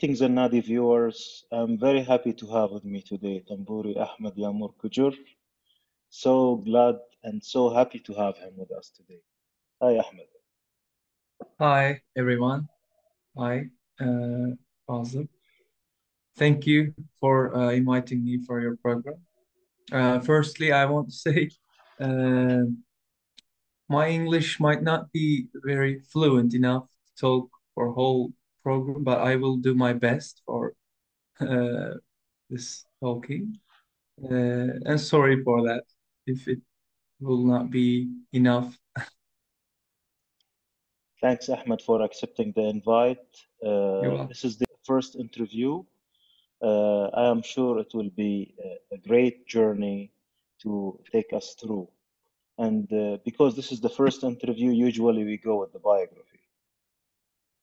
Greetings and Nadi viewers. I'm very happy to have with me today Tamburi Ahmet Yağmur Kucur. So glad and so happy to have him with us today. Hi, Ahmed. Hi, everyone. Hi, uh. Thank you for uh, inviting me for your program. Uh, firstly, I want to say uh, my English might not be very fluent enough to talk for whole program, but I will do my best for uh, this talking. Uh, and sorry for that if it will not be enough. Thanks, Ahmet, for accepting the invite. Uh, this is the first interview. Uh, I am sure it will be a, great journey to take us through. And uh, because this is the first interview, usually we go with the biography.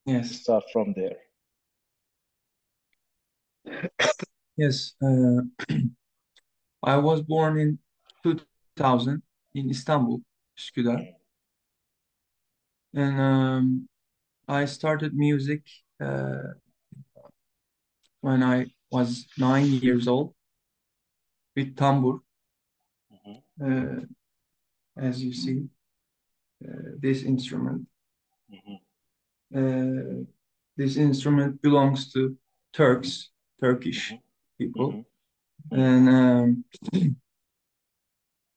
Yes, Start from there. yes. Uh, I was born in 2000 in Istanbul, Üsküdar, and um, I started music uh, when I was nine years old with tambur. Mhm. Uh, as you see, uh, this instrument. Mhm. Uh, this instrument belongs to Turks, Turkish Mhm. people, Mhm. and um,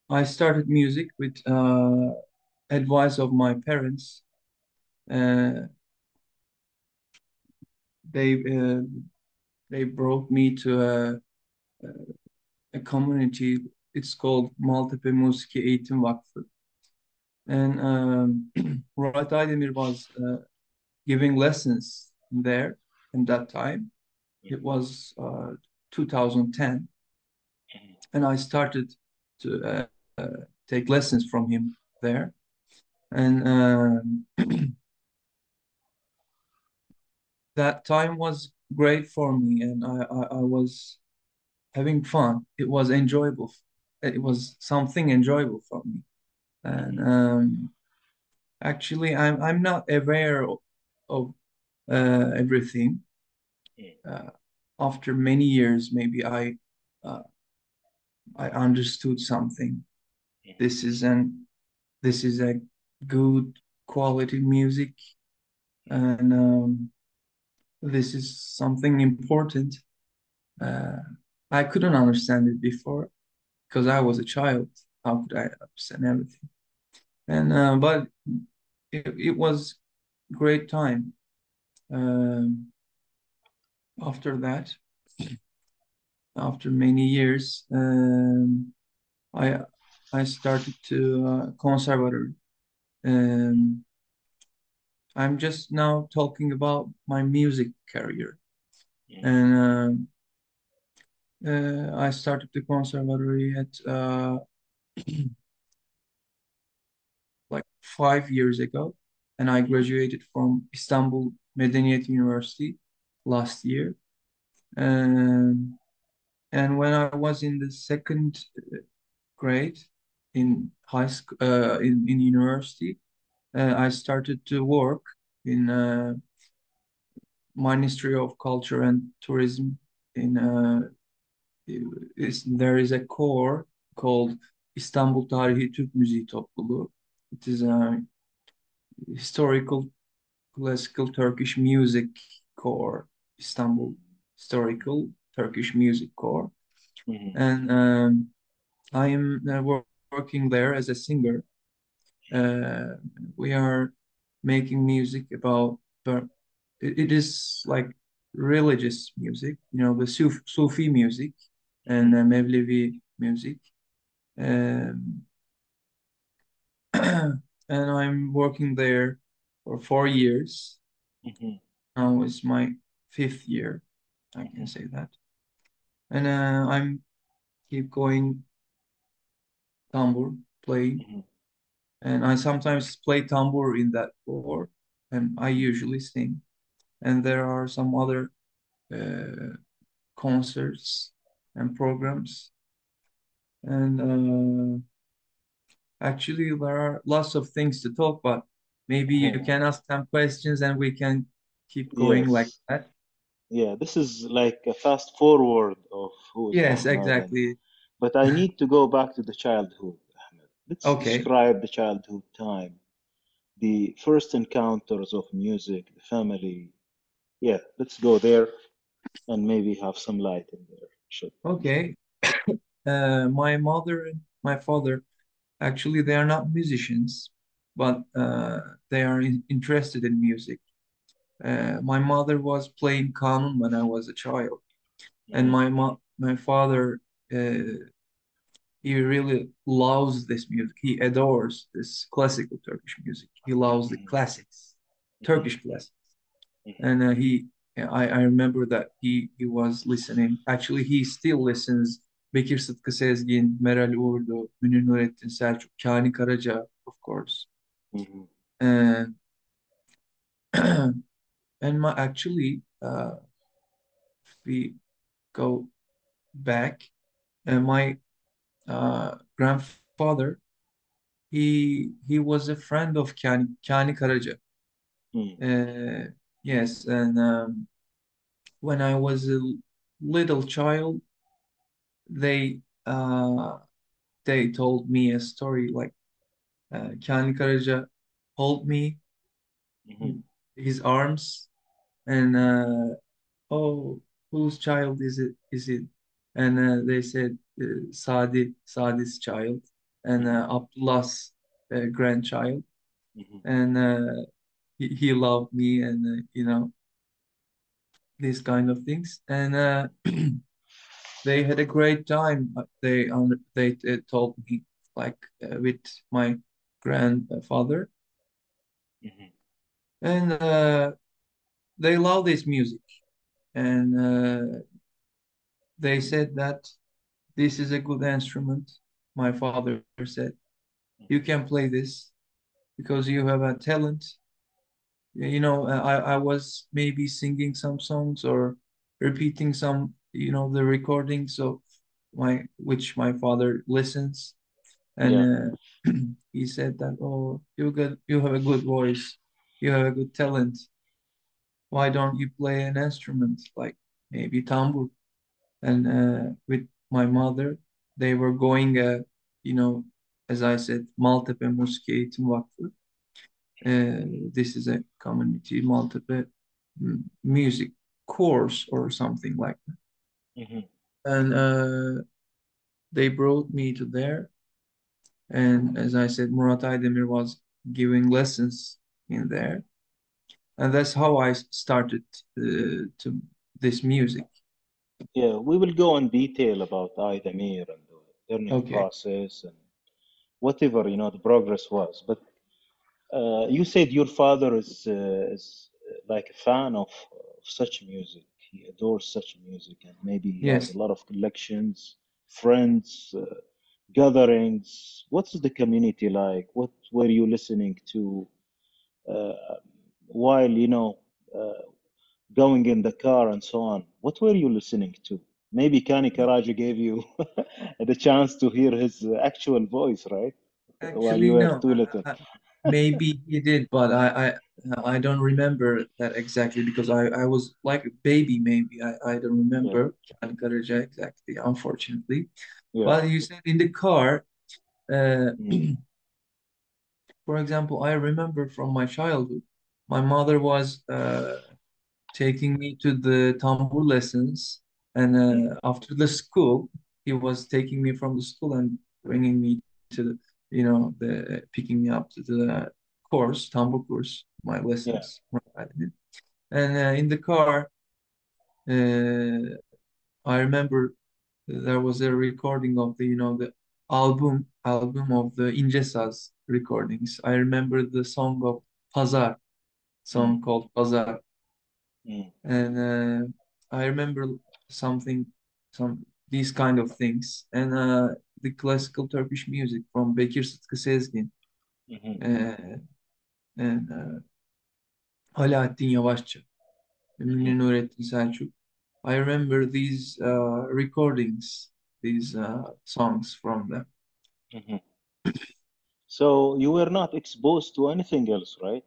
I started music with uh, advice of my parents. Uh, they uh, they brought me to a, a community. It's called Maltepe Musiki Eğitim Vakfı, and um, Murat Aydemir was uh, giving lessons there. In that time, it was uh, 2010, and I started to uh, uh, take lessons from him there. And um, that time was great for me, and I, I, I was having fun. It was enjoyable. It was something enjoyable for me. And um, actually, I'm I'm not aware of, uh, everything. Uh, after many years, maybe I uh, I understood something. This is an this is a good quality music, and um, this is something important. Uh, I couldn't understand it before because I was a child. How could I understand everything? And uh, but it, it was great time. Um, after that, after many years, um, I I started to uh, conservatory. Um, I'm just now talking about my music career, and um, uh, I started the conservatory at uh, like five years ago, and I graduated from Istanbul Medeniyet University last year. Um, and when I was in the second uh, grade in high school, uh, in, in university, uh, I started to work in uh, Ministry of Culture and Tourism. In uh, there is a corps called İstanbul Tarihi Türk Müziği Topluluğu. It is a historical classical Turkish music corps, Istanbul Historical Turkish Music Corps. Mhm. And um, I am uh, working there as a singer. Uh, we are making music about, but it, it is like religious music, you know, the Suf Sufi music and uh, Mevlevi music. Um, and I'm working there for four years. Mhm. Now it's my fifth year, I can say that. And uh, I'm keep going tambur, playing. Mhm. And I sometimes play tambour in that floor, and I usually sing. And there are some other uh, concerts and programs. And uh, actually, there are lots of things to talk about. Maybe you Mhm. can ask some questions and we can keep going like that. yeah, this is like a fast forward of who Yes, Ahmet, exactly. but I need to go back to the childhood, Ahmet. Let's Okay. describe the childhood time, the first encounters of music, the family. Yeah, let's go there and maybe have some light in there. Should. Okay. Uh, my mother and my father, actually, they are not musicians, but uh, they are in, interested in music. Uh, my mother was playing kanun when I was a child, and Mhm, my mo my father, uh, he really loves this music. He adores this classical Turkish music. He loves the mhm, classics, mhm, Turkish classics. mhm, And uh, he, I, I remember that he he was listening. Actually, he still listens. Bekir Sıtkı Sezgin, Meral Uğurlu, Münir Nurettin Selçuk, Kani Karaca, of course. mhm, And and my actually, uh, if we go back, uh, my uh, grandfather, he he was a friend of Kani, Kani Karaca. Uh, yes, and um, when I was a little child, they uh, they told me a story like uh, Kani Karaca hold me mhm, his arms and uh, oh whose child is it is it? And uh, they said uh, Sadi Sadi's child and uh, Abdullah's uh, grandchild. Mhm. and uh, he, he loved me and uh, you know these kind of things. And uh, they had a great time they um, they uh, told me like uh, with my grandfather. Mhm. and uh, they love this music. And uh, they said that this is a good instrument my father said. You can play this because you have a talent. You know I, I was maybe singing some songs or repeating some you know the recordings of my which my father listens. And Yeah, uh, he said that oh you got you have a good voice. You have a good talent. Why don't you play an instrument like maybe tambur and uh, with my mother they were going uh, you know as I said Maltepe Müzik Eğitim Vakfı uh, this is a community Maltepe mm, music course or something like that mhm. and uh, they brought me to there and as I said Murat Aydemir was giving lessons in there and that's how I started uh, to this music Yeah, we will go in detail about Aydemir and the learning okay process and whatever, you know, the progress was. But uh, you said your father is uh, is uh, like a fan of, of such music. He adores such music, and maybe he has a lot of collections, friends, uh, gatherings. What's the community like? What were you listening to uh, while, you know, uh, going in the car and so on? What were you listening to? Maybe Kani Karaca gave you the chance to hear his actual voice, right? While Actually, you were no. too little. Maybe he did, but I, I I don't remember that exactly because I, I was like a baby, maybe. I, I don't Yeah, remember Karaca exactly, unfortunately. yeah. But you said in the car, uh, Mm, for example, I remember from my childhood, my mother was uh, taking me to the tambur lessons, and uh, after the school, he was taking me from the school and bringing me to the, you know, the picking me up to the course, tambur course, my yeah. lessons. And uh, in the car, uh, I remember there was a recording of the, you know, the album album of the Ingesas recordings. I remember the song of Pazar, Mm, song called Pazar. mm, And uh, I remember something, some these kind of things, and uh, the classical Turkish music from Bekir Sıtkı Sezgin mhm, uh, and uh, Alaaddin Yavaşça, Münir Nurettin Selçuk. I remember these uh, recordings, these uh, songs from them. mhm. So you were not exposed to anything else, right?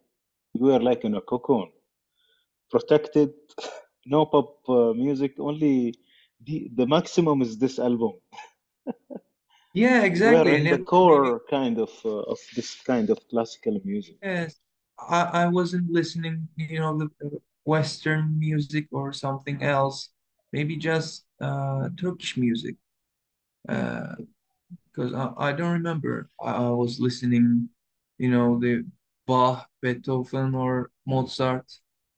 You were like in a cocoon, protected no pop uh, music. Only the the maximum is this album. Yeah, We're exactly. in And the core kind of uh, of this kind of classical music. yes, I I wasn't listening, you know, the Western music or something else. Maybe just uh Turkish music. Uh, because I, I don't remember I, I was listening, you know, the Bach, Beethoven, or Mozart.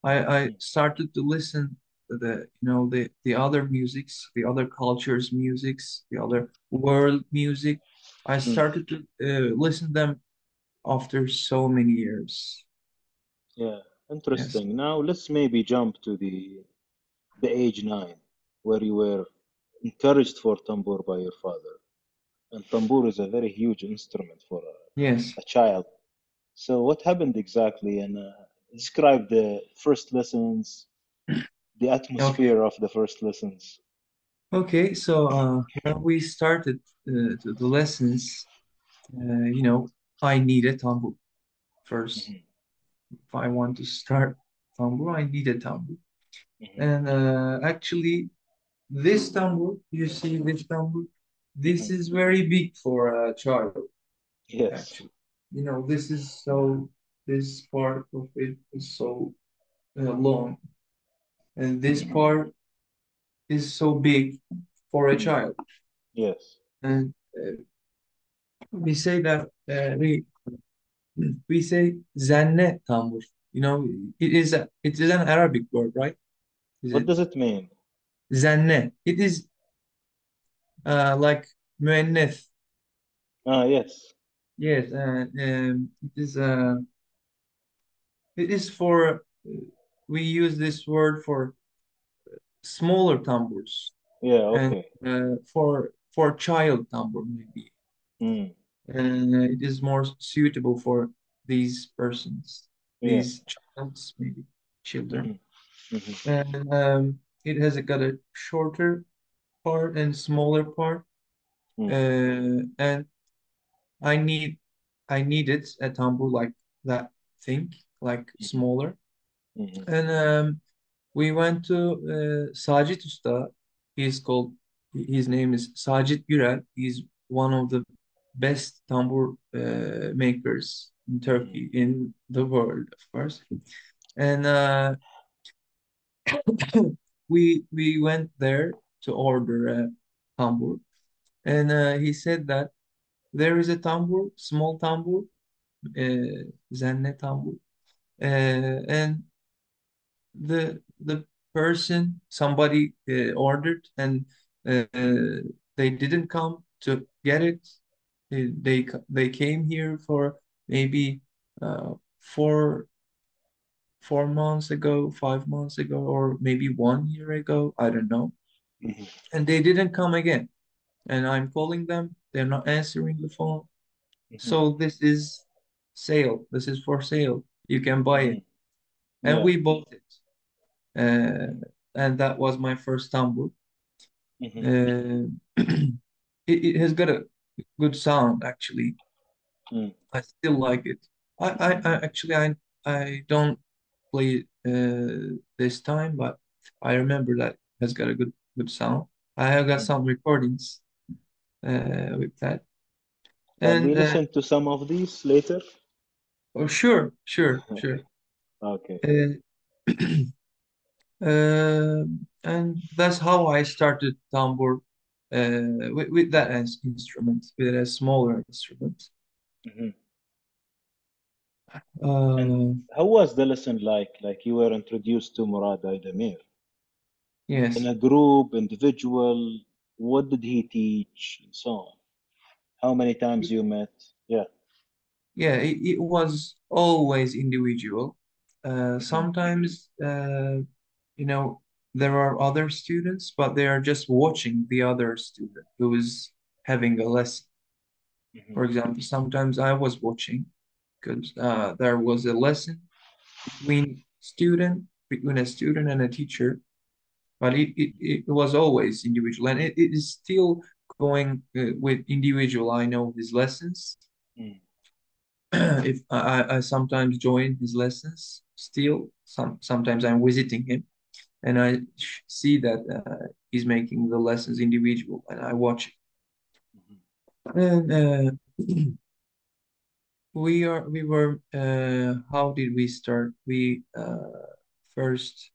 I, I mm, started to listen the, you know, the the other musics, the other cultures' musics, the other world music. I mm. started to uh, listen them after so many years. Yeah, Yes. interesting. Now let's maybe jump to the the age nine, where you were encouraged for tambour by your father. And tambour is a very huge instrument for a, Yes. a child. So what happened exactly? And uh, describe the first lessons, the Okay. atmosphere of the first lessons. Okay. So uh, when we started uh, the, lessons, uh, you know, I need a tambour first. Mhm, If I want to start tambour, I need a tambour. mhm, And uh, actually, this tambour, you see this tambour, this mhm. is very big for a child, Yes. actually. You know, this is so, this part of it is so uh, long, and this part is so big for a child. Yes. And uh, we say that uh, we we say zenne tambur. You know, it is a, it is an Arabic word, right? Is What it does it mean? zenne? It is uh, like müenneth. Ah, yes. Yes, uh, um, it is uh, it is for we use this word for smaller tamburs Yeah, and okay. uh, for for child tambur maybe. Mm, And uh, it is more suitable for these persons, yeah. these childs, maybe children. mhm, mhm, And um, it has got a shorter part and smaller part. mm, Uh, and I need I needed a tambur like that thing, like mhm, smaller. Mhm, And um, we went to uh, Sacit Usta. He's called, his name is Sacit Gürel. He's one of the best tambur uh, makers in Turkey, in the world, of course. And uh, we we went there to order a tambur, and uh, he said that there is a tambur, small tambur, uh, zenne tambur, uh, and the the person somebody uh, ordered and uh, they didn't come to get it. They they, they came here for maybe uh, four four months ago, five months ago, or maybe one year ago. I don't know. mhm, And they didn't come again. And I'm calling them. They're not answering the phone. mhm, So this is sale. This is for sale. You can buy it. mhm. And Yeah. we bought it. Uh, and that was my first tambur. mhm, Uh, it, it has got a good sound actually. mm, I still like it. I, I, I actually I I don't play uh, this time, but I remember that it has got a good good sound. I have got mm. some recordings uh, with that. Can we And uh, listen to some of these later? oh, sure, sure, sure. Okay. Uh, and that's how I started tambur uh, with, with that as instrument, with a smaller instrument. Mhm. Uh, how was the lesson like? Like you were introduced to Murat Aydemir yes. in a group, individual. What did he teach, and so on? How many times you met? Yeah. Yeah, it, it was always individual. Uh, Mhm. sometimes, uh, you know, there are other students, but they are just watching the other student who is having a lesson. Mhm. For example, sometimes I was watching because uh, there was a lesson between student, between a student and a teacher, but it, it, it was always individual, and it, it is still going uh, with individual. I know his lessons. Mm. if I, I sometimes join his lessons still some sometimes I'm visiting him and I see that uh, he's making the lessons individual, and I watch it. And uh, we are we were uh, how did we start? We uh, first,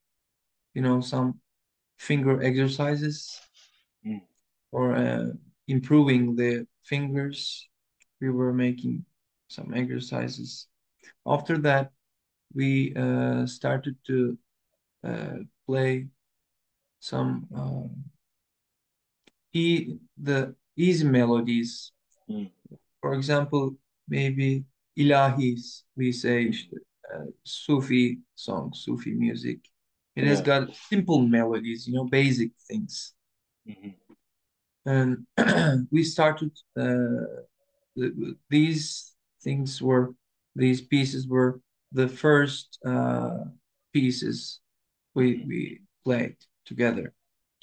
you know, some finger exercises Mm. or uh, improving the fingers. We were making some exercises. After that, we uh, started to uh, play some uh, e the easy melodies. Mm. For example, maybe ilahis, we say işte, uh, Sufi songs, Sufi music. It has got simple melodies, you know, basic things. Mhm. And we started uh, the, these things were these pieces were the first uh, pieces we we played together.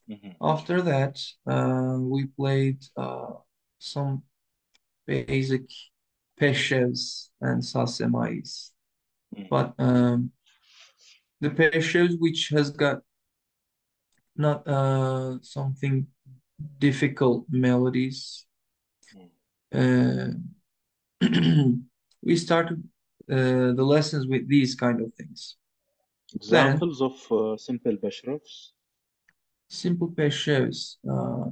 Mhm. After that, uh, we played uh, some basic peshevs and sasemais. Mhm. But um, the peshevs, which has got not uh, something difficult melodies, uh, we started uh, the lessons with these kind of things. Examples of uh, simple bashrafs. simple peshevs, uh,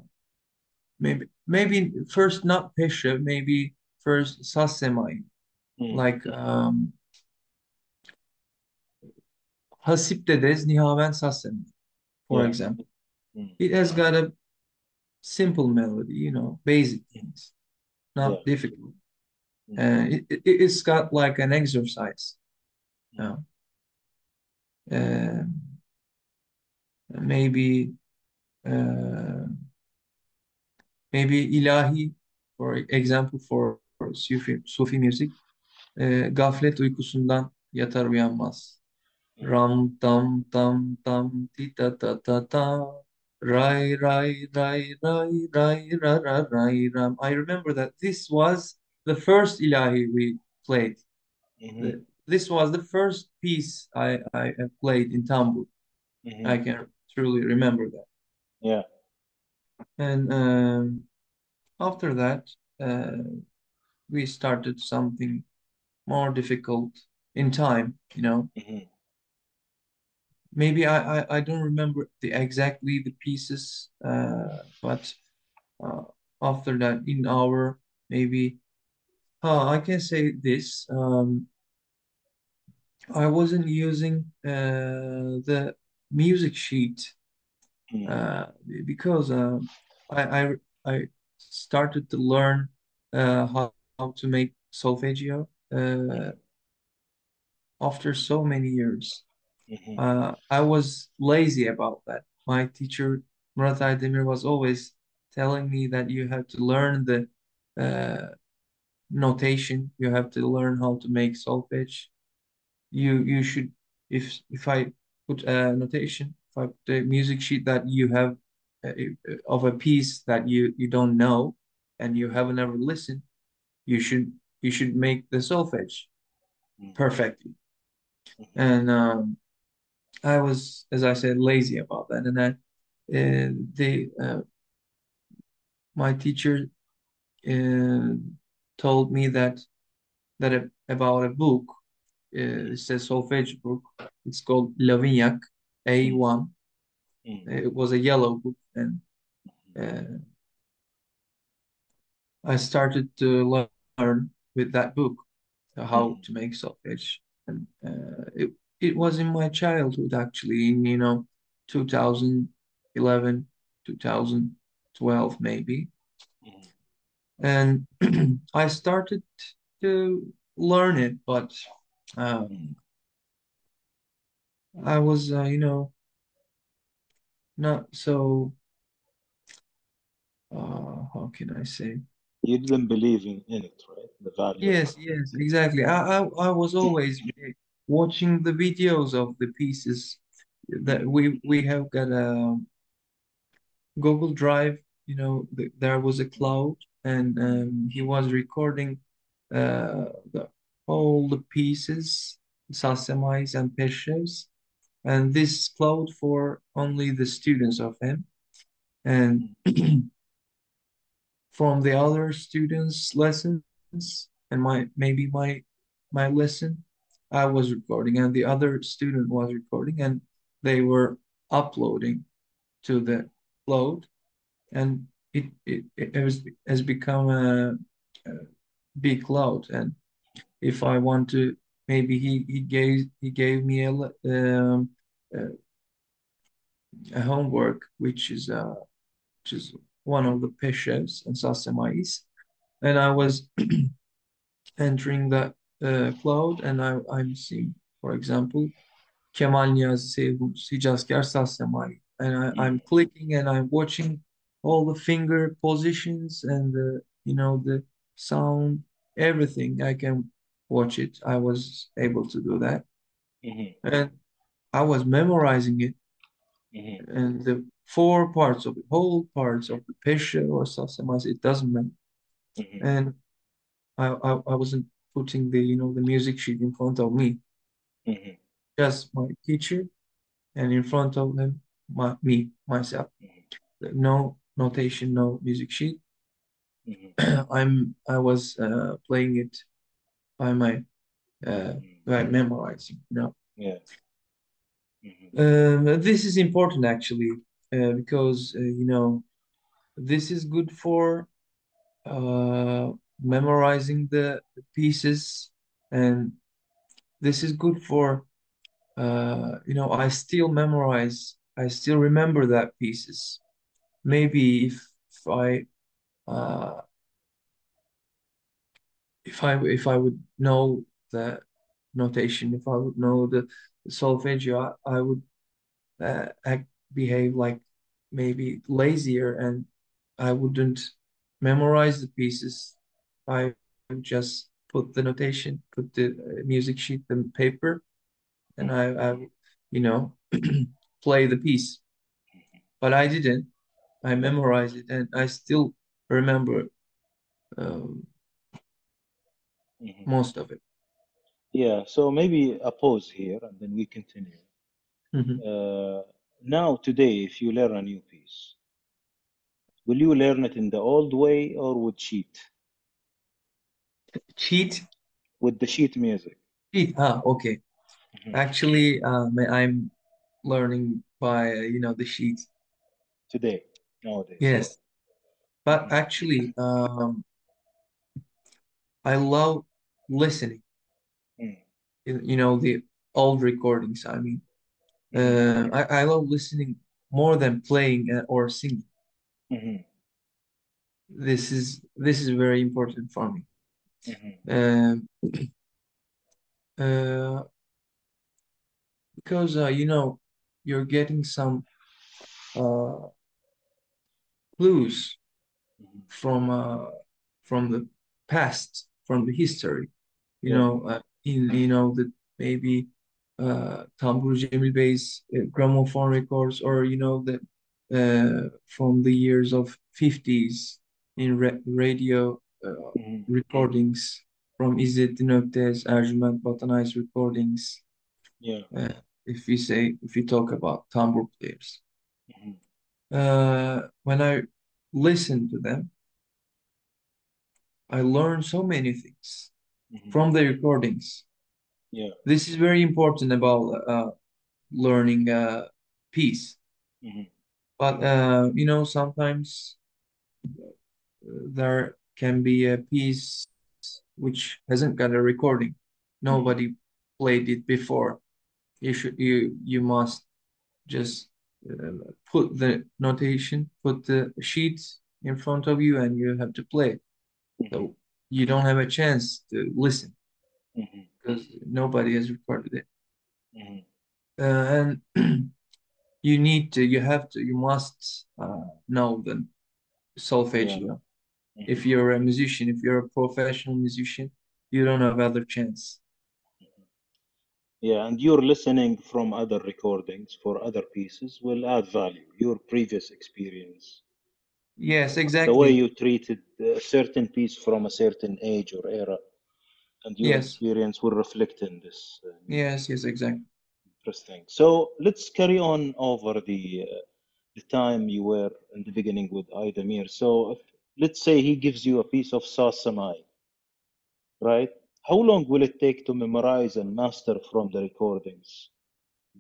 maybe maybe first not peshev, maybe first sasemai. Mm. like um, Hasip Dedez Nihaven Sassen, for Yeah. example. Mm. It has got a simple melody, you know, basic things, not Yeah. difficult. Mm. Uh, it, it, it's got like an exercise. You know. Um, maybe uh, maybe ilahi, for example, for Sufi, Sufi music. Uh, gaflet uykusundan yatar uyanmaz. Mm. Ram tam tam tam ti ta ta ta ta rai rai rai rai rai ra ra rai ram. I remember that this was the first ilahi we played. Mhm. The- this was the first piece I, I played in Tambur. Mhm. I can truly remember that. Yeah. And um, after that, uh, we started something more difficult in time, you know. Mhm. Maybe I, I, I don't remember the exactly the pieces, uh, but uh, after that, in our maybe, uh, I can say this. Um, I wasn't using uh, the music sheet Mm. uh, because uh, I, I I started to learn uh, how, how to make solfeggio uh, after so many years. Mhm. Uh, I was lazy about that. My teacher, Murat Aydemir, was always telling me that you have to learn the uh, notation. You have to learn how to make solfege. You you should if if I put a notation, if I put a music sheet that you have uh, of a piece that you you don't know and you haven't ever listened, you should you should make the solfege Mm. perfectly. Mhm. And um, I was, as I said, lazy about that. And I, uh, they, uh, my teacher uh, told me that that a, about a book. Uh, it's a solfege book. It's called Lavignac A1. Mm. It was a yellow book, and uh, I started to learn with that book how Mm. to make solfege. And uh, it it was in my childhood actually, in you know, 2011, 2012 maybe. Mhm. And I started to learn it, but um. I was, uh, you know, not so, uh, how can I say? You didn't believe in, in it, right? The value Yes, yes, exactly. I, I, I was always watching the videos of the pieces that we we have got a Google Drive. You know, th there was a cloud, and um, he was recording uh, the all the pieces, sasemais and peshevs, and this cloud for only the students of him. And from the other students' lessons and my maybe my my lesson, I was recording and the other student was recording and they were uploading to the cloud and it it, it was has become a, a big cloud and if I want to maybe he he gave he gave me a um, a, a homework which is uh which is one of the peshevs and sasemais and I was entering the uh, cloud and I, I'm seeing for example Kemal Niyazi Seyhun Hicazkar Sasemai and I, I'm clicking and I'm watching all the finger positions and the you know the sound everything. I can watch it I was able to do that Mhm. and I was memorizing it Mhm. and the four parts of it whole parts of the peshe or sasemas it doesn't matter Mhm. and I, I I wasn't putting the you know the music sheet in front of me Mhm. just my teacher and in front of them my me myself no notation no music sheet Mhm. I'm I was uh, playing it by my uh, by memorizing you know Yeah. Mhm. um, this is important actually uh, because uh, you know this is good for uh, memorizing the pieces and this is good for uh, you know I still memorize I still remember that pieces maybe if if I uh, if I if I would know the notation if I would know the, the solfeggio I, I would uh, act, behave like maybe lazier and I wouldn't memorize the pieces. I would just put the notation put the uh, music sheet the paper and I, I you know play the piece. But I didn't. I memorized it and I still remember um, Mhm. most of it Yeah. So maybe a pause here and then we continue. Mhm. Uh, now, today, if you learn a new piece, will you learn it in the old way or with sheet? cheat With the sheet music. cheat ah okay Mhm. actually um, I'm learning by you know the sheet Today, nowadays. yes but Mhm. actually um, I love listening Mm. you know the old recordings I mean Mhm. uh, I, I love listening more than playing uh, or singing Mhm. this is this is very important for me Mhm. um, uh, because uh, you know you're getting some uh, clues Mhm. from uh, from the past from the history you Yeah. know uh, in you know that maybe uh, Tambur Cemil Bey's uh, gramophone records or you know the uh, from the years of 50s in ra radio uh, Mhm. recordings from İzzettin Öktes, Ercüment Batanay's recordings Yeah. uh, if we say if we talk about tambur players Mhm. uh, when I listen to them I learn so many things Mhm. from the recordings Yeah. this is very important about uh, learning uh, piece Mhm. but uh, you know sometimes there can be a piece which hasn't got a recording nobody played it before you should you you must just uh, put the notation put the sheets in front of you and you have to play Mhm. so you don't have a chance to listen Mhm. because nobody has recorded it Mhm. uh, and you need to you have to you must uh, know the Yeah. solfeggio if you're a musician if you're a professional musician you don't have other chance Yeah, and you're listening from other recordings for other pieces will add value. Your previous experience, yes exactly. the way you treated a certain piece from a certain age or era, and your yes experience will reflect in this uh, yes yes exactly Interesting. So let's carry on over the uh, the time you were in the beginning with Aydemir. So if, let's say he gives you a piece of Sasemai, right? How long will it take to memorize and master from the recordings?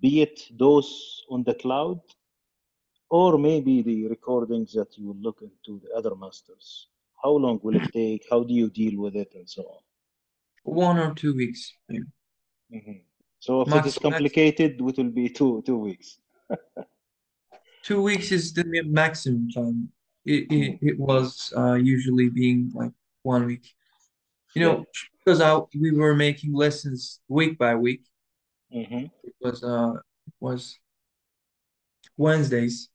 Be it those on the cloud, or maybe the recordings that you will look into the other masters. How long will it take? How do you deal with it, and so on? One or two weeks. Mhm. So if it Max, is max, complicated, it will be two two weeks. two weeks is the maximum time. It, it, it was uh, usually being like one week. You know, because I, we were making lessons week by week. hmm It was uh, it was Wednesdays.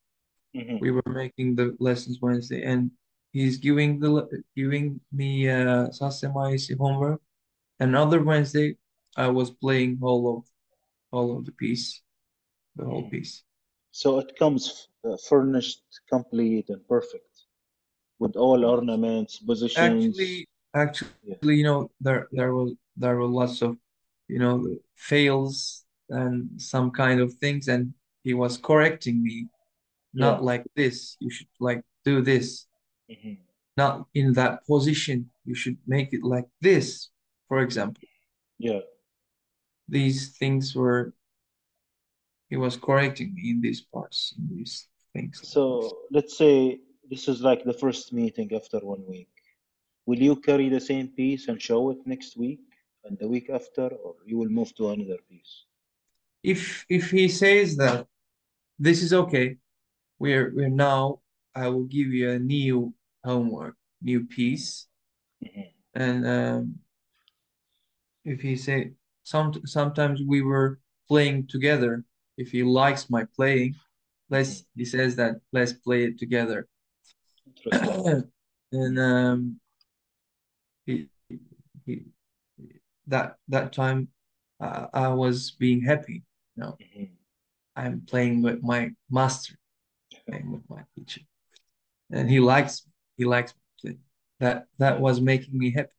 Hmm We were making the lessons Wednesday, and he's giving the giving me uh Sasemaisi homework. Another Wednesday, I was playing all of all of the piece, the whole hmm piece. So it comes uh, furnished, complete, and perfect with all ornaments, positions. Actually, actually, Yeah. you know, there there was there were lots of, you know, fails and some kind of things, and he was correcting me, Yeah. not like this. You should like do this, hmm not in that position. You should make it like this, for example. Yeah. These things were he was correcting me in these parts, in these things. So let's say this is like the first meeting after one week. Will you carry the same piece and show it next week and the week after, or you will move to another piece? If if he says that this is okay, we're we're now I will give you a new homework, new piece, hmm and um, if he say some sometimes we were playing together. If he likes my playing, let's he says that let's play it together. And um, he, he that that time uh, I was being happy. You know, hmm I'm playing with my master, with my teacher, and he likes he likes. That that was making me happy.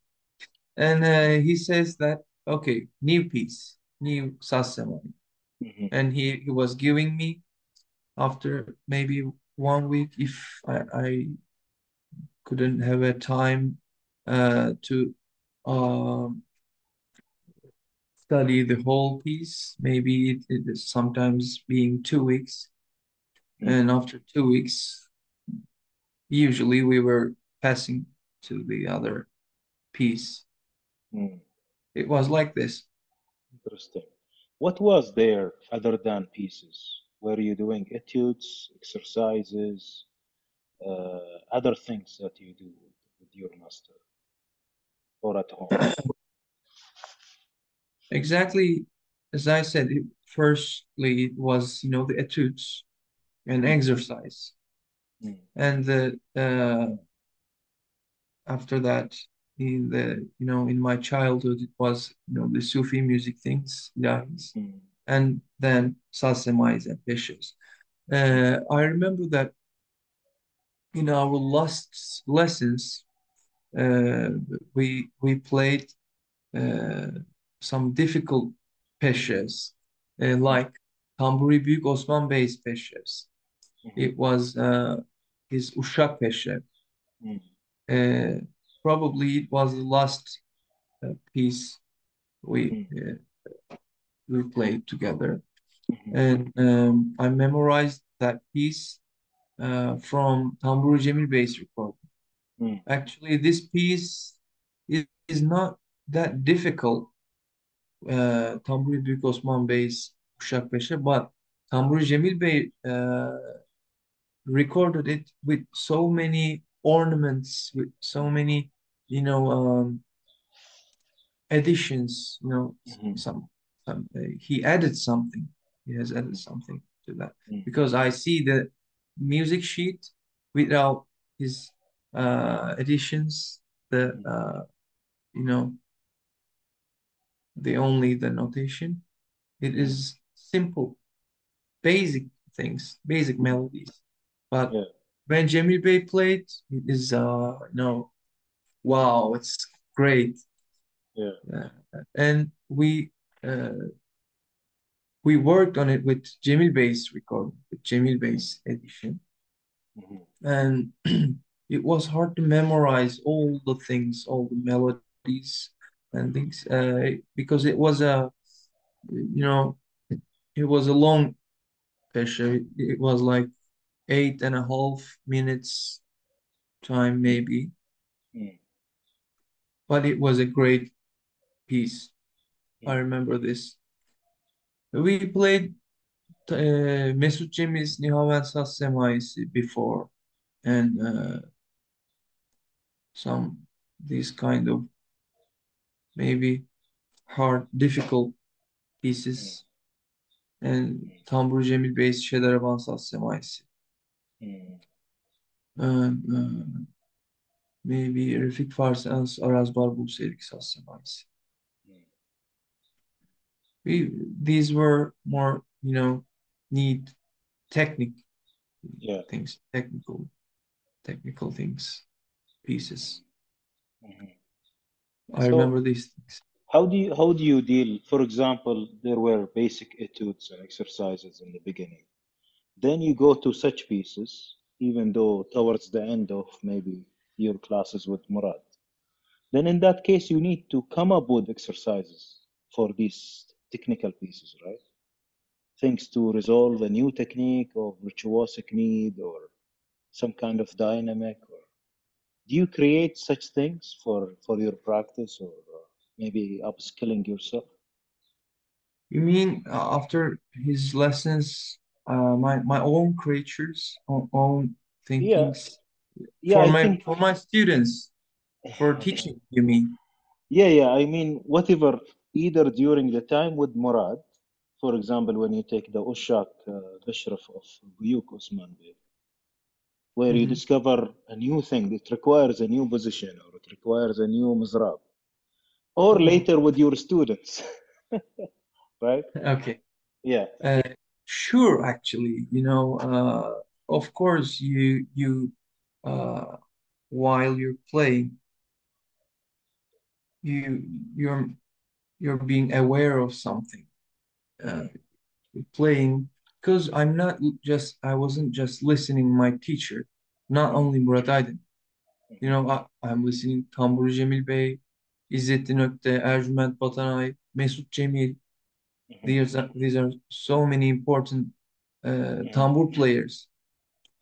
And uh, he says that okay, new piece, new Sassamon, hmm and he he was giving me after maybe one week if I, I couldn't have a time uh, to um, study the whole piece. Maybe it, it is sometimes being two weeks. And after two weeks, usually we were passing to the other piece. Mm. It was like this. Interesting. What was there other than pieces? Were you doing etudes, exercises, uh, other things that you do with your master or at home? Exactly as I said, it, firstly it was, you know, the etudes and exercise. Mm. And the uh, after that, in the, you know, in my childhood, it was, you know, the Sufi music things, ilahis, Mm. and then sasemais and peshes. Uh, I remember that in our last lessons, uh, we we played uh, some difficult peşes, uh, like Tamburi Büyük Osman Bey's peşes. Mhm. It was uh, his Uşak peşe. Mm. Uh, probably it was the last uh, piece we Mm. uh, we played together, Mhm. and um, I memorized that piece uh, from Tamburi Cemil Bey's recording. Mm. Actually, this piece is, is not that difficult. Uh, Tamburi Büyük Osman Bey's Uşak Peşe, but Tamburi Cemil Bey uh, recorded it with so many ornaments, with so many, you know, um, additions. You know, Mhm. some, some uh, he added something. He has added something to that Mm. because I see the music sheet without his uh, additions. The Mm. uh, you know, the only the notation. It Mm. simple, basic things, basic melodies. But Yeah. when Cemil Bey played, it is uh you know, wow, it's great. Yeah. Uh, and we uh we worked on it with Cemil Bey's recording, with Cemil Bey's edition, Mhm. and it was hard to memorize all the things, all the melodies and things, uh, because it was a, you know, it was a long session. It was like eight and a half minutes time, maybe, Mm. but it was a great piece. I remember this. We played uh, Mesut Cemil's Nihavend Saz Semaisi before, and uh, some these kind of maybe hard, difficult pieces, and Tambur Cemil Bey's Şedaraban Saz Semaisi, Mm. and uh, maybe Refik Barbul Serik Saz Semaisi. Mm. We these were more, you know, need technique Yeah. things, technical, technical things, pieces. Mhm. I So remember these things. how do you how do you deal? For example, there were basic etudes and exercises in the beginning. Then you go to such pieces, even though towards the end of maybe your classes with Murat. Then in that case, you need to come up with exercises for these technical pieces, right? Things to resolve a new technique or virtuosic need or some kind of dynamic. Or do you create such things for for your practice or uh, maybe upskilling yourself? You mean uh, after his lessons, uh, my my own creatures, own, own Yeah, thinkings yeah. for I my think for my students, for teaching, you mean? Yeah, yeah. I mean, whatever, either during the time with Murat, for example, when you take the Ushak uh, Bishraf of Buyuk Osman Bey, where you hmm discover a new thing, that requires a new position or it requires a new mizrab, or Oh, later with your students, right? okay. Yeah. Uh, sure, actually, you know, uh, of course, you you uh, while you're playing, you you're you're being aware of something. Uh, playing because I'm not just I wasn't just listening my teacher, not only Murat Aydemir. You know, I, I'm listening Tambur Cemil Bey, İzzettin Ökte, Ercüment Batanay, Mesut Cemil. Mhm. These are these are so many important uh, Mhm. tambur players,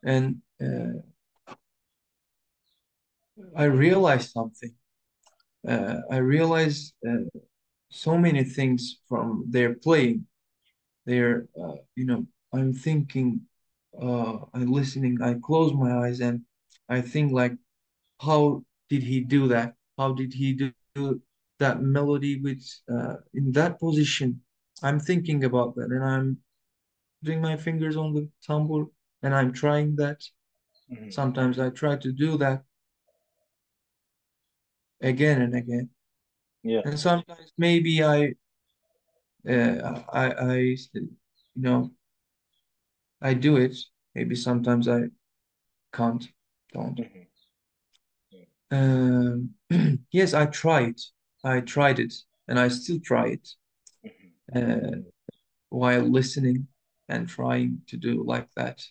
and uh, I realized something. Uh, I realized uh, so many things from their playing. They're, uh, you know, I'm thinking, uh, I'm listening, I close my eyes and I think like, how did he do that? How did he do, do that melody with uh, in that position? I'm thinking about that and I'm putting my fingers on the tambour and I'm trying that. Mhm. Sometimes I try to do that again and again. Yeah. And sometimes maybe I, uh, I, I, you know, I do it. Maybe sometimes I can't, don't. Mhm. Um, yes, I tried. I tried it, and I still try it. Uh, while listening and trying to do like that.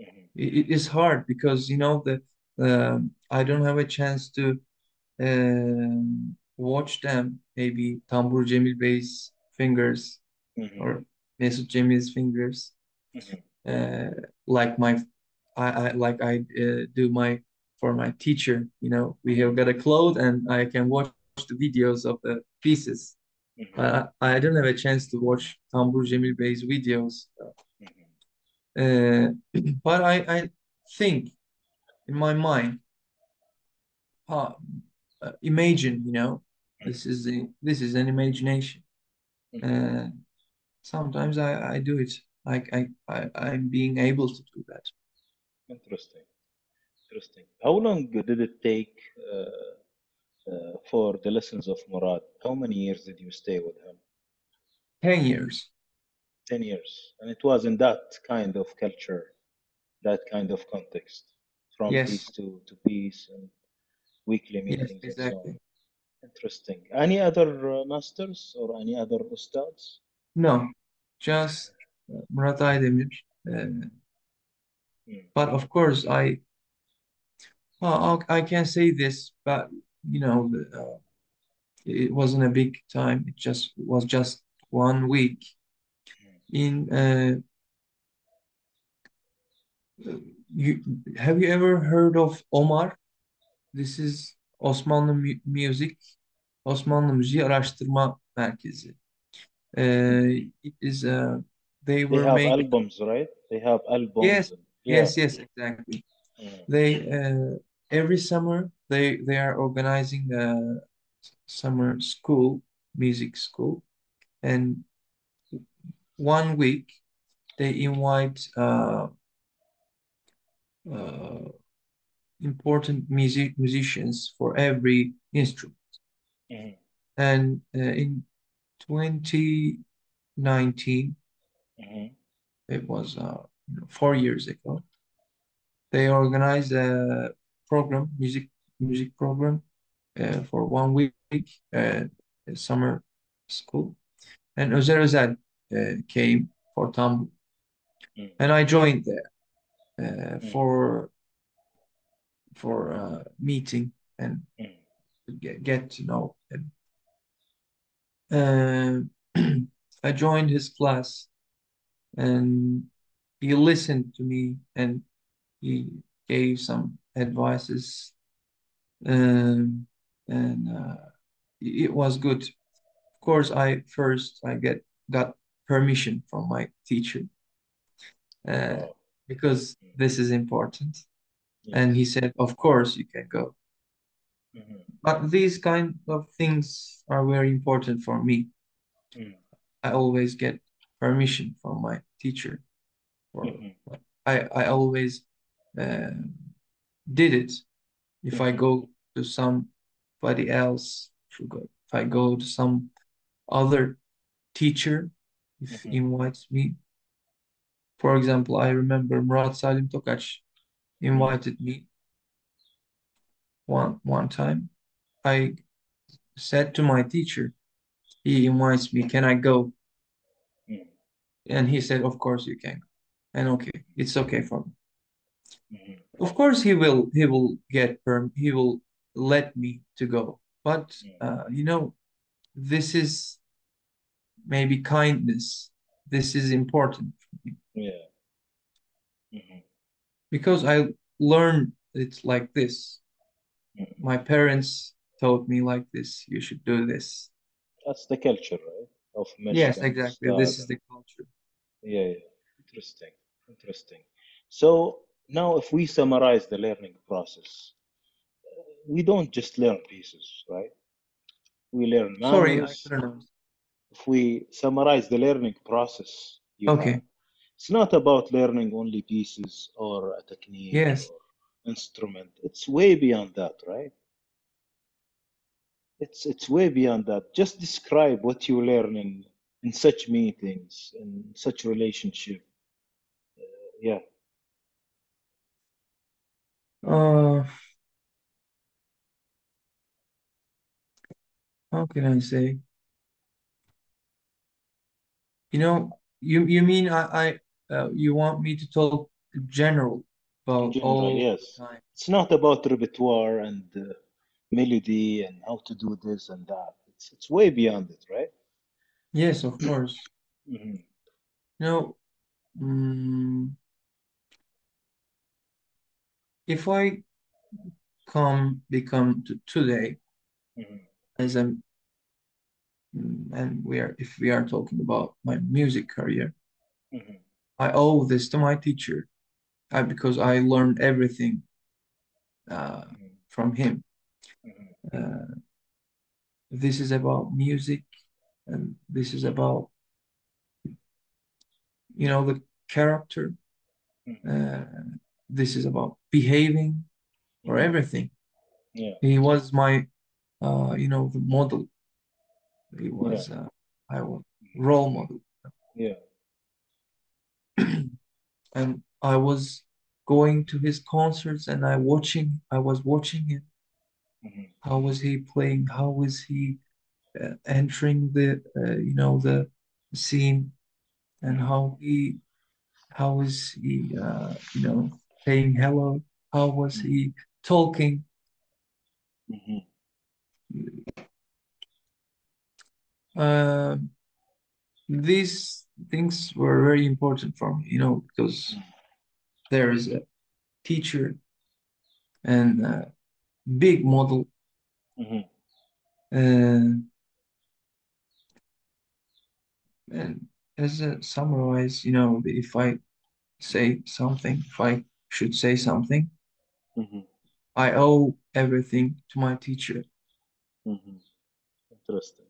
Mhm. It, it is hard because you know that um, I don't have a chance to um, watch them. Maybe Tambur Cemil Bey's fingers Mhm. or Mesut Cemil's fingers, Mhm. uh, like my I, I like I uh, do my for my teacher. You know, we have got a cloud and I can watch the videos of the pieces. Mhm. I I don't have a chance to watch Tambur Cemil Bey's videos. Mhm. Uh, but I I think in my mind, uh, uh, imagine, you know, this is a, this is an imagination. Mhm. Uh, sometimes I I do it. Like I I I'm being able to do that. Interesting. Interesting. How long did it take uh, uh, for the lessons of Murat? How many years did you stay with him? 10 years. 10 years. And it was in that kind of culture, that kind of context, from Yes. piece to, to piece and weekly Yes, meetings and so on. exactly. Interesting. Any other uh, masters or any other ustads? No, just uh, Murat Aydemir. Uh, but of course, I well, I I can say this, but you know, uh, it wasn't a big time. It just was just one week. In uh, you have you ever heard of Omar? This is Osmanlı Mu- Music, Osmanlı Müziği Araştırma Merkezi. Uh, it is uh, they They were have making albums, right? They have albums. yes, yeah. yes, yes, exactly. Mm. They uh, every summer they they are organizing a summer school, music school, and one week they invite uh, uh, important music musicians for every instrument. Mhm. And uh, in 2019, Mhm. it was uh, four years ago, they organized a program, music music program, uh, for one week, uh, summer school. And Özer Özel uh, came for Tambur, Mm. and I joined there uh, Mm. for for uh, meeting and Mm. get, get to know him. Uh, I joined his class and he listened to me and he gave some advices um, and uh, it was good. Of course, I first I get got permission from my teacher uh, because this is important. And he said, of course you can go. Mhm. But these kind of things are very important for me. Mm. I always get permission from my teacher. Mhm. I I always uh, did it. If I go to somebody else, if I go, if I go to some other teacher, if Mhm. invites me. For example, I remember Murat Salim Tokaç invited me one one time. I said to my teacher, he invites me, can I go? Mm. And he said, of course you can. And okay, it's okay for me. Mhm. Of course he will he will get perm he will let me to go. But uh, you know, this is maybe kindness. This is important for me Yeah. Mhm. because I learned it like this. Mhm. My parents taught me like this. You should do this. That's the culture, right? Of Yes, Michigan, exactly. This is the culture. Yeah, yeah. Interesting. Interesting. So now if we summarize the learning process, we don't just learn pieces, right? We learn Sorry, I couldn't understand. If we summarize the learning process you Okay. have, it's not about learning only pieces or a technique Yes. or instrument. It's way beyond that, right? It's it's way beyond that. Just describe what you learn in in such meetings, in such relationship. Uh, yeah. Uh, how can I say? You know, you you mean I I uh, you want me to talk general about general, all yes. time? It's not about repertoire and uh, melody and how to do this and that. It's it's way beyond it, right? Yes, of course. Mhm. You know, mm, if I come become to today Mhm. as I'm and we are if we are talking about my music career, Mhm. I owe this to my teacher. I, because I learned everything uh, Mhm. from him. Mhm. Uh, this is about music, and this is about, you know, the character. Mhm. Uh, this is about behaving or everything. Yeah. He was my, uh, you know, the model. He Yeah. was, uh, I was role model, Yeah. and I was going to his concerts, and I watching, I was watching him. Mhm. How was he playing? How was he uh, entering the, uh, you know, the scene? and how he how is he uh, you know saying hello how was he talking Mhm. uh, these things were very important for me you know because there is a teacher and a big model Mhm. uh, and as a summarize you know if I say something if I should say something Mhm. I owe everything to my teacher Mhm. Interesting.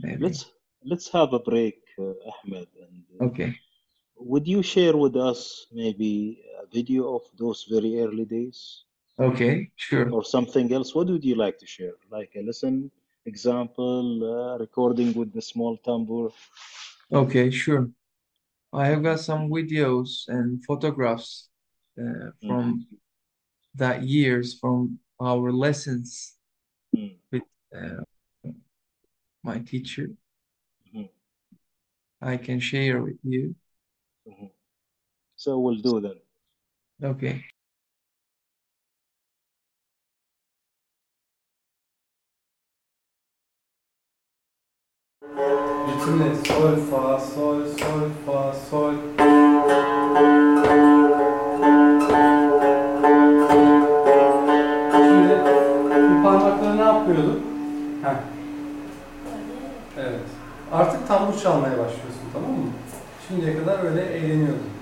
maybe Let's let's have a break, uh, Ahmet, and uh, okay would you share with us maybe a video of those very early days okay sure or something else? What would you like to share? Like a lesson example, uh, recording with the small tambour? okay sure I have got some videos and photographs uh, from that years from our lessons Mm. with uh, my teacher. Mhm. I can share with you. Mhm. So we'll do that. Okay. Ritmi sol fa sol sol fa sol. Şimdiye kadar öyle eğleniyordun.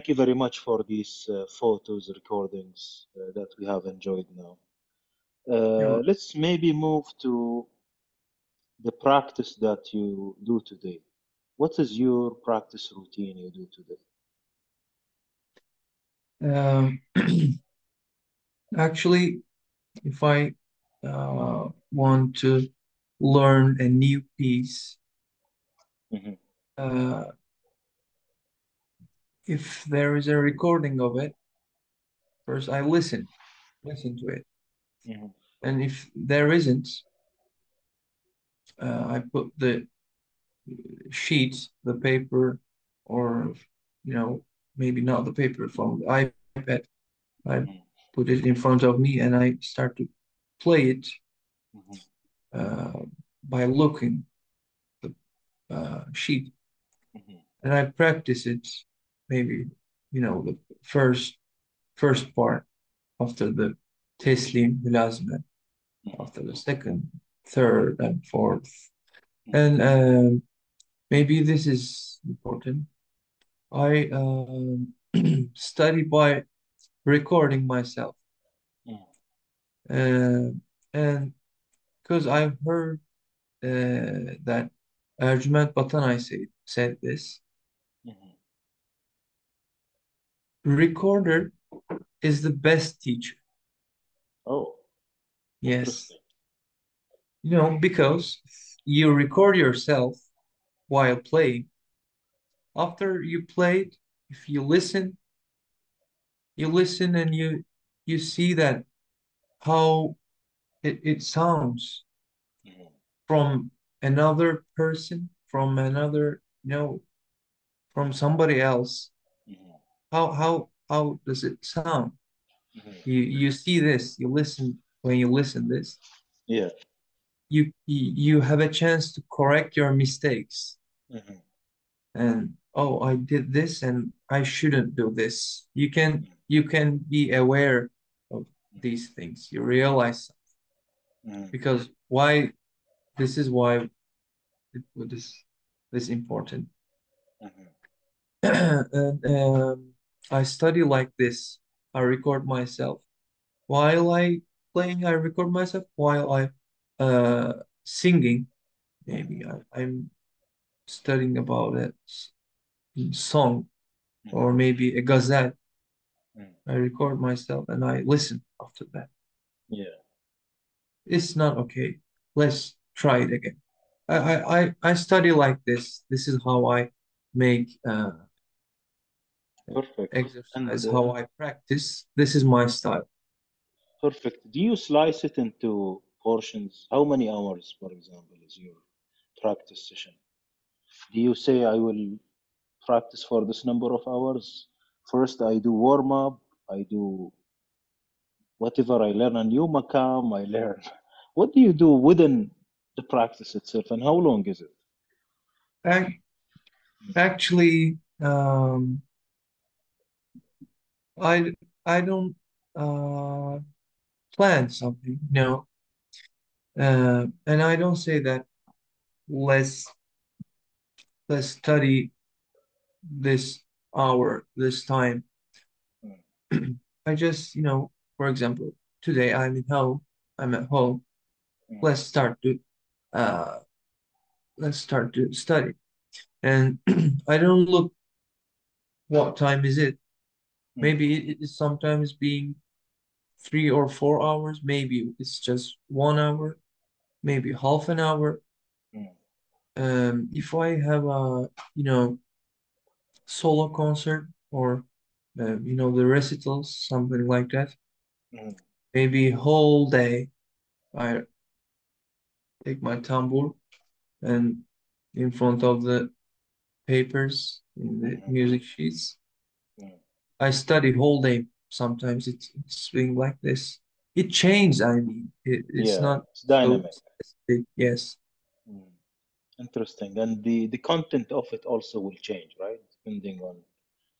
Thank you very much for these uh, photos, recordings uh, that we have enjoyed now. Uh, let's maybe move to the practice that you do today. What is your practice routine you do today? Um, actually, if I uh, want to learn a new piece, Mhm. If there is a recording of it, first I listen, listen to it. Mhm. And if there isn't, uh, I put the sheets, the paper, or you know, maybe not the paper from the iPad. I Mhm. put it in front of me and I start to play it Mhm. uh, by looking the uh, sheet Mhm. and I practice it maybe you know the first first part after the teslim mülazime after the second third and fourth. And um, maybe this is important. I um, study by recording myself. Mhm. uh, and because I've heard uh, that Ercüment Batanay said, said this Mhm. Recorder is the best teacher. Oh, yes. You know because you record yourself while playing. After you played if you listen you listen and you you see that how it, it sounds from another person from another you know from somebody else. How how how does it sound Mhm. you you see this you listen when you listen this Yeah. you you have a chance to correct your mistakes Mhm. and oh I did this and I shouldn't do this you can you can be aware of these things you realize Mhm. because why this is why it this this important Mhm. and um, I study like this. I record myself. While I playing I record myself while I uh singing. Maybe I, I'm studying about a song or maybe a gazelle Mhm. I record myself and I listen after that. Yeah. it's not okay. Let's try it again. I I, I study like this. This is how I make uh Perfect. exercise And how uh, I practice this is my style perfect. Do you slice it into portions? How many hours, for example, is your practice session? Do you say I will practice for this number of hours? First, I do warm up. I do whatever I learn a new makam. I learn. What do you do within the practice itself, and how long is it? Ac- actually um I I don't uh plan something no uh, and I don't say that let's let's study this hour this time. I just you know for example today I'm at home I'm at home. Mm. let's start to uh let's start to study. And I don't look what time is it. Maybe it is sometimes being three or four hours maybe it's just one hour maybe half an hour Mm. um if I have a you know solo concert or uh, you know the recitals something like that Mm. maybe whole day I take my tambour and in front of the papers in the Mhm. music sheets. I study whole day sometimes it's it's being like this it changes I mean it, it's Yeah, not it's dynamic. specific yes Mm. Interesting. And the, the content of it also will change, right? Depending on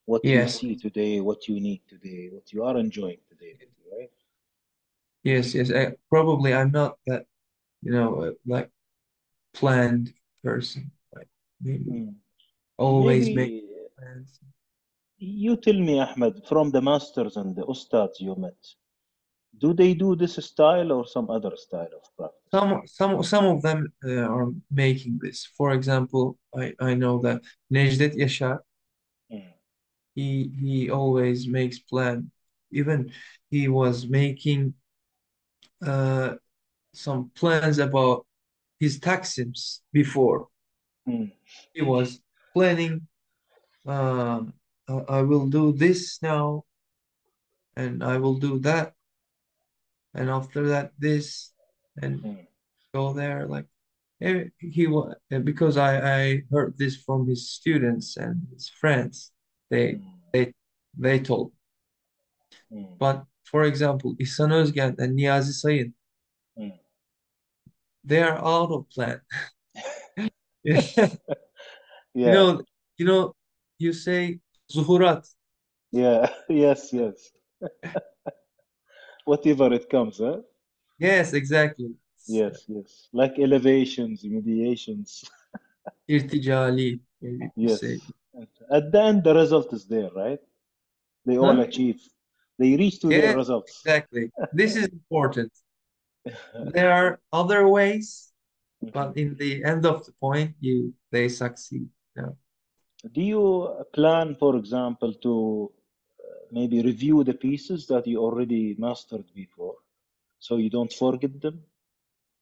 what you see today, what you need today, what you are enjoying today, right? yes yes I, probably I'm not that you know uh, like planned person like maybe Mm. always make plans. You tell me, Ahmet, from the masters and the ustads you met, do they do this style or some other style of practice? Some some some of them uh, are making this. For example, I I know that Necdet Yaşar, Mm, he he always makes plan. Even he was making uh some plans about his taxims before. mm, He was planning, um, I, will do this now, and I will do that, and after that this, and mm, go there. Like eh, he was because I I heard this from his students and his friends. They mm, they they told. mm, But for example, İhsan Özgen and Niyazi Sayın, mm. they are out of plan. You Yeah, know, you know, you say zuhurat. yeah, yes, yes. Whatever it comes, huh? Yes, exactly. Yes, yes. Like elevations, mediations. You Yes. say. At the end, the result is there, right? They all Huh? achieve. They reach to Yeah, their results. exactly. This is important. There are other ways, but mm-hmm. in the end of the point, you they succeed. Yeah. Do you plan, for example, to uh, maybe review the pieces that you already mastered before so you don't forget them?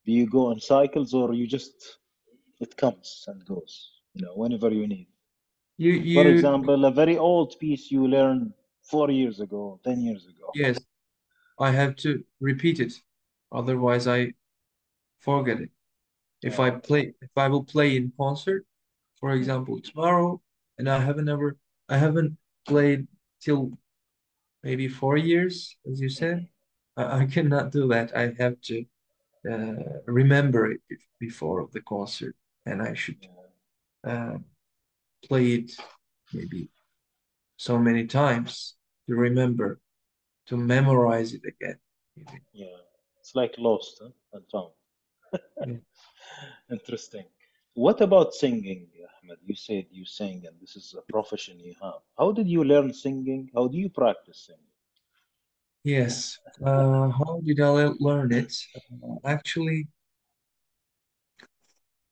Do you go in cycles or you just, it comes and goes, you know, whenever you need? You For example, a very old piece you learned four years ago, 10 years ago. yes, I have to repeat it, otherwise I forget it. If I play, if I will play in concert, for example, tomorrow, and I haven't ever, I haven't played till maybe four years, as you said, I, I cannot do that. I have to uh, remember it before the concert, and I should uh, play it maybe so many times to remember, to memorize it again. maybe. Yeah. It's like lost huh? and found. Yeah. Interesting. What about singing, Ahmet? You said you sing and this is a profession you have. How did you learn singing? How do you practice singing? Yes. Uh, how did I le- learn it? Uh, actually,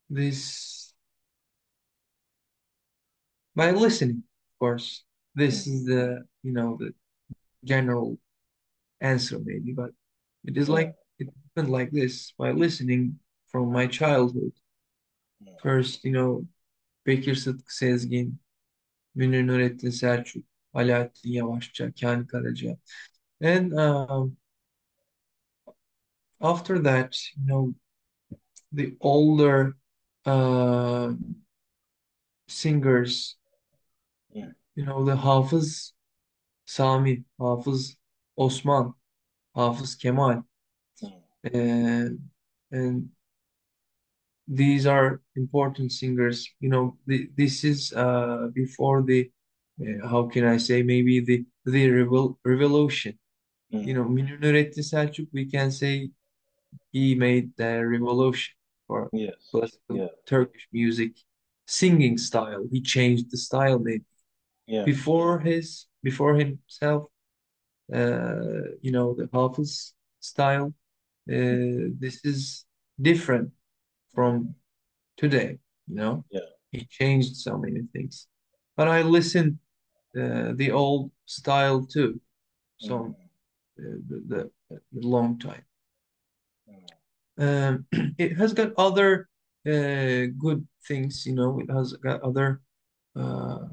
this by listening, of course. This is the, you know, the general answer maybe, but it is like it happened like this by listening from my childhood. First, you know, Bekir Sıtkı Sezgin, Münir Nurettin Selçuk, Alaaddin Yavaşça, Kani Karaca. And um, after that, you know, the older uh, singers, Yeah. you know, the Hafız Sami, Hafız Osman, Hafız Kemal, and and these are important singers. You know, the, this is uh, before the uh, how can I say maybe the the revol revolution. You Mm. know, Münir Nurettin Selçuk, we can say he made the revolution for Yes. classical Yeah. Turkish music singing style. He changed the style maybe. Yeah. Before his before himself, uh, you know, the Hafız style, uh, this is different from today, you know. Yeah. He changed so many things. But I listened uh, the old style too, so Mm. uh, the, the the long time. Mm. Um, it has got other uh, good things, you know. It has got other. Uh,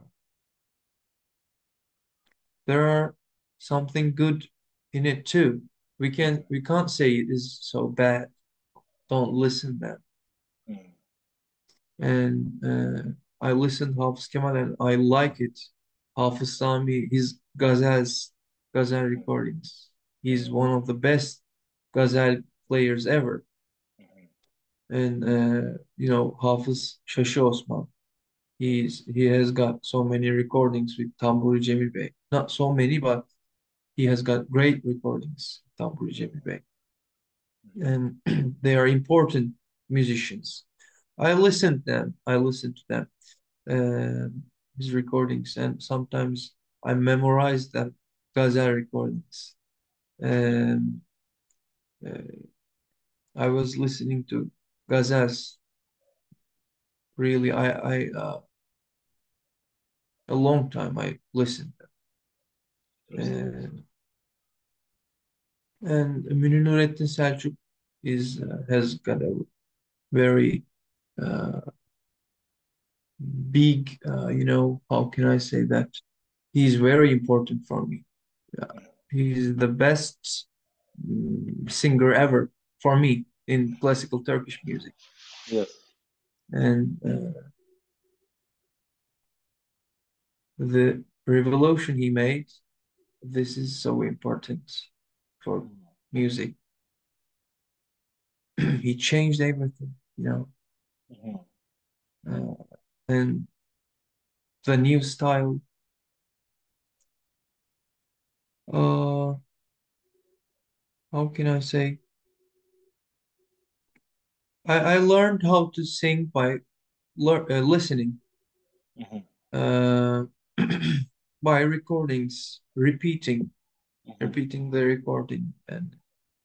there are something good in it too. We can we can't say it is so bad. Don't listen then. And uh, I listened Hafız Kemal and I like it. Hafız Sami, his ghazals, ghazal recordings. He's one of the best ghazal players ever. Mhm. And uh, you know, Hafız Şaşı Osman. He's he has got so many recordings with Tamburi Cemil Bey. Not so many, but he has got great recordings, Tamburi Cemil Bey. And they are important musicians. I listened them. I listened to them. Um, his recordings, and sometimes I memorize them Gazel recordings. And uh, I was listening to Gazels. Really, I I uh, a long time I listened. And, and Münir Nurettin Selçuk is uh, has got a very uh, big, uh, you know, how can I say that? He's very important for me. Yeah he's the best mm, singer ever for me in classical Turkish music. Yes. And uh, the revolution he made, this is so important for music. he changed everything, you know. Mhm. Uh, and the new style, uh, how can I say? I, I learned how to sing by lear uh, listening, Mhm. uh, by recordings, repeating, Mhm. repeating the recording and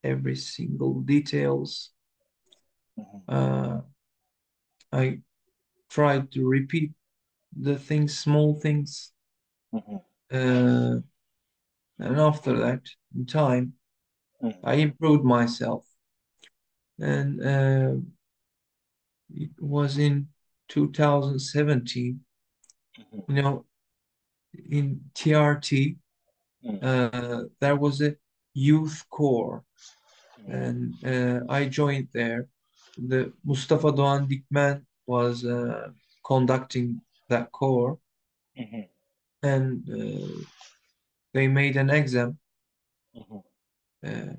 every single details. Mhm. Uh, I tried to repeat the things, small things, Mhm. uh, and after that, in time, Mhm. I improved myself. And uh, it was in 2017, Mhm. you know, in TRT, Mhm. uh, there was a youth corps, Mhm. and uh, I joined there. The Mustafa Doğan Dikmen was uh, conducting that corps, Mhm. and uh, they made an exam. Mhm. Uh,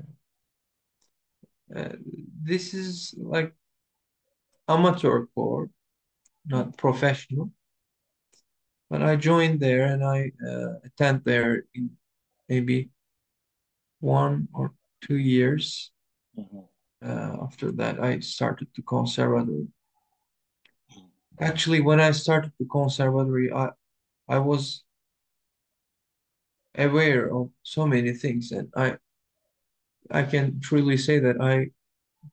uh, this is like amateur corps, not professional. But I joined there and I uh, attend there in maybe one or two years. Mhm. Uh, after that, I started the conservatory. Actually, when I started the conservatory, I I was aware of so many things, and I I can truly say that I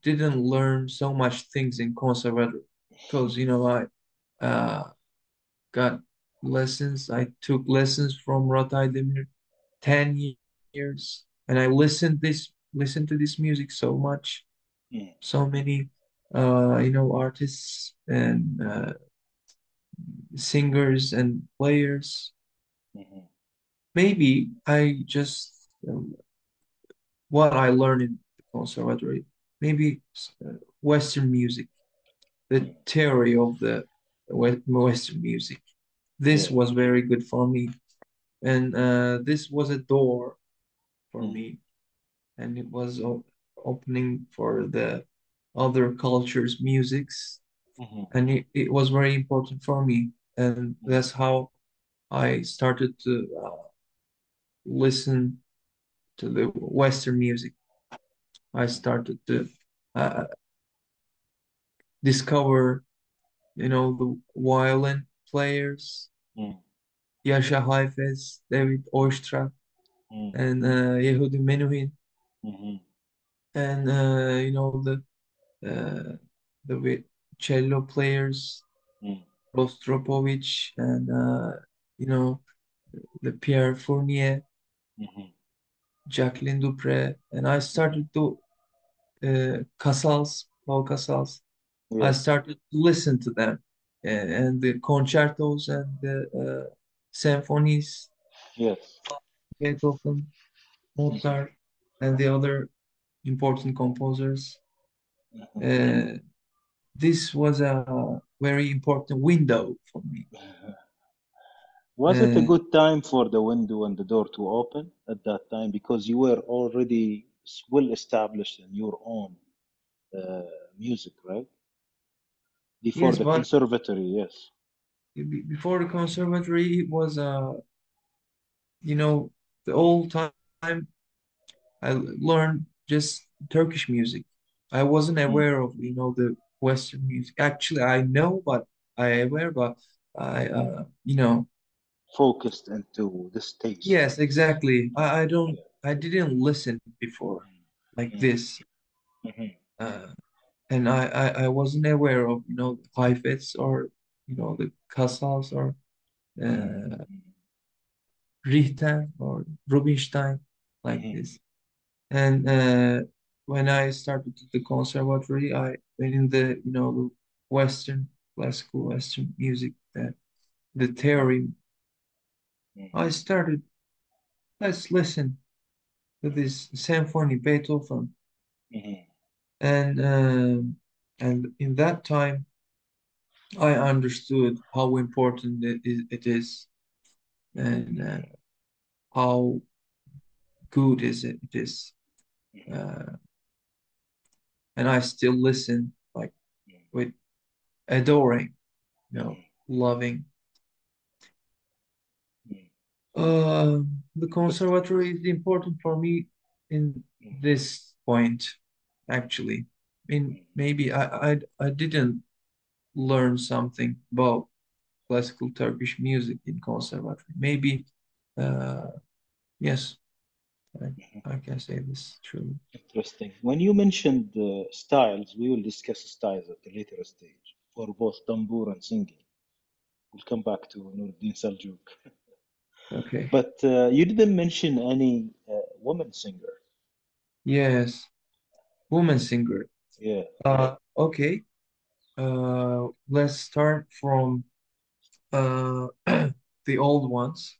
didn't learn so much things in conservatory because you know I uh, got lessons. I took lessons from Murat Aydemir 10 years, and I listened this listened to this music so much. Mhm. So many uh, you know artists and uh, singers and players. Mhm. Maybe I just um, what I learned in the conservatory, maybe uh, Western music, the theory of the Western music. This Yeah. was very good for me, and uh, this was a door for Mhm. me, and it was o opening for the other cultures' musics, Mhm. and it, it was very important for me, and that's how I started to uh, listen to the Western music. I started to uh, discover, you know, the violin players, Mhm. Jascha Heifetz, David Oistrakh, Mhm. and uh, Yehudi Menuhin, Mhm. And uh, you know the uh, the cello players, Mhm. Rostropovich, and uh, you know the Pierre Fournier, Mhm. Jacqueline du Pré, and I started to uh, Casals, Paul Casals. I started to listen to them and, and the concertos and the uh, symphonies, Yes. Beethoven, Mozart, and the other important composers. Mhm. Uh, this was a very important window for me. Was it a Uh, good time for the window and the door to open at that time because you were already well established in your own uh, music, right? Before yes, the conservatory, yes. before the conservatory, it was uh, you know, the old time I learned just Turkish music. I wasn't Mm, aware of, you know, the Western music. Actually, I know, but I aware, but I uh, you know Focused into the taste. yes exactly I, I don't I didn't listen before like Mhm. this Mhm. uh, and I, I I wasn't aware of you know Heifetz or you know the Casals or uh. Richter or Rubinstein like Mhm. this and uh, when I started the conservatory I went in the you know the Western classical Western music the the theory Mhm. I started let's listen to this symphony Beethoven Mhm. and um, and in that time I understood how important it is, it is and uh, how good is it, it is uh, and I still listen like with adoring you know loving. Uh, the conservatory is important for me in this point actually. I mean maybe I, I I didn't learn something about classical Turkish music in conservatory. Maybe uh, yes I, I can say this truly Interesting. When you mentioned uh, styles, we will discuss styles at a later stage for both tambur and singing. We'll come back to Nurettin Selçuk. okay But uh, you didn't mention any uh, woman singer. yes woman singer Yeah. uh, okay uh, let's start from uh, the old ones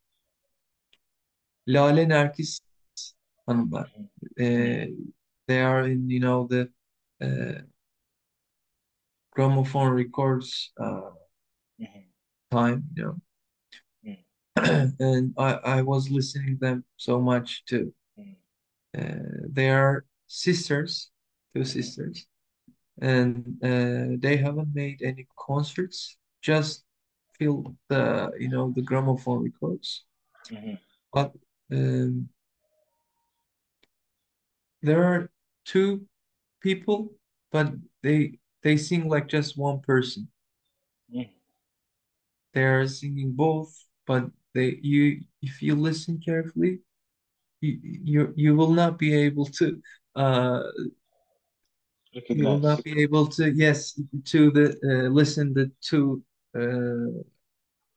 Lale Nergis hanımlar uh, they are in you know the uh, gramophone records uh, Mhm. time you know and I, I was listening them so much too Mhm. uh, they are sisters two sisters and uh, they haven't made any concerts just feel the you know the gramophone records Mhm. but um, there are two people but they they sing like just one person. Mhm. they're singing both but they you if you listen carefully you you, you will not be able to uh you will not be able to yes to the uh, listen the two uh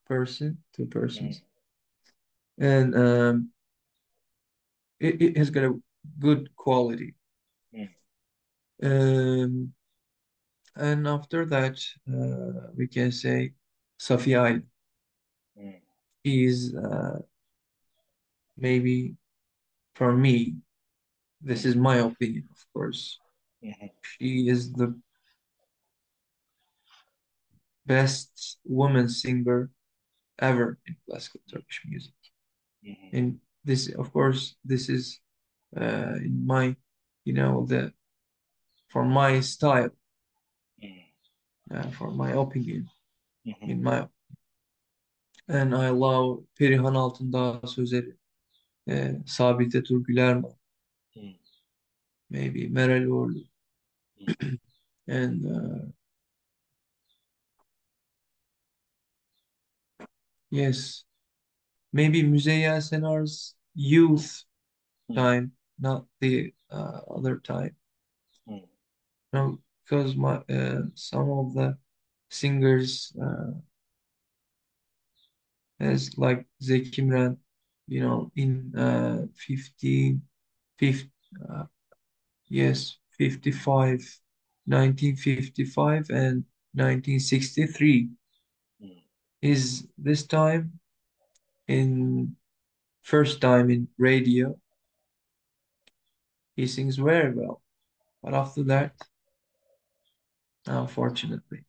person two persons. And um it, it has got a good quality Mm. um and after that uh, we can say Safiye Mm. is uh, maybe for me this is my opinion of course Mhm. she is the best woman singer ever in classical Turkish music Mhm. and this of course this is uh, in my you know the for my style Mhm. uh, for my opinion Mhm. in my and I love Perihan Altındağ Sözeri uh, Sabite Tur Gülerman Mhm. maybe Meral Uğurlu and uh, yes maybe Müzeyyen Senar's youth Mm. time not the uh, other time Mm. no because my uh, some of the singers uh, as like Zeki Müren you know in uh, 50, 50 uh, yes 55 1955 and 1963 Mm. is this time in first time in radio he sings very well but after that unfortunately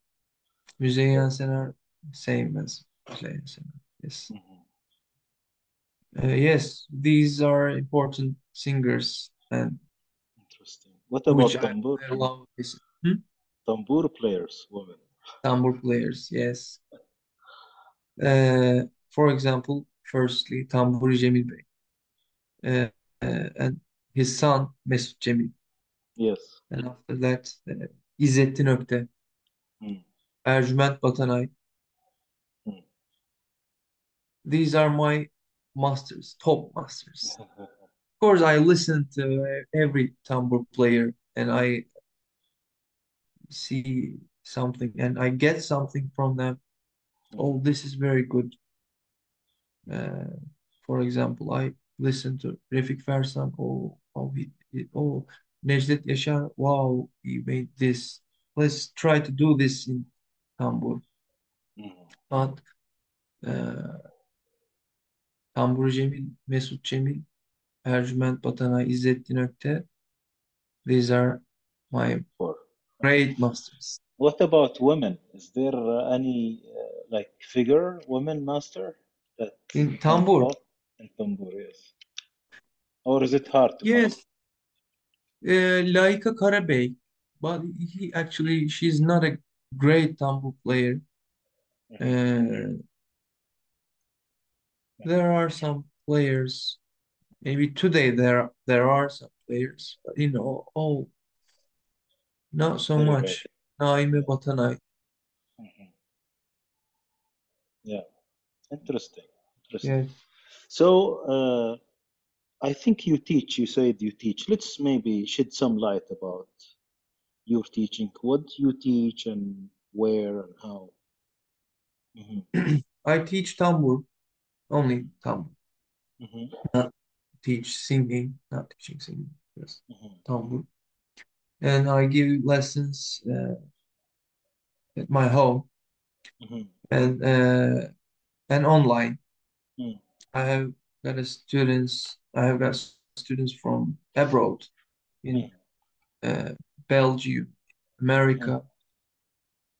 Müzeyyen Senar same as Senar yes Mhm. Uh, yes these are important singers and Interesting. What about tambour? tambur? I love this Hmm? Tambur players, women. tambur players yes Uh, for example firstly Tamburi Cemil Bey uh, uh, and his son Mesut Cemil Yes. and after that uh, İzzettin Ökte Mm. Ercüment Batanay these are my masters, top masters. Of course, I listen to every tambour player and I see something and I get something from them. Oh, this is very good. Uh, for example, I listen to Refik Fersan. Oh, oh, he, oh, Necdet Yaşar. Wow, he made this. Let's try to do this in tambur. Mhm. But uh, Tambur Cemil, Mesut Cemil, Ercüment Batanay, İzzettin Ökte. These are my great masters. what about women? Is there any uh, like figure women master that In tambur, in tambur? Yes. Or is it hard to yes, uh, Laika Karabey, but he actually she's not a great tambur player. Mhm. Uh, there are some players. Maybe today there there are some players, but you know, oh, not so Very much. Naime Batanay. Mhm. Yeah. Interesting. Interesting. Yes. So, uh, I think you teach, you said you teach. Let's maybe shed some light about your teaching. What you teach and where and how? Mhm. I teach tambur, only tambur. Mhm. Teach singing, not teaching singing, yes, Mhm. tambur. And I give lessons uh, at my home Mhm. and uh, and online. Mm. I have got a students. I have got students from abroad in uh, Belgium, America,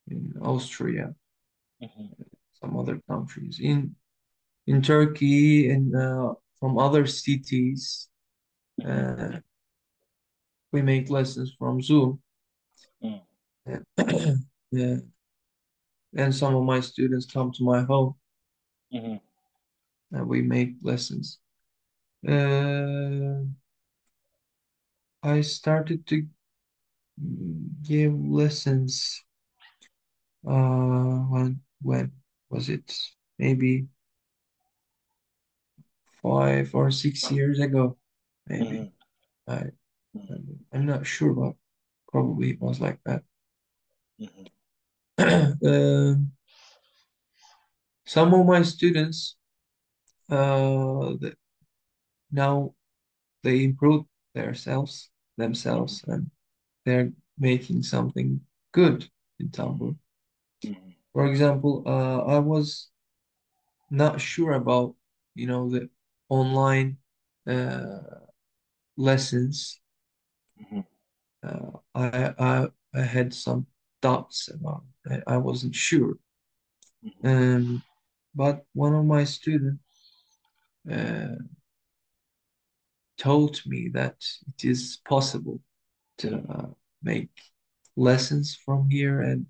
in Austria, Mhm. some other countries, in in Turkey, and uh, from other cities. Uh, we make lessons from Zoom. Mm. Yeah. And some of my students come to my home Mhm. And we make lessons. Uh, I started to give lessons uh, when when was it? Maybe five or six years ago, maybe. Mhm. I Mhm. I'm not sure, but probably it was like that. Mhm. Um, some of my students uh, th- now they improve themselves themselves and they're making something good in tambur. Mhm. For example, uh, I was not sure about you know the online uh, lessons. Mhm. Uh, I, I I had some doubts about it. I wasn't sure. Mhm. Um, but one of my students uh, told me that it is possible to uh, make lessons from here, and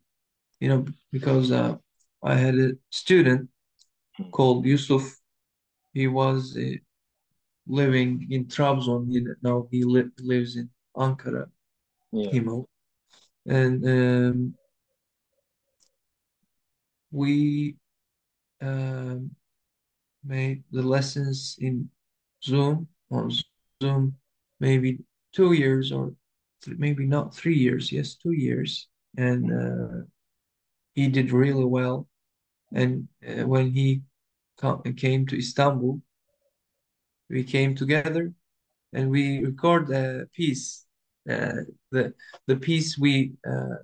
you know because uh, I had a student called Yusuf. He was uh, living in Trabzon. He, now he li lives in Ankara, Yeah. Himo, and um, we um, made the lessons in Zoom or Zoom maybe two years or th maybe not three years. Yes, two years, and uh, he did really well. And uh, when he co came to Istanbul, we came together and we record a piece. Uh, the the piece we uh,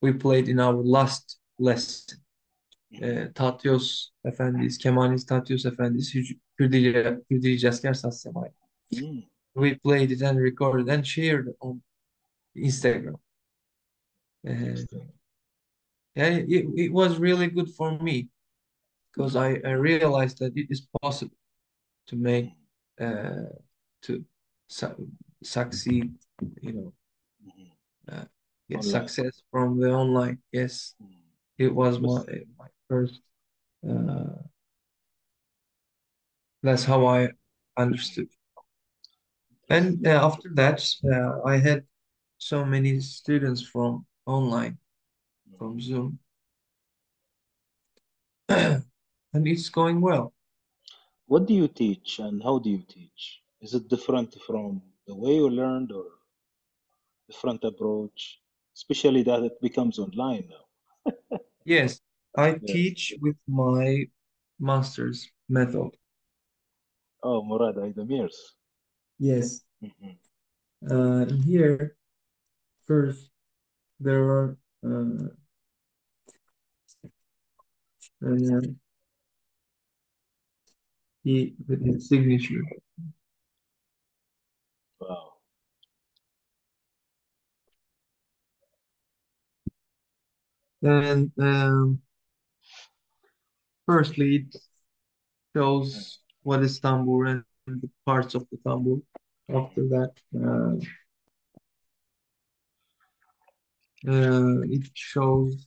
we played in our last lesson. E, Tatyos Efendis, Kemalis Tatyos Efendis, Kürdili Kürdili Hicazkar Saz Mm. We played it and recorded and shared on Instagram. Uh, and it, it was really good for me because I, I realized that it is possible to make uh, to su succeed, you know, Mhm. get Online. success from the online. Yes, Mm. it was my my first. Uh, that's how I understood. And uh, after that, uh, I had so many students from online, from Zoom. and it's going well. What do you teach and how do you teach? Is it different from the way you learned or different approach, especially that it becomes online now? Yes, I teach with my master's method. Oh, Murat Aydemir's. Yes. Mhm. Uh, here, first, there are uh, uh, he with his signature. Wow. And um, firstly, it shows what is tambur and the parts of the tambur. After that, uh, uh, it shows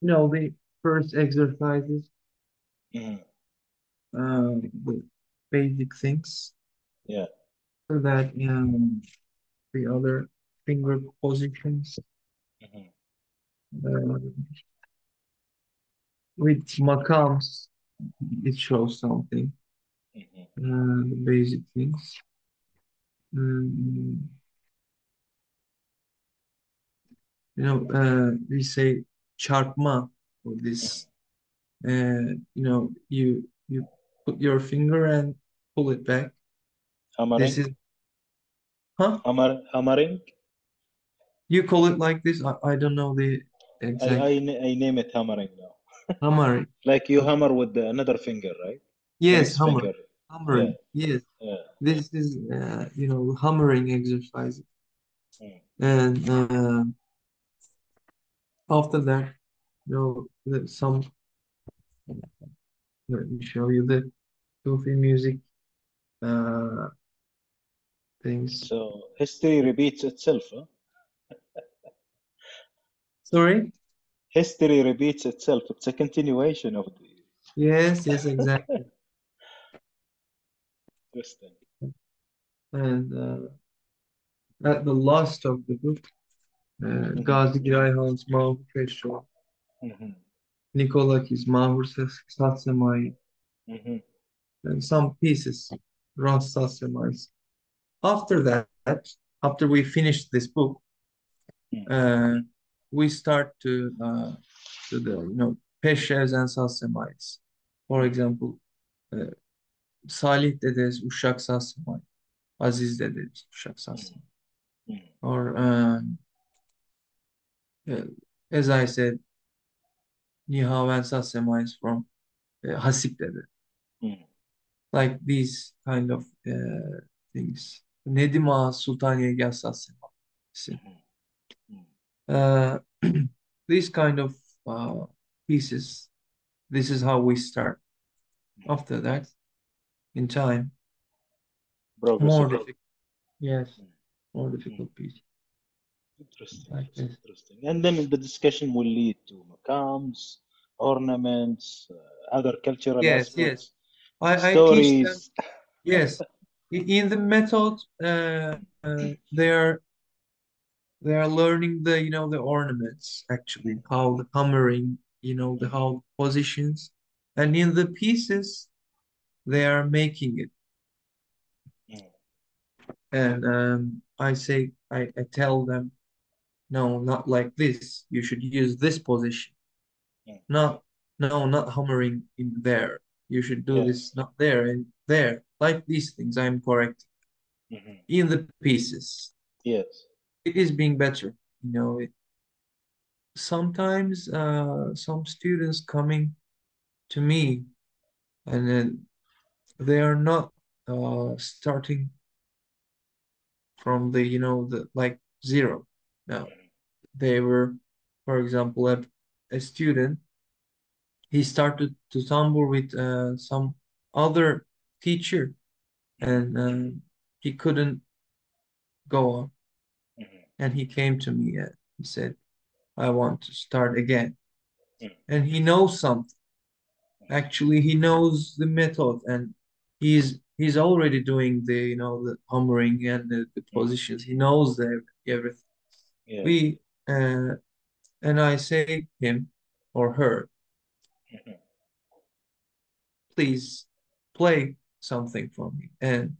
you know the first exercises, Mhm. Uh, the basic things. Yeah. For that, um, the other finger positions. Mhm. Uh, with makams, it shows something, Mhm. uh, the basic things. Um, you know, uh, we say çarpma for this. Uh, you know, you you put your finger and pull it back. This Hammering? is, huh? Hammer, hammering? You call it like this? I, I don't know the I, exact I, na- I name it hammering now. hammering. Like you hammer with the, another finger, right? Yes, hammer, finger. hammering. Yes, Yeah. this is uh, you know hammering exercise. Mm. And uh, after that, you know, some. Let me show you the Sufi music uh, things. So history repeats itself, huh? Sorry? History repeats itself. It's a continuation of the Yes, yes, exactly. Interesting. And uh, at the last of the book, uh. Gazi Giray Han's Mahur Peşrev, Mhm. Nikolakis Mahur Ses- Sasemai, Mhm. and some pieces, Ras Sasemai's. After that, after we finish this book, Mm. uh, we start to uh, to the you know Peşrevs and Sasemai's. For example, uh, Salih Dede's Uşak Sasemai, Aziz Dede's Uşak Sasemai. Mhm. Or um, uh, as I said, Nihavend Sasemai is from uh, Hasip Dede. Mhm. Like these kind of uh, things. Nedim Ağa Sultaniye Gel Sasemai. See. Mhm. Uh, these kind of uh, pieces, this is how we start. After that, in time, more difficult. Yes, Mm. more difficult piece. Interesting. Like this. Interesting. And then the discussion will lead to makams, ornaments, uh, other cultural Yes, aspects, I, I teach them. stories. Yes, in the method, uh, uh, they're they're learning the you know the ornaments actually, how the hammering, you know the how positions, and in the pieces, they are making it. Mm. And um, I say, I, I tell them, no, not like this. You should use this position. Mm. Not, no, not hammering in there. You should do Yeah. this, not there and there. Like these things, I'm correct Mhm. in the pieces. Yes. It is being better, you know. It, sometimes uh, some students coming to me and then they are not uh, starting from the, you know, the like zero. No, they were, for example, a, a student. He started to tambur with uh, some other teacher, and um, he couldn't go on. Mhm. And he came to me and he said, "I want to start again." Mm. And he knows something. Actually, he knows the method, and he's he's already doing the you know the hammering and the, the positions. He knows the, everything. Yeah. We uh, and I say him or her, Mhm. please play something for me, and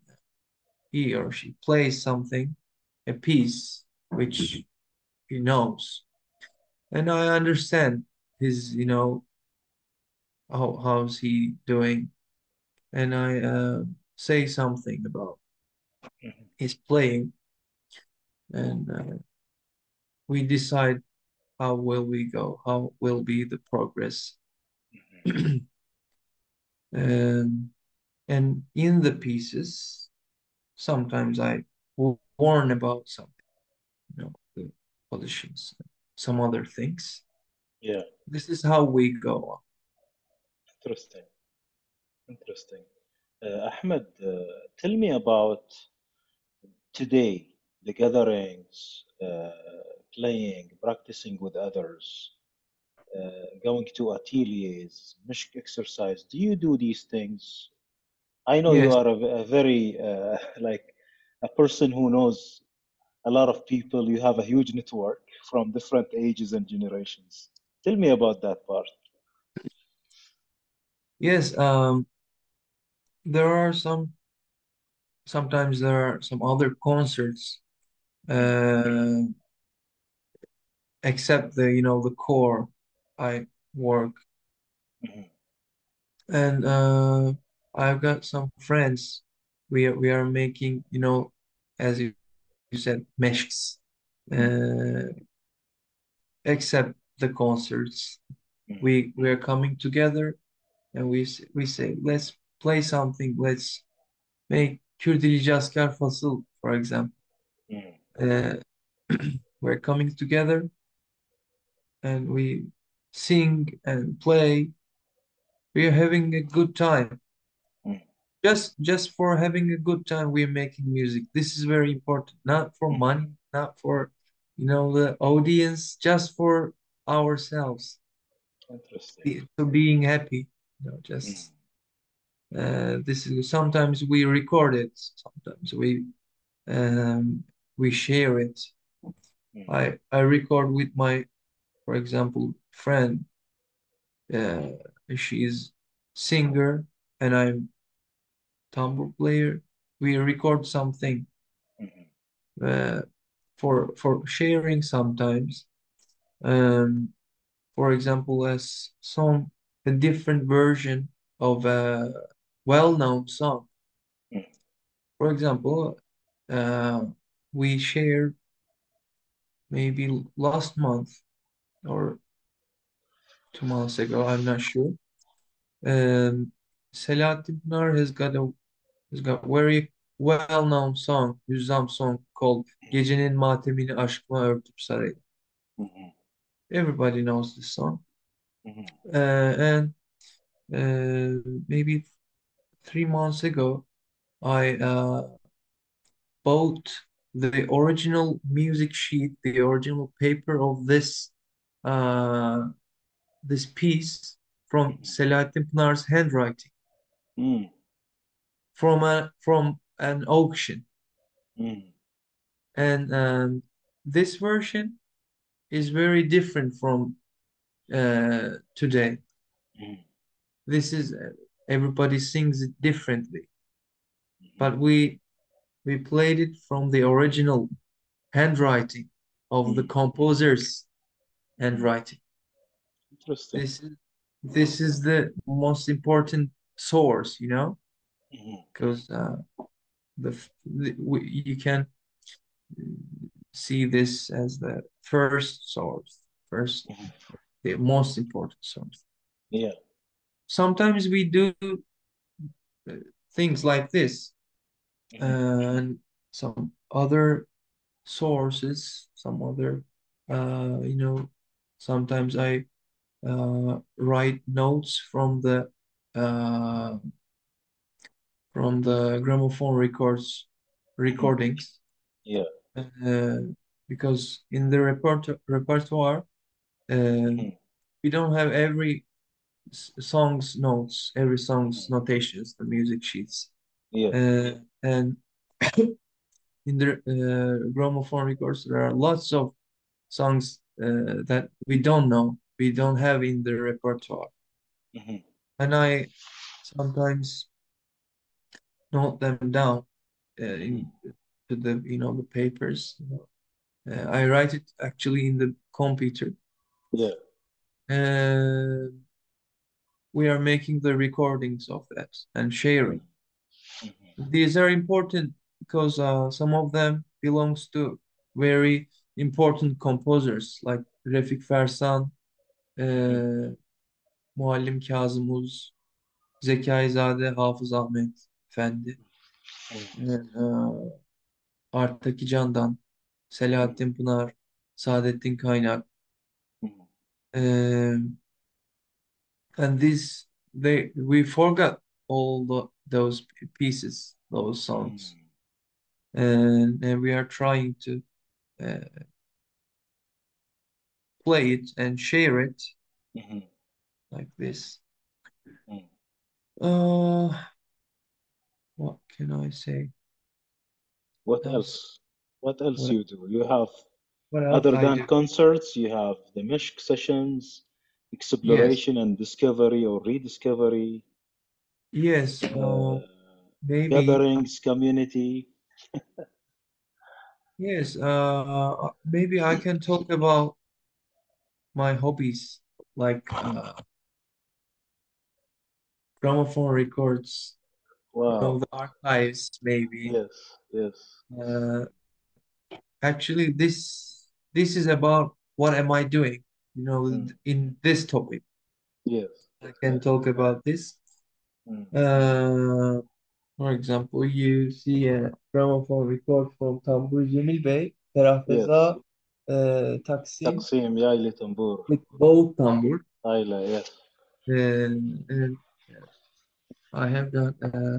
he or she plays something, a piece which he knows, and I understand his you know how how's he doing, and I uh, say something about his playing, and uh, we decide how will we go, how will be the progress. Um, and in the pieces, sometimes I warn about something, you know, the positions, some other things. Yeah. This is how we go. Interesting. Interesting. Uh, Ahmet, uh, tell me about today, the gatherings, uh, playing, practicing with others, uh, going to ateliers, meşk exercise. Do you do these things? I know you Yes, are a very, uh, like, a person who knows a lot of people. You have a huge network from different ages and generations. Tell me about that part. yes. Um, there are some. Sometimes there are some other concerts, uh, except the you know the core I work, Mhm. and uh, I've got some friends. We are we are making you know, as you, you said, meşks. Mhm. Uh, except the concerts. Mhm. We we are coming together and we we say let's play something. Let's make Kürdili Hicazkar Fasıl, for example. Mhm. Uh, we're coming together and we sing and play. We are having a good time. Mhm. Just just for having a good time, we're making music. This is very important, not for Mhm. money, not for you know the audience, just for ourselves. Interesting. So being happy, you know, just Mhm. uh, this is sometimes we record it, sometimes we um, we share it. I I record with my, for example, friend. Uh, she's singer and I'm tambour player. We record something Mhm. uh, for for sharing sometimes. Um, for example, a song, a different version of a well-known song. Mhm. For example, uh, we shared maybe last month or two months ago, I'm not sure. Um, Selahattin Pınar has got a has got very well-known song, Hüzzam song called Gecenin Matemini Aşkıma Örtüp Sarayım. Mhm. Everybody knows this song. Mhm. Uh, and uh, maybe three months ago, I uh, bought the original music sheet, the original paper of this uh, this piece from Selahattin Pınar's handwriting Mhm. from a from an auction. Mhm. And um, this version is very different from uh, today. Mhm. This is everybody sings it differently, but we we played it from the original handwriting of the Mhm. composer's handwriting. Interesting. This is this is the most important source, you know, because uh, the, the we, you can see this as the first source, first Mhm. the most important source. Yeah. Sometimes we do uh, things like this, Mhm. and some other sources, some other, uh, you know, sometimes I uh, write notes from the uh, from the gramophone records recordings Yeah. uh, because in the repertoire repertoire uh, Mhm. we don't have every song's notes, every song's Mhm. notations, the music sheets. Yeah. Uh, and in the uh, gramophone records, there are lots of songs uh, that we don't know, we don't have in the repertoire. hmm And I sometimes note them down uh, in to the you know the papers. Uh, I write it actually in the computer. Yeah. And we are making the recordings of that and sharing. hmm These are important because uh, some of them belongs to very important composers like Refik Fersan, uh, Muallim Kazım Uz, Zekaizade Hafız Ahmet Efendi, and, uh, Artaki Candan, Selahattin Pınar, Saadettin Kaynak. hmm Um, and this they we forgot all the, those pieces, those songs, and, and we are trying to play it and share it hmm like this. Mm. Uh, what can I say? What else? What else What, you do? You have other than do? concerts, you have the Meşk sessions, Yes, exploration and discovery or rediscovery, yes. Uh, uh, maybe gatherings, community. yes. Uh, maybe I can talk about my hobbies, like uh, gramophone records, Wow. the archives, maybe. Yes, yes. Uh, actually, this this is about what am I doing, you know, Mm. in this topic. Yes. I can talk about this. Mm. Uh, for example, you see a gramophone record from Tambur Cemil Bey, Yes. Feza, uh, Taksim Taksim Yaylı Tambur. with both tambur. Ayla, yes. And, and I have done uh,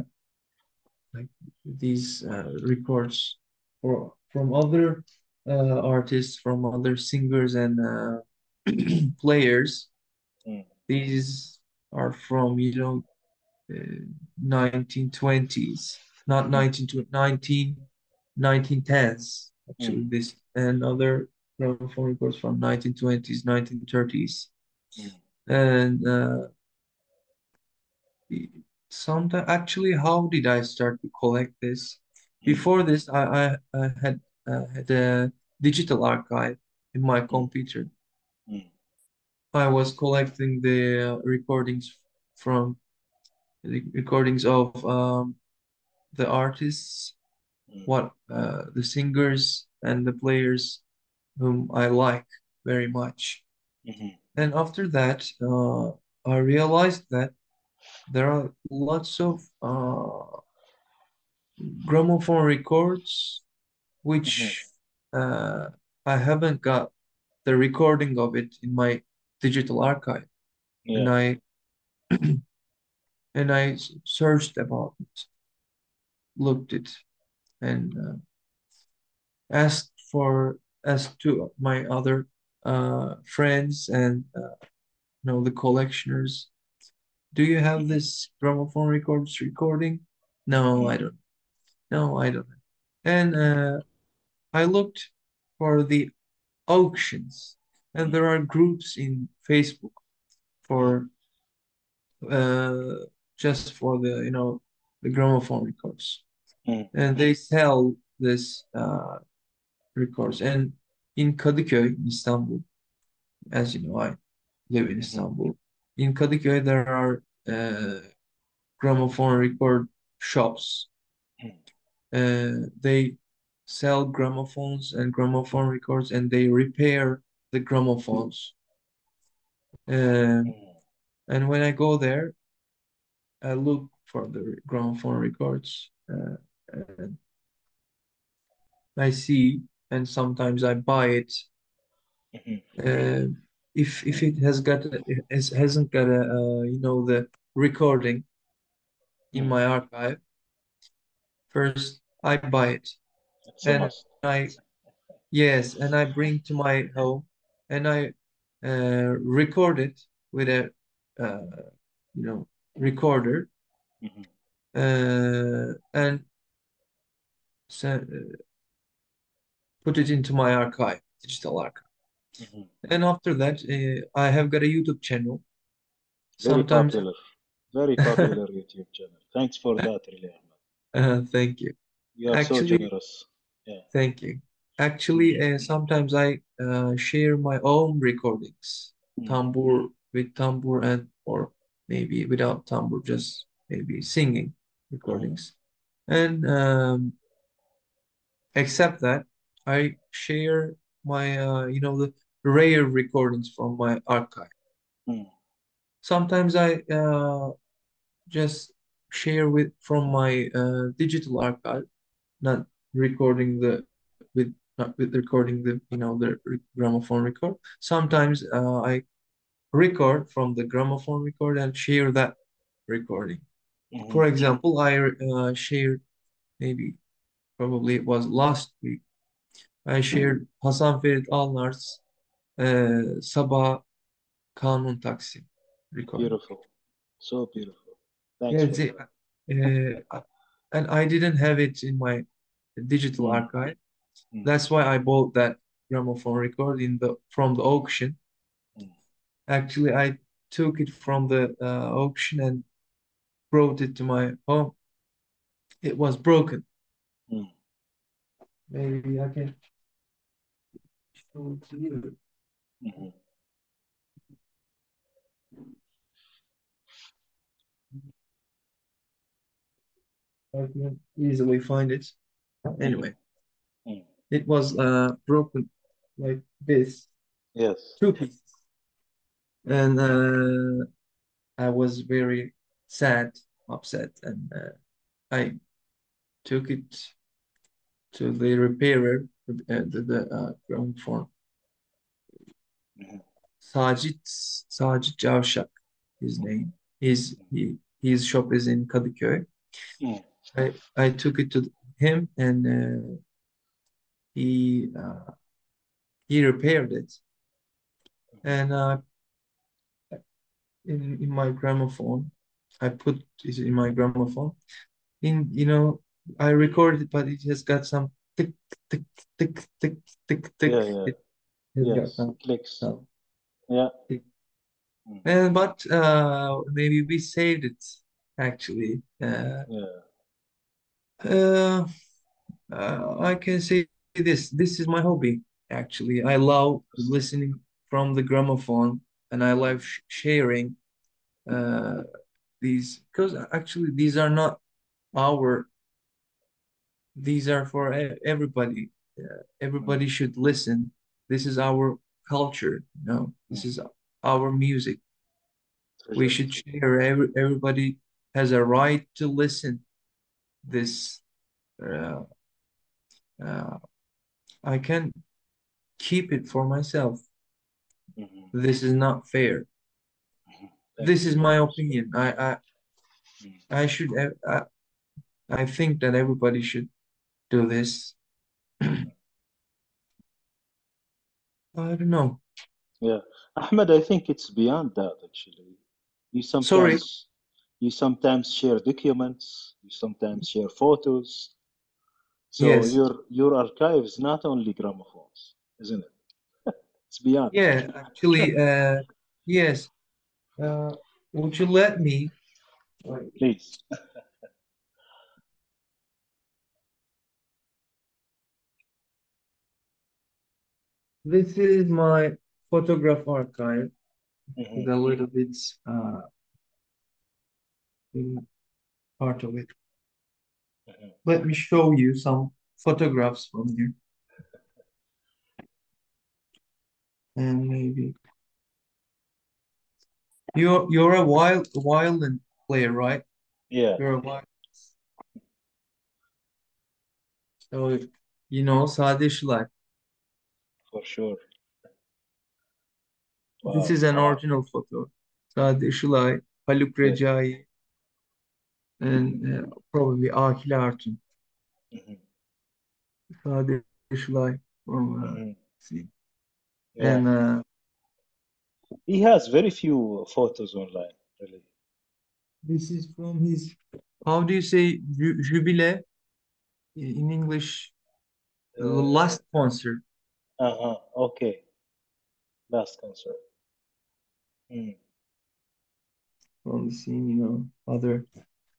like these uh, records for from other uh, artists, from other singers and uh, players. Mm. These are from, you know, 1920s, not Mm. 19, 19, 1910s, actually, Mm. this, and other gramophone records from 1920s, 1930s. Mm. And uh, sometimes, actually, how did I start to collect this? Before this, I, I, I had uh, had a digital archive in my computer. I was collecting the uh, recordings from recordings of um, the artists, Mm. what uh, the singers and the players whom I like very much. Mhm. And after that, uh, I realized that there are lots of uh, gramophone records which uh, I haven't got the recording of it in my digital archive, and I and I searched about it, looked it, and uh, asked for asked to my other uh, friends and uh, you know the collectioners, do you have this gramophone records recording? No, I don't. No, I don't. And uh, I looked for the auctions, and there are groups in Facebook for uh, just for the you know the gramophone records, Mm. and they sell this uh, records. And in Kadıköy, in Istanbul, as you know, I live in. Istanbul. In Kadıköy, there are uh, gramophone record shops. Mm. Uh, they sell gramophones and gramophone records, and they repair the gramophones. Um, Mm. and when I go there, I look for the gramophone records, uh, and I see, and sometimes I buy it. Mhm. Uh, if if it has got a, it has, hasn't got a uh, you know the recording in my archive, first I buy it, a and must. I yes, and I bring to my home, and I uh, record it with a uh, you know recorder. Mhm. uh, and uh, put it into my archive, digital archive. Mhm. And after that, uh, I have got a YouTube channel. Very Sometimes, popular. Very popular YouTube channel. Thanks for that, really, uh, thank you. You are so Actually, generous. Yeah. thank you. Actually, uh, sometimes I uh, share my own recordings, Mm. tambur with tambur and or maybe without tambur, just maybe singing recordings. And um, except that, I share my uh, you know the rare recordings from my archive. Mm. Sometimes I uh, just share with from my uh, digital archive, not recording the with not with recording the you know the gramophone record. Sometimes uh, I record from the gramophone record and share that recording. Mhm. For example, I uh, shared maybe probably it was last week. I shared Hasan Ferit Alnar's uh, Sabah Kanun Taksim recording. Beautiful. So beautiful. Thanks Yes, for uh, and I didn't have it in my digital Mm. archive. Mm. That's why I bought that gramophone record in the from the auction. Actually, I took it from the uh, auction and brought it to my home. It was broken. Mm. Maybe I can show it to you. Mhm. I can easily find it. Anyway, Mm. it was uh, broken like this, Yes. two pieces. And uh, I was very sad, upset, and uh, I took it to the repairer, uh, the, the uh, gramophone. Mhm. Sajid Sajid Cavşak, his name. His he his shop is in Kadıköy. Mm. I I took it to him and uh, he uh, he repaired it. And uh, in in my gramophone, I put it in my gramophone. In you know, I recorded it, but it has got some tick tick tick tick tick tick. Yeah, yeah. It Yes. some Clicks. sound. Yeah. Tick. Mm. And but uh, maybe we saved it actually. Uh, Yeah. uh, uh, I can say this. This is my hobby actually. I love listening from the gramophone, and I love sh sharing uh, these because actually these are not our. These are for everybody. Uh, everybody should listen. This is our culture, you know. This is our music. We should share. Every, everybody has a right to listen this. Uh, uh, I can keep it for myself. Mhm. This is not fair. Thank This is my opinion. I I Mm. I should I, I think that everybody should do this. I don't know. Yeah. Ahmet, I think it's beyond that actually. You Sorry. sometimes you sometimes share documents, you sometimes share photos. So Yes. your your archive is not only gramophones, isn't it? It's beyond. Yeah, actually, uh, yes. Uh, would you let me? Please. This is my photograph archive Mhm. a little bit uh, part of it. Mhm. Let me show you some photographs from here. And maybe you're you're a wild violin player, right? Yeah. You're a violin. So you know Sadi Işılay. For sure. This is an original photo. Sadi Işılay, Haluk Yeah. Recai, and uh, probably Akile Artun. Mhm. Sade Şılay from uh, Mhm. see. Yeah. And uh, He has very few photos online, really. this is from his how do you say ju- jubile in English? Uh, last concert. uh-huh. Okay. Last concert. Hmm. From the scene, you know, other.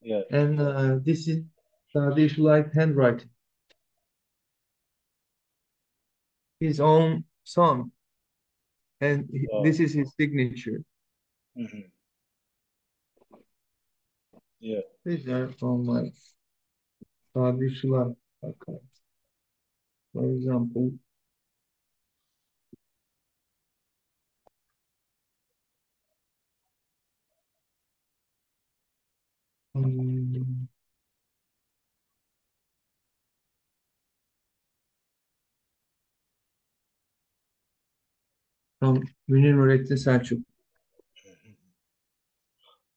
Yeah. And uh, this is Sadi Işılay handwriting. His own song. And Wow. this is his signature. hmm Yeah. These are from like Sadi Işılay. Okay. For example, um, from Münir Nurettin Selçuk.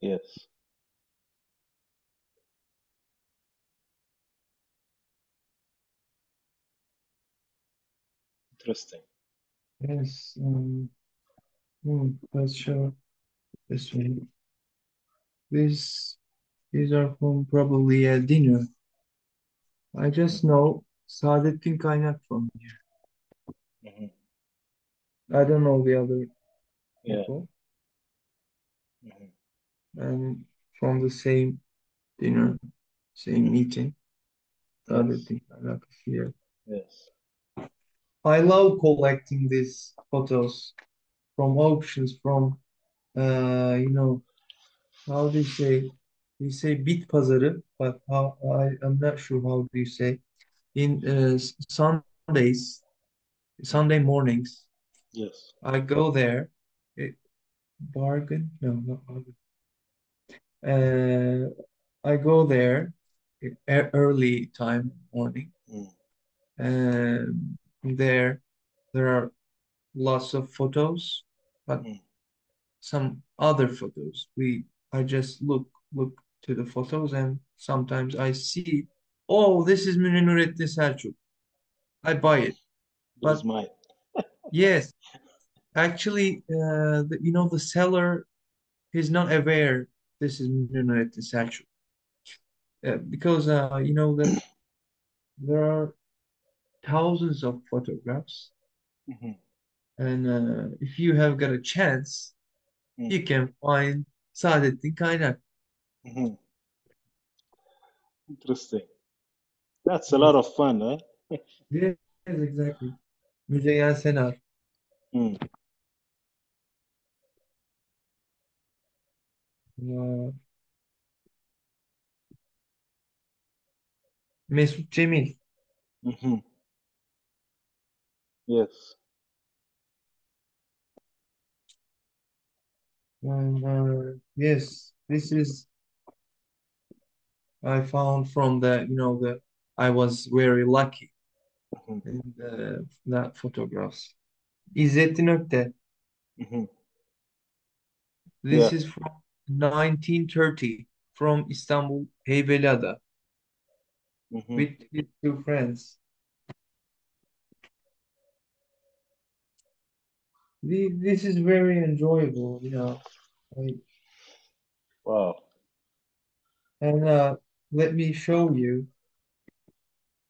Yes. Interesting. Yes, um, hmm, let's show this one. This, these are from probably a dinner. I just know Saadettin Kaynak from here. hmm I don't know the other Yeah. people. hmm And from the same dinner, same meeting, Yes. Saadettin Kaynak is here. Yes. I love collecting these photos from auctions, from uh, you know, how do you say? We say bit pazarı, but how I I'm not sure how do you say in uh, Sundays, Sunday mornings. Yes. I go there. It, bargain? No, not bargain. Uh, I go there early time morning. Mm. And there, there are lots of photos, but Mm. some other photos. We, I just look look to the photos, and sometimes I see, oh, this is Münir Nurettin Selçuk. I buy it. This But mine. Yes, actually, uh, the, you know, the seller is not aware this is Nurettin Selçuk. Uh, because uh, you know that there are thousands of photographs, hmm and uh, if you have got a chance, Mm. you can find Saadettin Kaynak. hmm Interesting. That's a lot of fun, eh? Yes, exactly. Müzeyyen Senar. Mm. Uh, Mesut Cemil. hmm Yes. And uh, yes, this is I found from the you know the I was very lucky in the, that photographs. İzzettin Öktem. hmm This Yeah. is from 1930 from Istanbul Heybeliada hmm with his two friends. The- This is very enjoyable, you know. Like, Wow. and uh, let me show you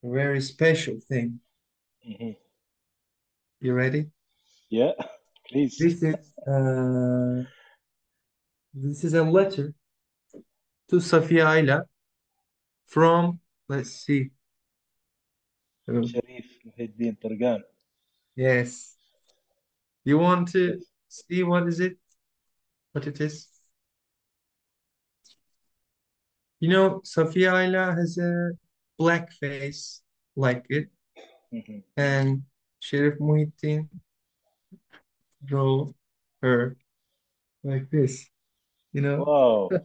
a very special thing. hmm You ready? Yeah. Please. This is uh, this is a letter to Safiye Ayla from, let's see. Sharif Muhyiddin Targan. yes. You want to see what is it? What it is? You know, Safiye Ayla has a black face like it, hmm and Sharif Muhyiddin drew her like this. You know? Wow.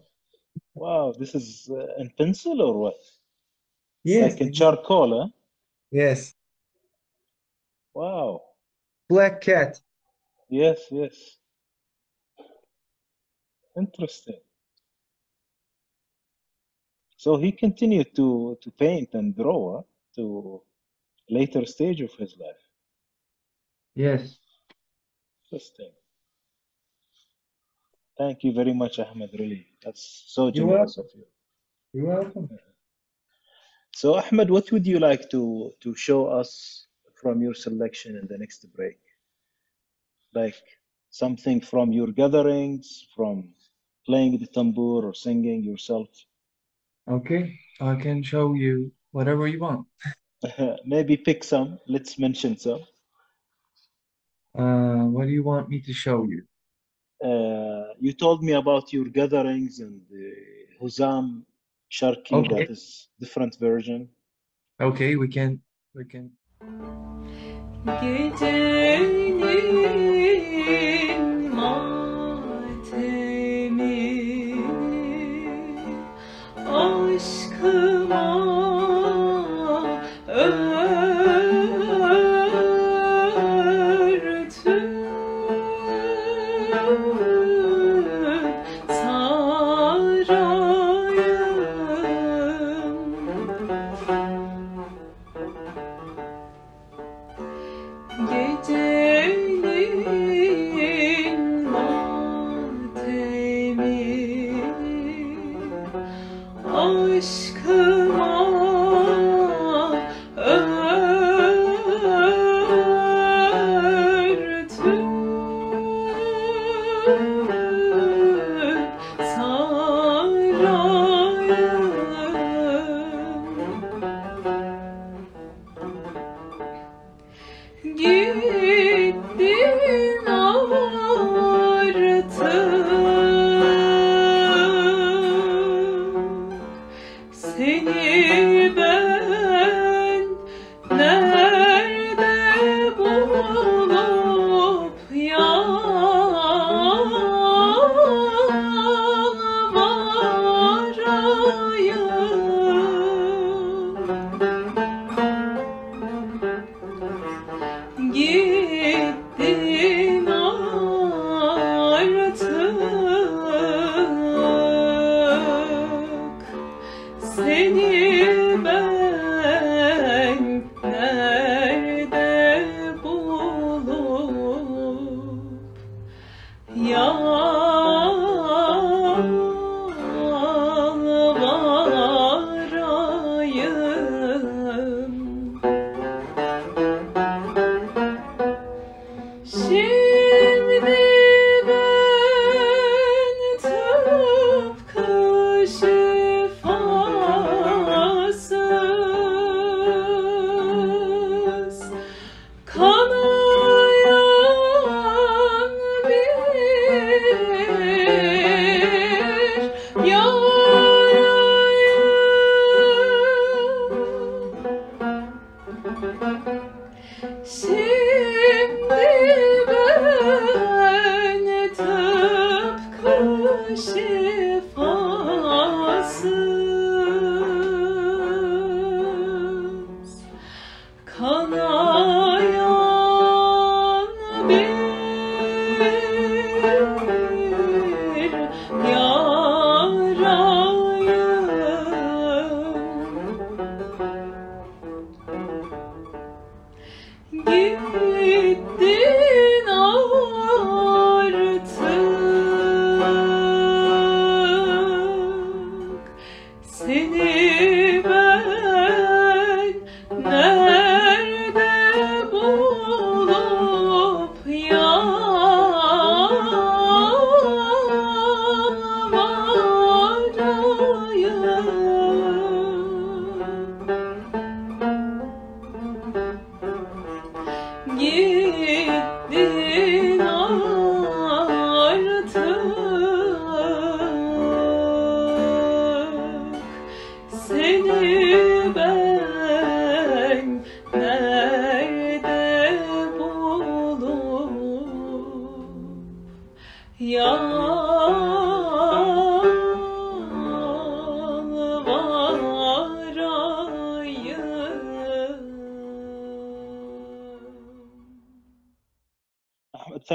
Wow. This is uh, in pencil or what? Yes, Like in charcoal, huh? yes. Wow. Black cat. Yes, yes. Interesting. So he continued to to paint and draw to later stage of his life. Yes. Interesting. Thank you very much, Ahmet. Really, that's so generous of you. You're welcome. So, Ahmet, what would you like to to show us from your selection in the next break? Like something from your gatherings, from playing the tambur or singing yourself? Okay, I can show you whatever you want. Maybe pick some. Let's mention some. Uh, what do you want me to show you? Uh, you told me about your gatherings and the Huzam Sharki Okay, that is different version. okay, we can we can.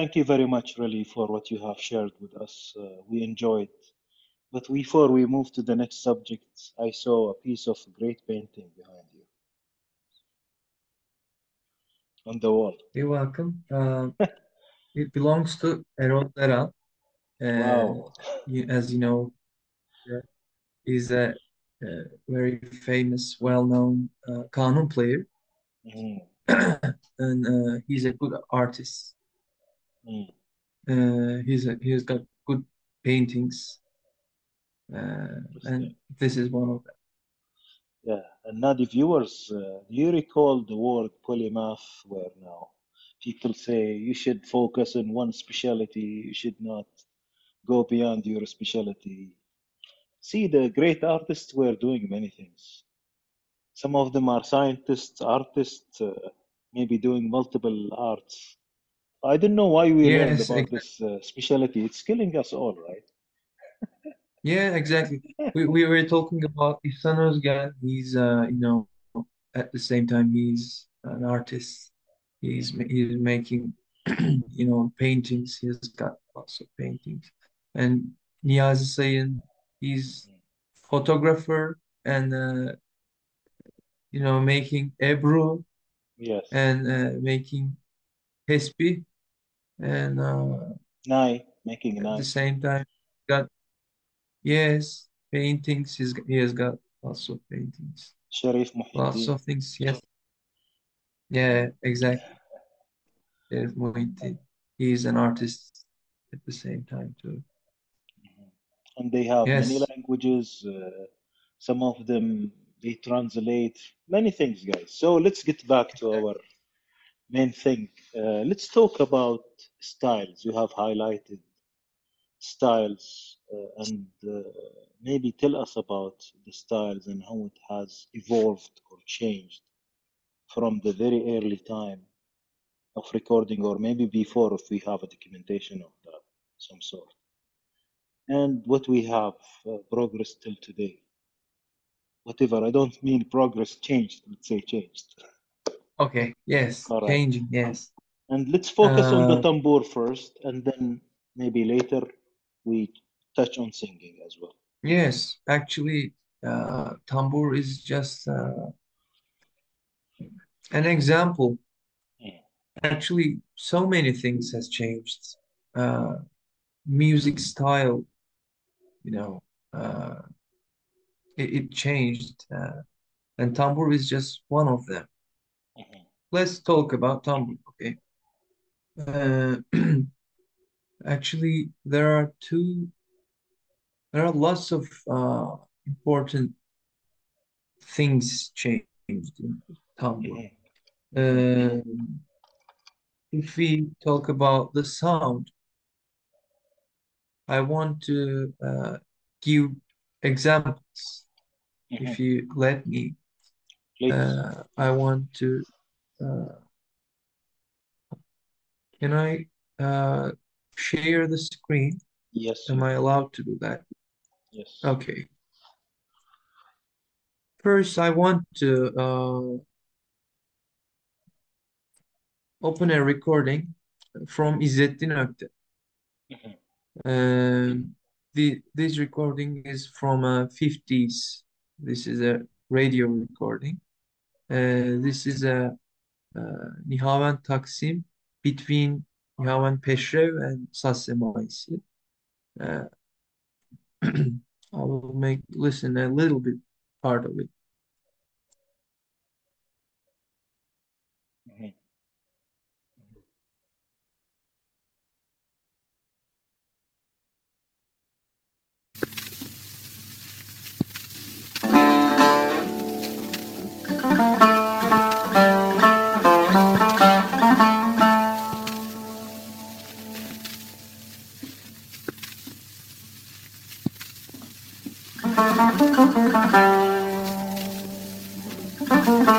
Thank you very much, really, for what you have shared with us. Uh, we enjoyed. But before we move to the next subject, I saw a piece of great painting behind you on the wall. You're welcome. Um, it belongs to Erol Deran. Uh, Wow. as you know, uh, he's a uh, very famous, well-known uh, kanun player, Mhm. and uh, he's a good artist. Mm. Uh, he's a, he's got good paintings, uh, and this is one of them. Yeah, and now the viewers, uh, do you recall the word polymath where now people say you should focus on one specialty, you should not go beyond your specialty. See, the great artists were doing many things. Some of them are scientists, artists, uh, maybe doing multiple arts. I don't know why we learned about exactly. this uh, specialty. It's killing us all, right? Yeah, exactly. We we were talking about Ihsan Özgen. He's uh, you know, at the same time he's an artist. He's he's making you know paintings. He's got lots of paintings. And Niyazi Sayın, he's photographer and uh, you know making Ebru Yes. and uh, making Tesbih and uh, Nai, making at Nai. the same time got yes paintings. He's he has got lots of paintings. Sharif Lots of things. Yes. Yeah, exactly. There's Muhyiddin. He's an artist at the same time too. and they have many languages. Uh, some of them they translate many things, guys. So let's get back to our main thing. Uh, let's talk about styles. You have highlighted styles uh, and uh, maybe tell us about the styles and how it has evolved or changed from the very early time of recording or maybe before if we have a documentation of that some sort and what we have uh, progress till today whatever i don't mean progress changed let's say changed Okay. Yes. all right Changing. Yes. And let's focus on the Uh, tambur first and then maybe later we touch on singing as well yes. Actually, uh, tambur is just uh, an example. Mm. Actually, so many things has changed. Uh, music style, you know, uh, it, it changed, uh, and tambur is just one of them. Mhm. Let's talk about tambur, okay? Uh, actually, there are two, there are lots of uh, important things changed in. Mhm. Um, if we talk about the sound, I want to uh, give examples. Mhm. If you let me, please uh, I want to. Can I uh, share the screen? yes Am I allowed to do that? yes Okay. First, I want to uh, open a recording from İzzettin Öktem. Mhm. Um, the this recording is from uh, 50s. This is a radio recording. Uh, this is a uh, Nihavend Taksim between Yavan Peşrev and Saz Semaisi. Uh, I will make listen a little bit part of it. Thank you.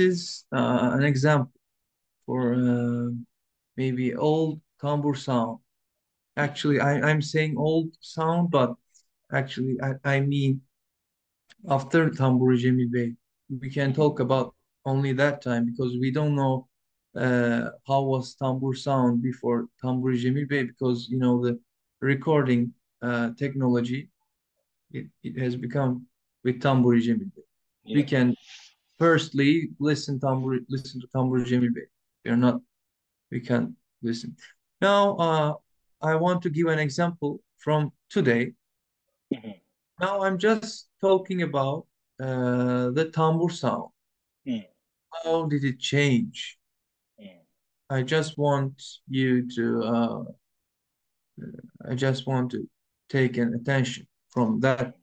Is uh, an example for uh, maybe old tambur sound. Actually, I, I'm saying old sound, but actually, I, I mean after Tamburi Cemil Bey. We can talk about only that time because we don't know uh, how was tambur sound before Tamburi Cemil Bey because you know the recording uh, technology it, it has become with Tamburi Cemil Bey. We can firstly listen Tamburi listen to Tamburi Cemil Bey. We are not we can listen. Now uh, I want to give an example from today. Mhm. Now I'm just talking about uh, the tambur sound. Mm. How did it change? Mm. I just want you to uh, I just want to take an attention from that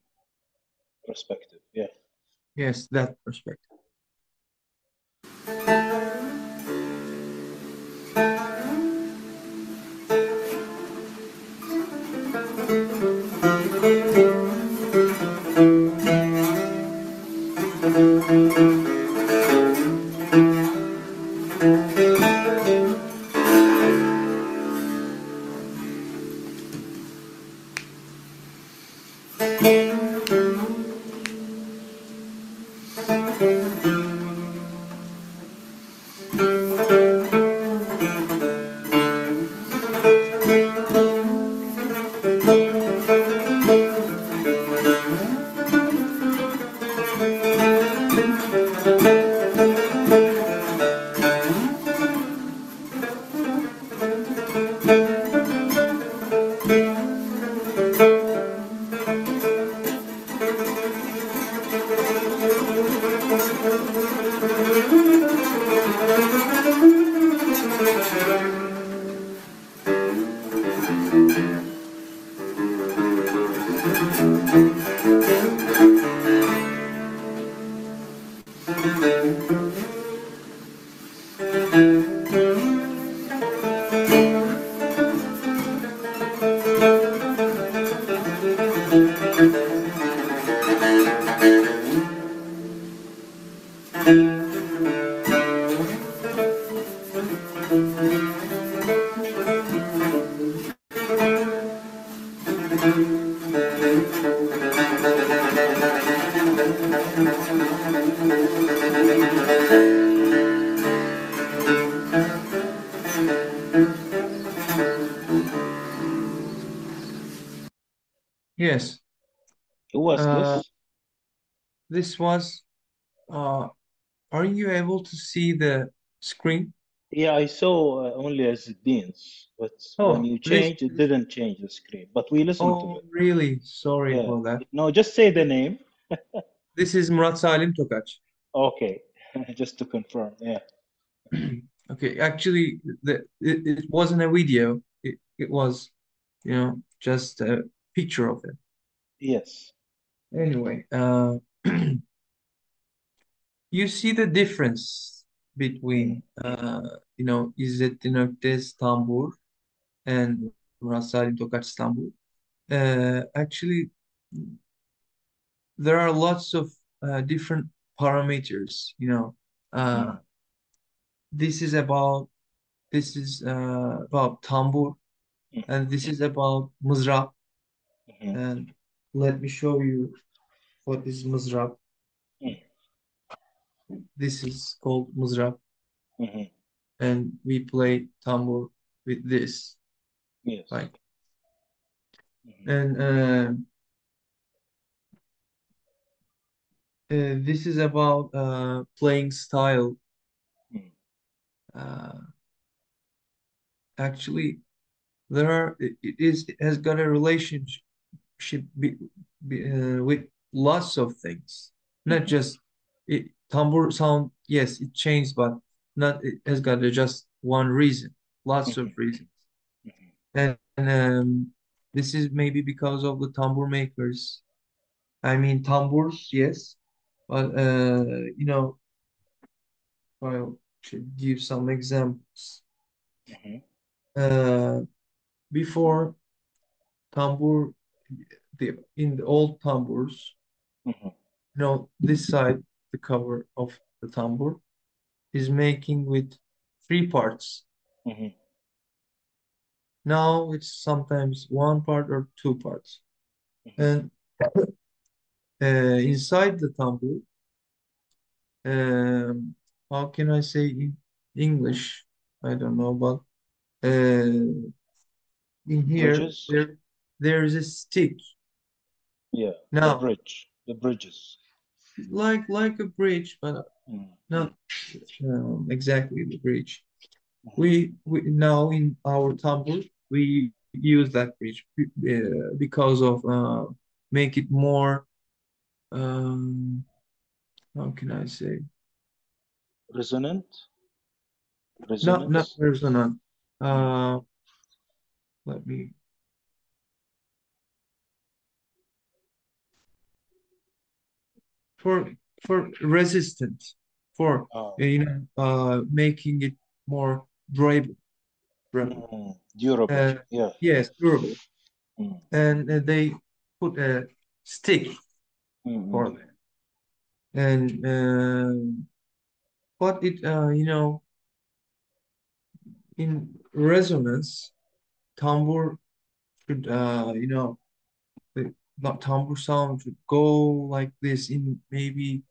Perspective. Yeah. yes that perspective. Müzik Yes, Who was uh, this? this was uh, are you able to see the screen? Yeah, I saw uh, only as beans, but when Oh, you this changed, it didn't change the screen. But we listened to oh it. really sorry Yeah. for that. No, just say the name. This is Murat Salim Tokaç. Okay, just to confirm. Yeah. Okay, actually, the it, it wasn't a video. It it was, you know, just a picture of it. Yes. Anyway, uh, you see the difference between, uh, you know, İzzettin Öktem's Tambur and Murat Salim Tokaç Tambur. Uh, actually, there are lots of uh, different parameters, you know. Uh, Mm. this is about this is uh, about tambur Mm. and this is about mızrap Mhm. and let me show you what is mızrap. This is called mızrap Mhm. and we play tambur with this Yes. like Mhm. and uh, uh, this is about uh, playing style. Mm. Uh, actually, there are it, it is it has got a relationship be, be, uh, with lots of things, not Mhm. just it tambur sound. Yes, it changed, but not it has got just one reason. Lots of Mhm. reasons, Mhm. and, um, this is maybe because of the tambur makers. I mean, tamburs, yes, but uh, you know, I'll give some examples. Mhm. Uh, before tambur, the in the old tamburs, Mhm. you know, this side, the cover of the tambur is making with three parts. Mhm. Now it's sometimes one part or two parts. And uh, inside the tambur, um, how can I say in English? I don't know, but uh, in here Bridges? there there is a stick. Yeah, now, the bridge, the bridges. Like like a bridge, but Mm. not um, exactly the bridge. We we now in our tambur we use that bridge uh, because of uh, make it more um, how can I say? Resonant? Not not resonant. Uh, let me. For for resistant, for Oh. uh, you know, uh, making it more durable. durable. Mm. Durable. Uh, Yeah. yes, durable. Mm. And uh, they put a stick Mm, for that. And um, but it uh, you know, in resonance, tambur should uh, you know, not tambur sound should go like this in maybe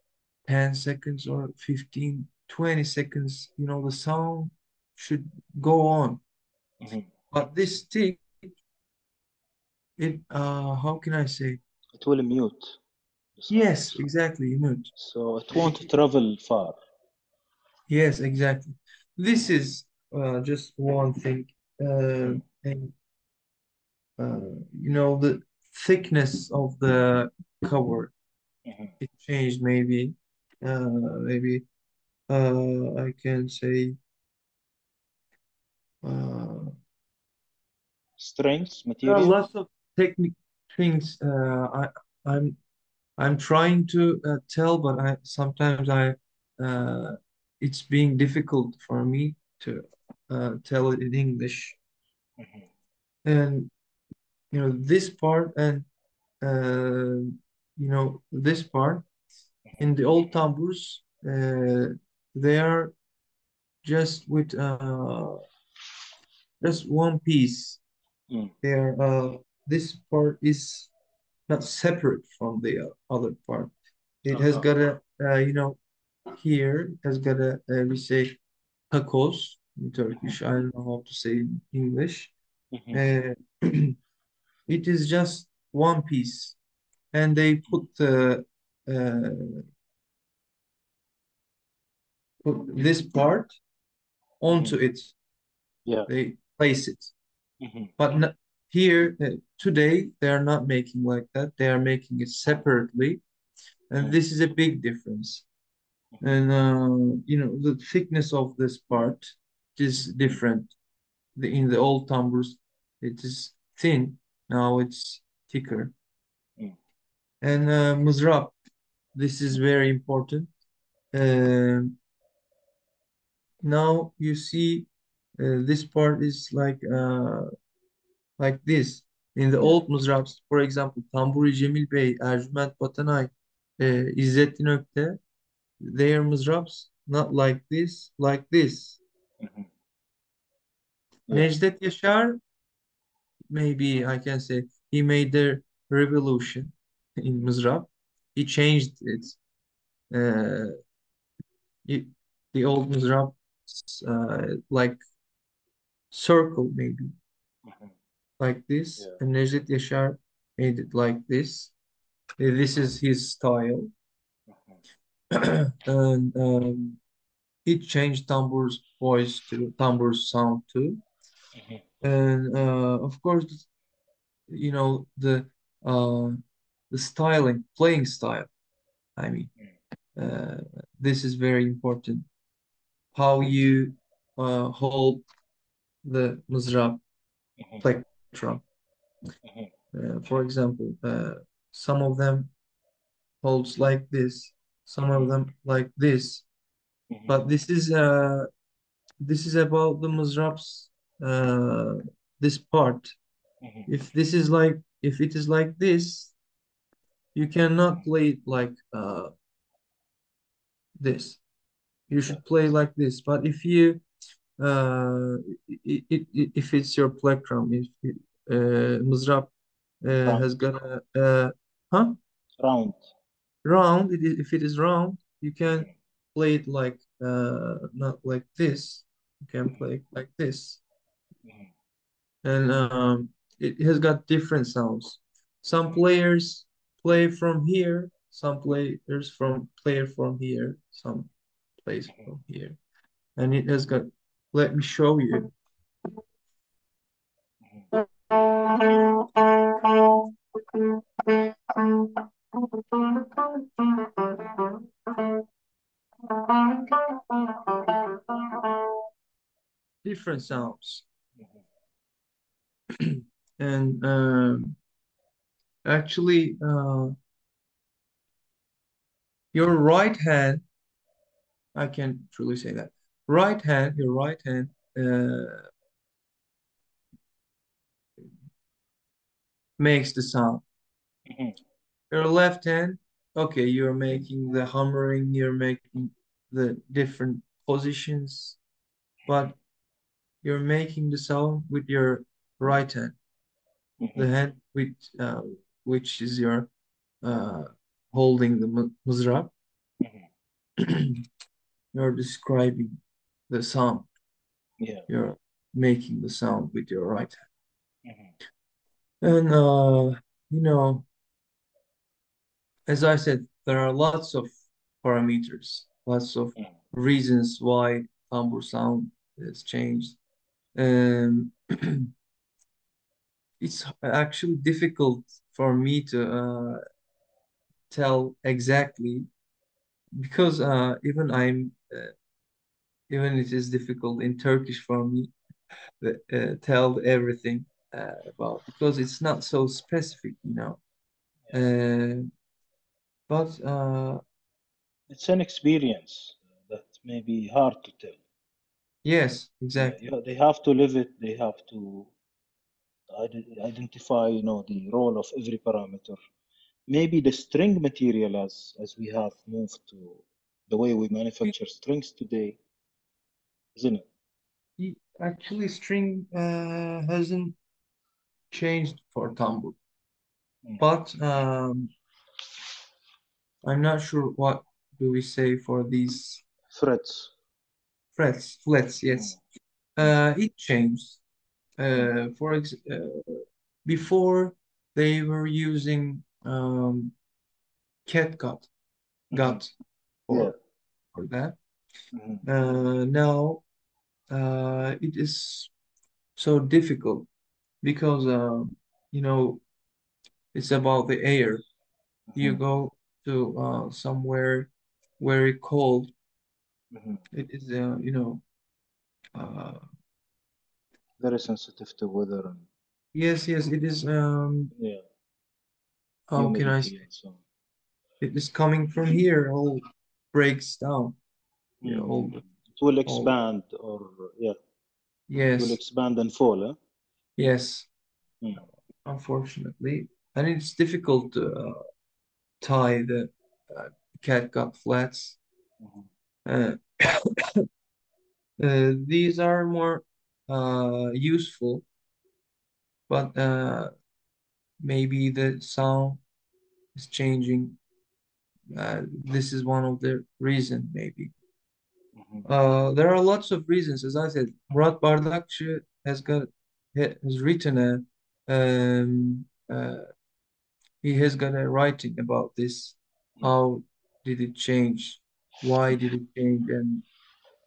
10 seconds or 15, 20 seconds. You know, the sound should go on. Mhm. But this stick, it uh, how can I say? It will mute. Yes, exactly, mute. So it won't travel far. Yes, exactly. This is uh, just one thing. Uh, and uh, you know, the thickness of the cover, Mhm. it changed maybe. Uh, maybe uh, I can say uh, Strengths, there are material. lots of technique things. Uh, I I'm I'm trying to uh, tell, but I sometimes I uh, it's being difficult for me to uh, tell it in English. Mhm. And you know this part and uh, you know this part in the old tamburs uh, they are just with uh, just one piece. Mm. They are uh, this part is not separate from the other part. It has Uh-huh. got a uh, you know here has got a uh, we say takoz in Turkish. I don't know how to say in English. Mhm. Uh, it is just one piece, and they put the uh, put this part onto it. Yeah. They place it, Mhm. but here uh, today they are not making like that. They are making it separately, and Mm. this is a big difference. And uh, you know the thickness of this part is different. The, in the old tamburs, it is thin. Now it's thicker. Mm. And uh, mızrap, this is very important. Um, now you see uh, this part is like uh, like this. In the old mızraps, for example, Tamburi Cemil Bey, Ercüment Batanay, uh, İzzettin Öktem, their mızraps not like this, like this. Mhm. Yeah. Necdet Yaşar, maybe I can say he made the revolution in mızrap. He changed it. Uh, it- the old mızrap uh, like circle maybe Mhm. like this, Yeah. and Necdet Yaşar made it like this. This is his style, Mhm. and um, it changed tambur's voice to tambur's sound too. Mhm. And uh, of course, you know the uh, the styling, playing style. I mean, uh, this is very important. How you uh, hold the mızrap Mhm. plectrum. Mhm. Uh, for example, uh, some of them holds like this, some of them like this. Mhm. But this is uh, this is about the mızraps, uh, this part. Mhm. If this is like, if it is like this, you cannot play it like uh, this. You should play like this. But if you uh it, it, it- if it's your plectrum, if it, uh mızrap uh, has got a uh huh Round. round, it, is- if it is round, you can play it like uh not like this. You can play it like this. And um, it has got different sounds. Some players play from here, some players from player from here, some plays from here, and it has got. Let me show you. Different sounds, and um, actually, uh, your right hand, I can truly say that. Right hand, your right hand, uh, makes the sound. Mhm. Your left hand, okay, you're making the hammering, you're making the different positions, but you're making the sound with your right hand, the Mhm. hand with uh, which is your uh, holding the mu- mızrap. Mhm. You're describing the sound. Yeah. You're making the sound with your right hand. Mhm. And uh, you know, as I said, there are lots of parameters, lots of Mhm. reasons why tambur sound has changed. Um, it's actually difficult for me to uh, tell exactly because uh, even I'm uh, even it is difficult in Turkish for me to uh, tell everything uh, about because it's not so specific, you know. Uh, but uh, It's an experience that may be hard to tell. yes, exactly. yeah, they have to live it. They have to identify, you know, the role of every parameter. Maybe the string material, as as we have moved to the way we manufacture strings today, isn't it? Actually, string uh, hasn't changed for tambur, Mm. but um, I'm not sure what do we say for these Frets. frets, flats. Yes, uh, it changed. Uh, for ex uh, before they were using um, catgut, gut Yeah. for for that. Mhm. Uh, now uh, it is so difficult because uh, you know it's about the air. You Mhm. go to uh, somewhere very cold. Mhm. It is uh, you know uh, Very sensitive to weather and yes yes it is um yeah, how can I say and so on. it is coming from here all breaks down. Yeah, all It will all expand or yeah, it will yes expand and fall, huh? yes Mm. unfortunately and it's difficult to uh, tie the uh, catgut flats. Mhm. Uh, uh, these are more uh, useful, but uh, maybe the sound is changing. Uh, this is one of the reason, maybe. Mhm. Uh, there are lots of reasons. As I said, Murat Bardakçı has got has written a um, uh, he has got a writing about this. How did it change? Why did it change? And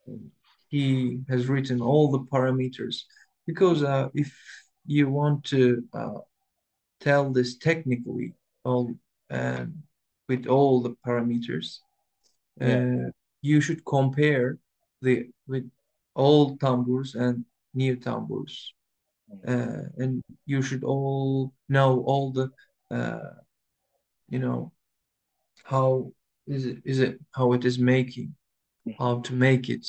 um, he has written all the parameters. Because uh, if you want to uh, tell this technically, all um, with all the parameters, Yeah. uh, you should compare the with old tamburs and new tamburs, uh, and you should all know all the uh, you know how is it is it how it is making, how to make it,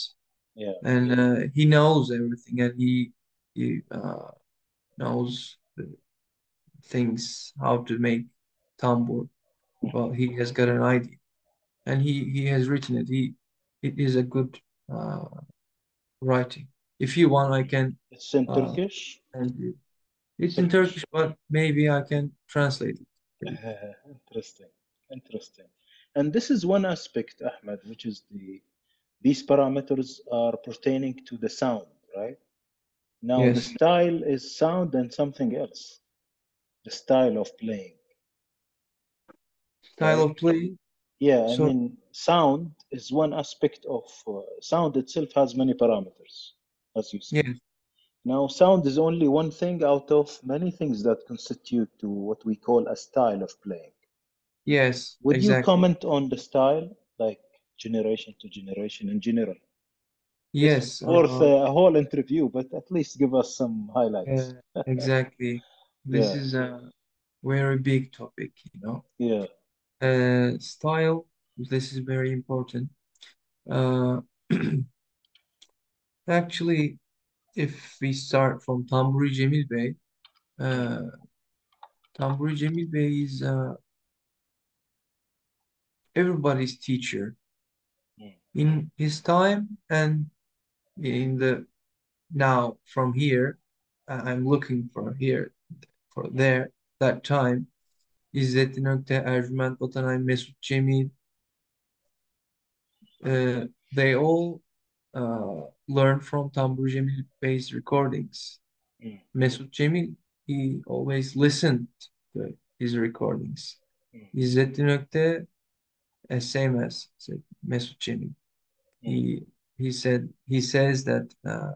Yeah. and uh, he knows everything, and he he uh, knows the things how to make tambur. Well, he has got an idea. and he he has written it. He it is a good uh, writing. If you want, I can It's in uh, Turkish. you. It's in Turkish, but maybe I can translate it. Interesting. Interesting. And this is one aspect, Ahmed, which is the these parameters are pertaining to the sound, right? Now the style is sound and something else, the style of playing, style of play. Yeah, I mean, sound is one aspect of uh, sound itself has many parameters, as you said. yes, Now, sound is only one thing out of many things that constitute to what we call a style of playing. yes, Would you comment on the style, like generation to generation in general? Yes, worth uh, a whole interview, but at least give us some highlights. uh, exactly. This Yeah, is a very big topic, you know. yeah. Uh, style, this is very important. Uh, actually, if we start from Tamburi Cemil Bey, uh, Tamburi Cemil Bey is uh, everybody's teacher in his time and in the now from here. I- I'm looking for here for there that time. İzzettin Öktem, Ercüment Batanay, Mesut Cemil, uh, they all uh, learned from Tambur Cemil Bey's recordings. mm, Mesut Cemil, he always listened to his recordings. mm, İzzettin Öktem, uh, same as said Mesut Cemil. He he said he says that uh,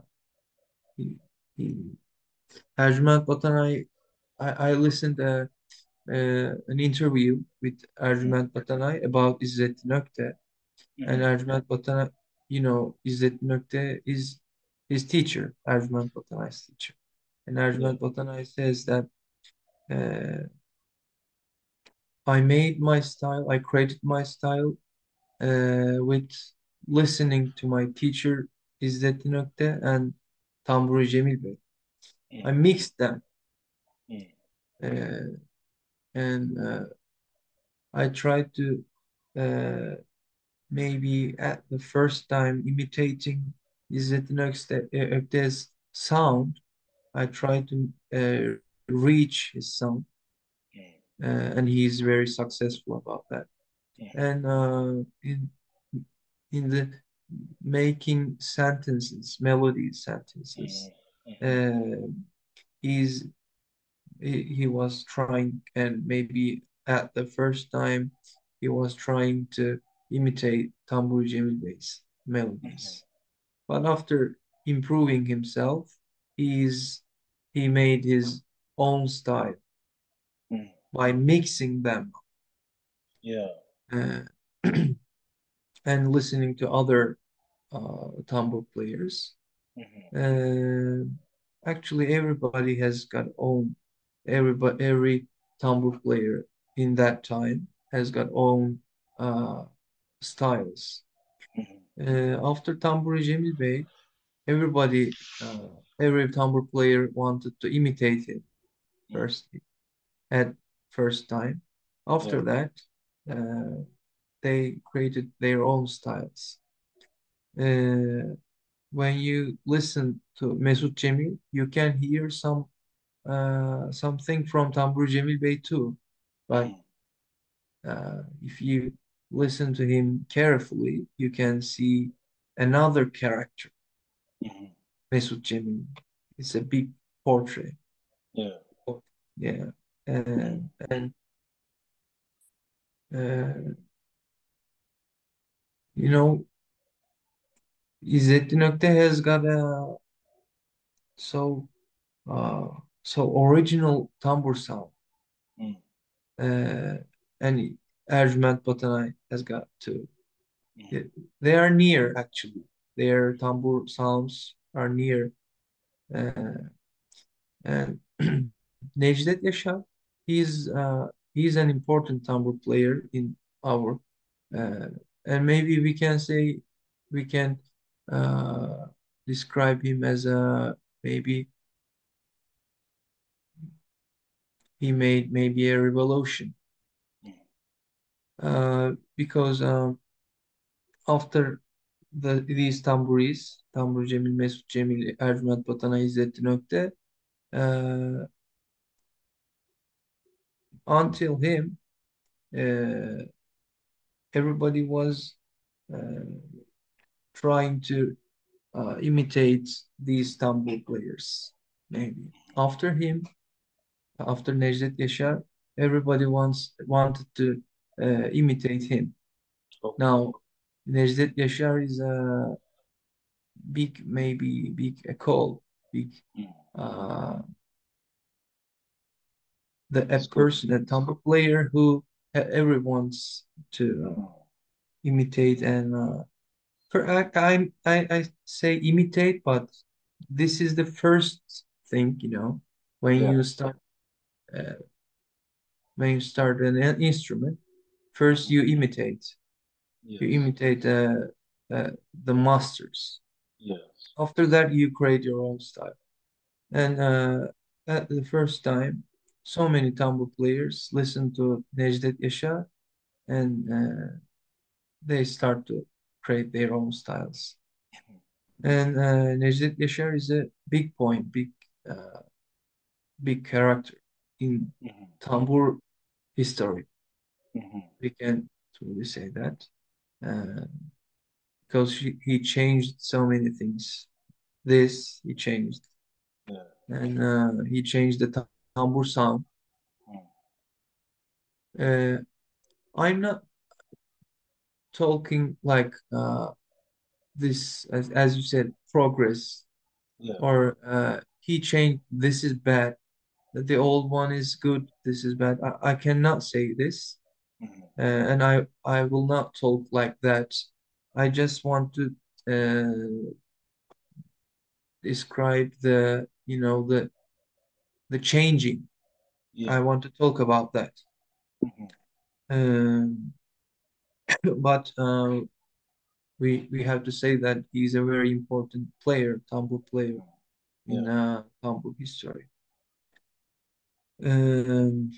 he, he Batanay, I, I listened uh, uh, an interview with mm, Ercüment Batanay about İzzettin Öktem. And mhm. Ercüment Batanay, you know, İzzettin Öktem is his teacher, Ercüment Batanay's teacher. And Yeah, Ercüment Batanay says that uh, I made my style, I created my style uh, with listening to my teacher İzzettin Öktem and Tamburi Cemil Bey. I mm, mixed them. Uh, and uh, I tried to uh, maybe at the first time imitating İzzettin Öktem, Öktem's sound, I tried to uh, reach his sound, uh, and he's very successful about that. And uh, in in the making sentences, melody sentences, mhm, mhm. uh, he's he, was trying, and maybe at the first time he was trying to imitate Tambur Cemil melodies. But after improving himself, he's he made his own style Mm, by mixing them Yeah. uh, and listening to other uh, tambur players. mhm, Uh, actually, everybody has got own everybody every tambur player in that time has got own uh, styles. mhm, Uh, after Tamburi Cemil Bey, everybody, uh, every tambour player wanted to imitate him mm, first at first time. After Yeah. that, uh, they created their own styles. Uh, when you listen to Mesut Cemil, you can hear some uh, something from Tambur Cemil Bey too. But uh, if you listen to him carefully, you can see another character, mhm. Mesut Cemil. It's a big portrait. Yeah. Yeah. And and uh, you know, İzzettin Öktem has got a so uh so original tambur sound. mm, Uh, and Ercüment Batanay has got too. mhm. They are near actually. Their tambur sounds are near. Uh, and Necdet Yaşar, he's uh, he's an important tambur player in our uh, and maybe we can say we can uh, describe him as a maybe he made maybe a revolution. Uh, because um, after the these tambouris, Tambur Cemil, Mesut Cemil, Ercüment Batanay, İzzettin Öktem, uh, until him, uh, everybody was uh, trying to uh, imitate these tambur players. Maybe after him, after Necdet Yaşar, everybody wants wanted to uh, imitate him. Now, Necdet Yaşar is a big, maybe big a call, big Mm. uh, the a person, a tambur player who e- everyone wants to uh, imitate and uh, for, I, I I say imitate, but this is the first thing, you know, when Yeah. you start uh, when you start an in- instrument, first you imitate, you imitate uh, uh, the masters. Yes. After that, you create your own style. And uh, at the first time, so many tambur players listen to Necdet Yaşar and uh, they start to create their own styles. And uh, Necdet Yaşar is a big point, big, uh, big character in Mhm. tambur history. Mhm. We can truly say that uh, because he, he changed so many things. This he changed, Yeah. and uh, he changed the tambur sound. Uh, I'm not talking like uh, this, as, as you said, progress Yeah. or uh, he changed. This is bad. that The old one is good. This is bad. I, I cannot say this, Mhm. uh, and I I will not talk like that. I just want to uh, describe the you know the the changing. Yeah. I want to talk about that. Mhm. Um, but uh, we we have to say that he's a very important player, tambur player in uh, tambur history. Um,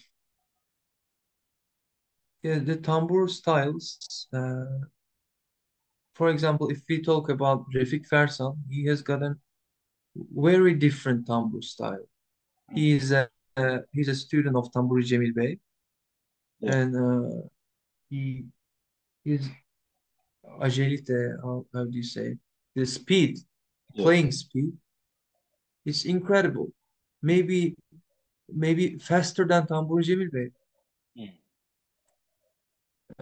yeah, the tambur styles. Uh, for example, if we talk about Refik Fersan, he has got a very different tambur style. He is a uh, he's a student of Tamburi Cemil Bey, Yeah. and uh, he his agility, how, how do you say, the speed, Yeah. playing speed, is incredible. Maybe maybe faster than Tamburi Cemil Bey. Mm.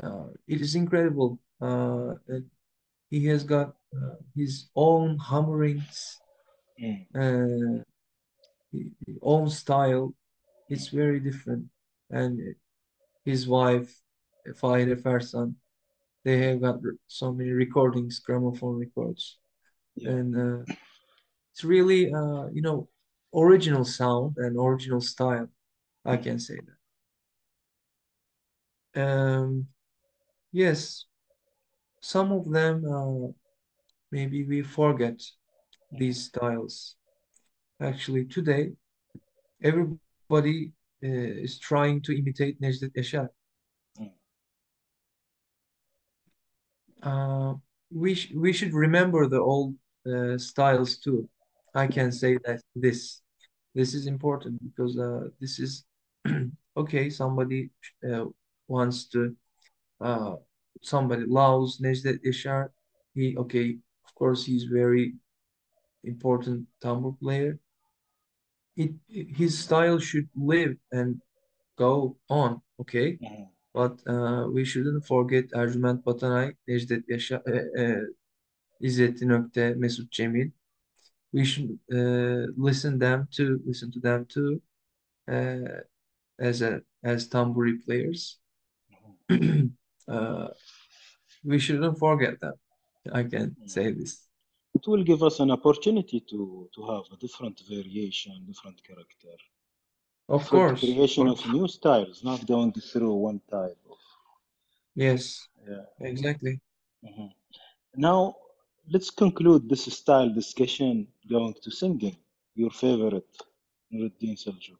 Uh, it is incredible. Uh, he has got uh, his own hammerings, Mm. Own style. It's very different. And his wife, Fahire Fersan, they have got so many recordings, gramophone records. Yeah. And uh, it's really, uh, you know, original sound and original style. I can say that. Um, yes, some of them, uh, maybe we forget these styles. Actually, today, everybody uh, is trying to imitate Necdet Yaşar. Mm. Uh, we sh we should remember the old uh, styles too. I can say that this this is important because uh, this is okay. Somebody uh, wants to uh, somebody loves Necdet Yaşar. He okay, of course, he's very important tambur player. It his style should live and go on. Okay. Mhm. But uh, we shouldn't forget Ercüment Batanay, Necdet Yaşar, uh, uh, İzzettin Öktem, Mesut Cemil. We should uh, listen them to listen to them too, uh, as a as tamburi players. Uh, we shouldn't forget them. I can say this. It will give us an opportunity to to have a different variation, different character, Of course, creation of of new styles, not going through one type of. yes, Yeah. exactly. Mhm. Now, let's conclude this style discussion going to singing. Your favorite, Nurettin Selçuk.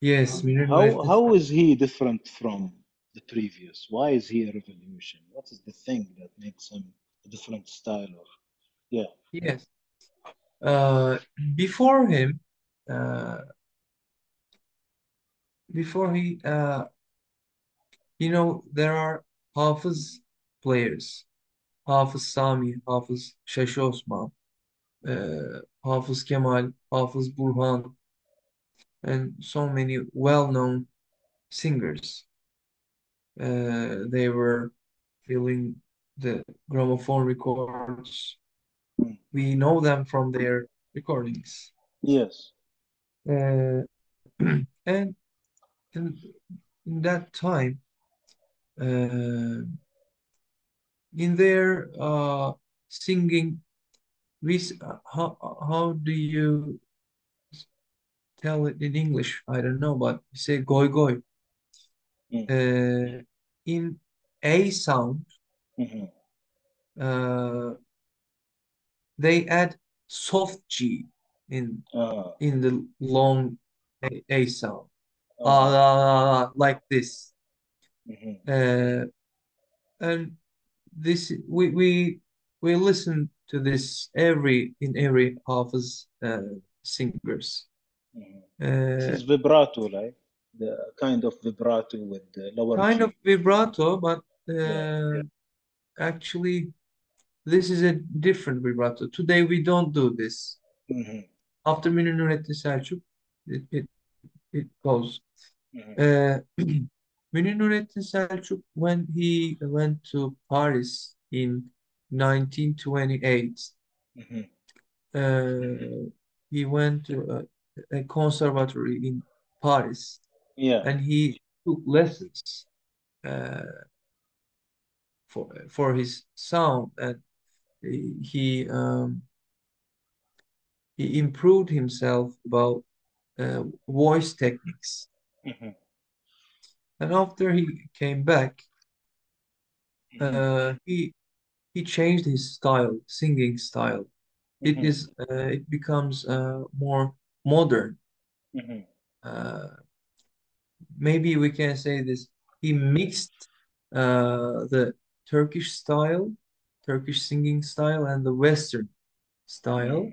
Yes, How how is he different from the previous? Why is he a revolution? What is the thing that makes him a different style of? Yeah. Yes. Uh, before him, uh, before he, uh, you know, there are Hafız players. Hafız Sami, Hafız Şaşı Osman, uh, Hafız Kemal, Hafız Burhan, and so many well-known singers. Uh, they were filling the gramophone records. Mm. We know them from their recordings. Yes. Uh, and in, in that time, uh, in their uh, singing, we uh, how how do you tell it in English? I don't know, but we say goy goy. Mm. Uh, in A sound, Mhm. uh, they add soft G in Ah, in the long A, A sound, uh, like this. mhm. Uh, and this we we we listen to this every in every Hafiz uh, singers. Mhm. This Uh, is vibrato, like the kind of vibrato with the lower kind G. of vibrato, but Yeah. uh, actually this is a different vibrato. Today we don't do this. Mhm. After Münir Nurettin Selçuk, it it, it goes. Mhm. Uh, Münir Nurettin Selçuk, when he went to Paris in 1928, Mhm. uh, he went to a, a conservatory in Paris Yeah. and he took lessons uh, for for his sound and he um, he improved himself about uh, voice techniques. Mhm. And after he came back, Mhm. uh, he he changed his style, singing style. It Mhm. is uh, it becomes uh, more modern. Mhm. Uh, maybe we can say this. He mixed uh, the Turkish style, Turkish singing style, and the Western style,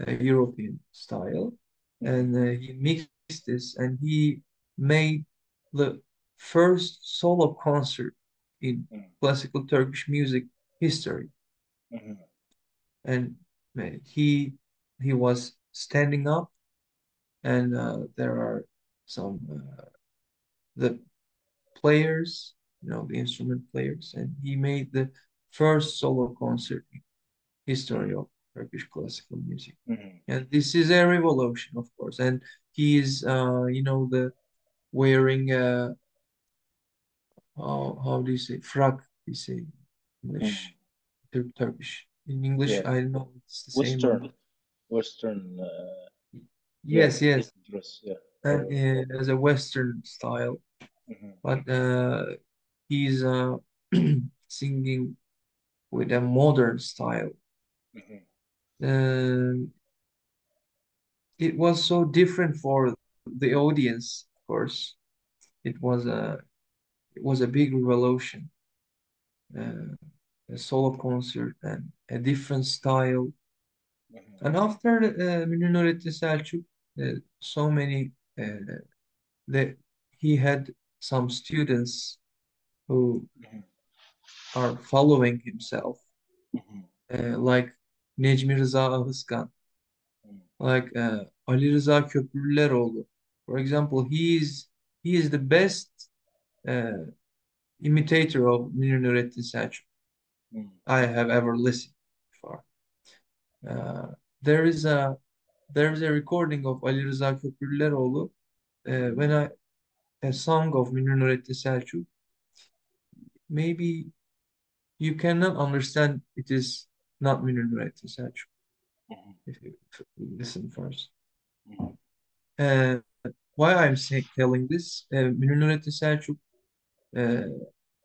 uh, European style, and uh, he mixed this, and he made the first solo concert in Mhm. classical Turkish music history. Mhm. And uh, he he was standing up, and uh, there are some uh, the players, you know, the instrument players, and he made the first solo concert in history of Turkish classical music. Mhm. And this is a revolution, of course. And he is, uh, you know, the wearing uh, how how do you say frak? You say English, Tur- Turkish. In English, Yeah. I don't know it's the same. Western, not. Western, uh, Yes, yeah, yes, dress, yeah. and uh, as a Western style, Mhm. but uh, he's uh, singing with a modern style. Mhm. Um, it was so different for the audience, of course. It was a it was a big revolution, uh, a solo concert and a different style. Mhm. And after uh, Nurettin Selçuk, uh, so many uh, that he had some students who Mhm. Are following himself, Mhm. uh, like Necmi Rıza Ahıskan, Mhm. like uh, Ali Rıza Köprülüleroğlu. For example, he is he is the best uh, imitator of Münir Nurettin Selçuk Mhm. I have ever listened for. Uh, there is a there is a recording of Ali Rıza Köprülüleroğlu uh, when I a song of Münir Nurettin Selçuk. Maybe you cannot understand it is not Nurettin Selçuk Mhm. if you, listen first. Mhm. Uh, why I'm say, telling this, uh, Selçuk uh,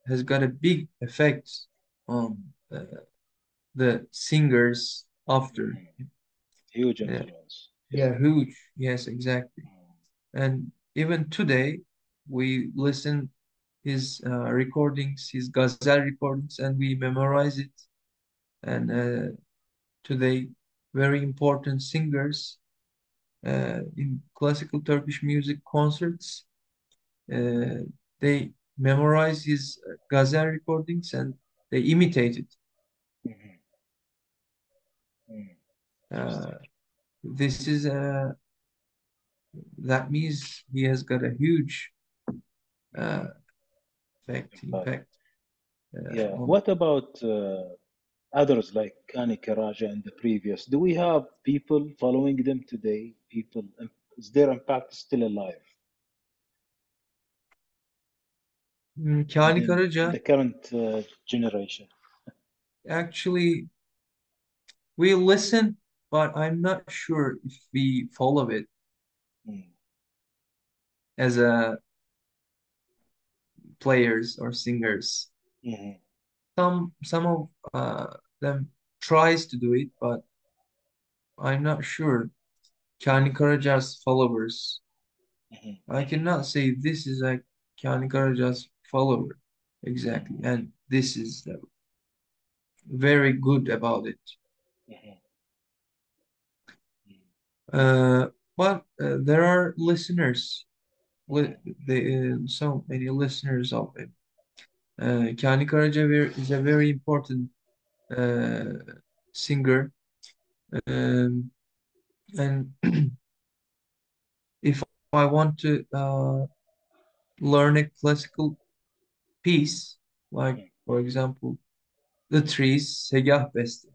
has got a big effect on uh, the singers after Mhm. him. Huge Yeah. influence. Yeah, huge. Yes, exactly. And even today, we listen his uh, recordings, his ghazal recordings, and we memorize it. And uh, today, very important singers uh, in classical Turkish music concerts, uh, they memorize his uh, ghazal recordings and they imitate it. Mhm. Mm. Uh, this is a that means he has got a huge uh, Impact. impact uh, Yeah. on What about uh, others like Kani Karaca and the previous? Do we have people following them today? People, is their impact still alive Mm, Kani Karaca the current uh, generation? actually we listen, but I'm not sure if we follow it Mm. as a players or singers. Mhm. Some some of uh, them tries to do it, but I'm not sure. Kani Karaca's followers. Mhm. I cannot say this is a Kani Karaca's follower exactly, and this is uh, very good about it. Mhm. Uh, but uh, there are listeners, li the, uh, so many listeners of it. Uh, Kani Karaca is a very important uh, singer, um, and if I want to uh, learn a classical piece, like for example, The Trees, Segah Beste,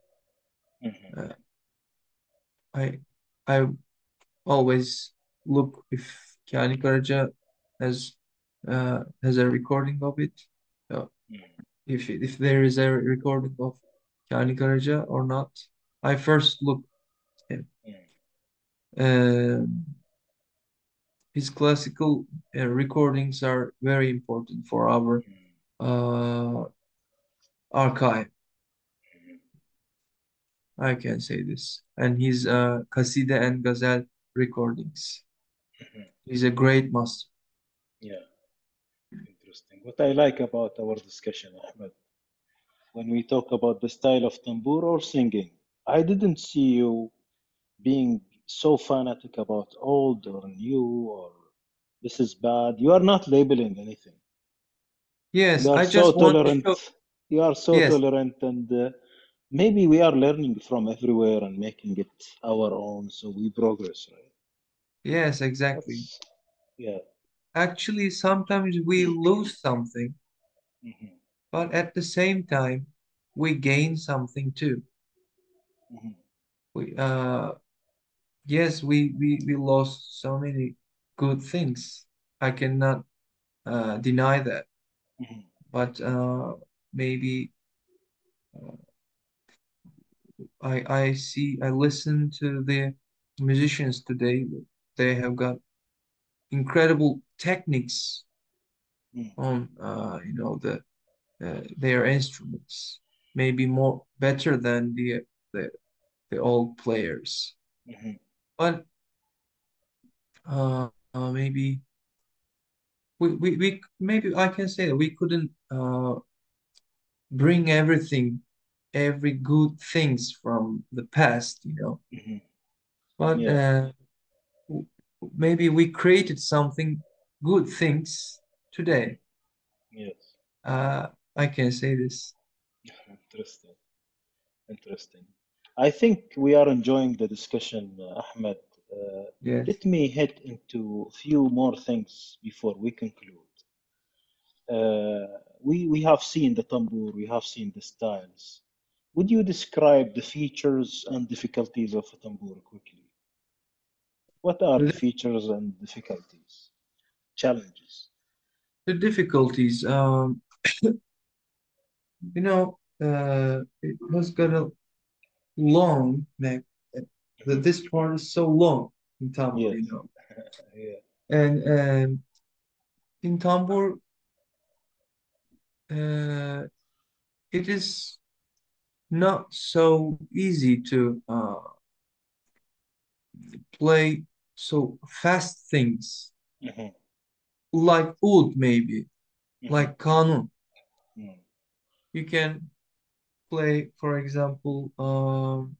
Mhm. uh, I I always look if Kani Karaca has uh, has a recording of it. Uh, Mhm. if if there is a recording of Kani Karaca or not, I first look him. Mhm. Um, his classical uh, recordings are very important for our Mhm. uh, archive. I can say this. And his uh, Kaside and Ghazal recordings. Mhm. He's a great master. Yeah, interesting. What I like about our discussion, Ahmed, when we talk about the style of tambour or singing, I didn't see you being so fanatic about old or new or this is bad. You are not labeling anything. Yes, You are I so just want to tolerant. show. You are so Yes, tolerant, and uh, maybe we are learning from everywhere and making it our own, so we progress, right? Yes, exactly. That's yeah. Actually, sometimes we lose something, hmm but at the same time, we gain something too. hmm We uh yes, we we we lost so many good things. I cannot uh deny that. hmm But uh maybe uh, I I see I listen to the musicians today. They have got incredible techniques mm on uh you know the uh, their instruments. Maybe more better than the the the old players. hmm But uh, uh maybe we, we we maybe I can say that we couldn't uh bring everything, every good things from the past, you know. hmm But Yeah. Maybe we created something good things today. Yes. Uh, I can say this. Interesting. Interesting. I think we are enjoying the discussion, uh, Ahmed. Uh, Yes. let me head into a few more things before we conclude. Uh, we we have seen the tambour, we have seen the styles. Would you describe the features and difficulties of a tambour quickly? What are The, features and difficulties, challenges? the difficulties, um, you know, uh, it has got a long neck. Mhm. this part is so long in tambur, you know. Yeah. And um, in tambur, uh, it is not so easy to uh, play so fast things Mhm. like oud maybe. Mhm. like kanun. Mm. You can play, for example, um,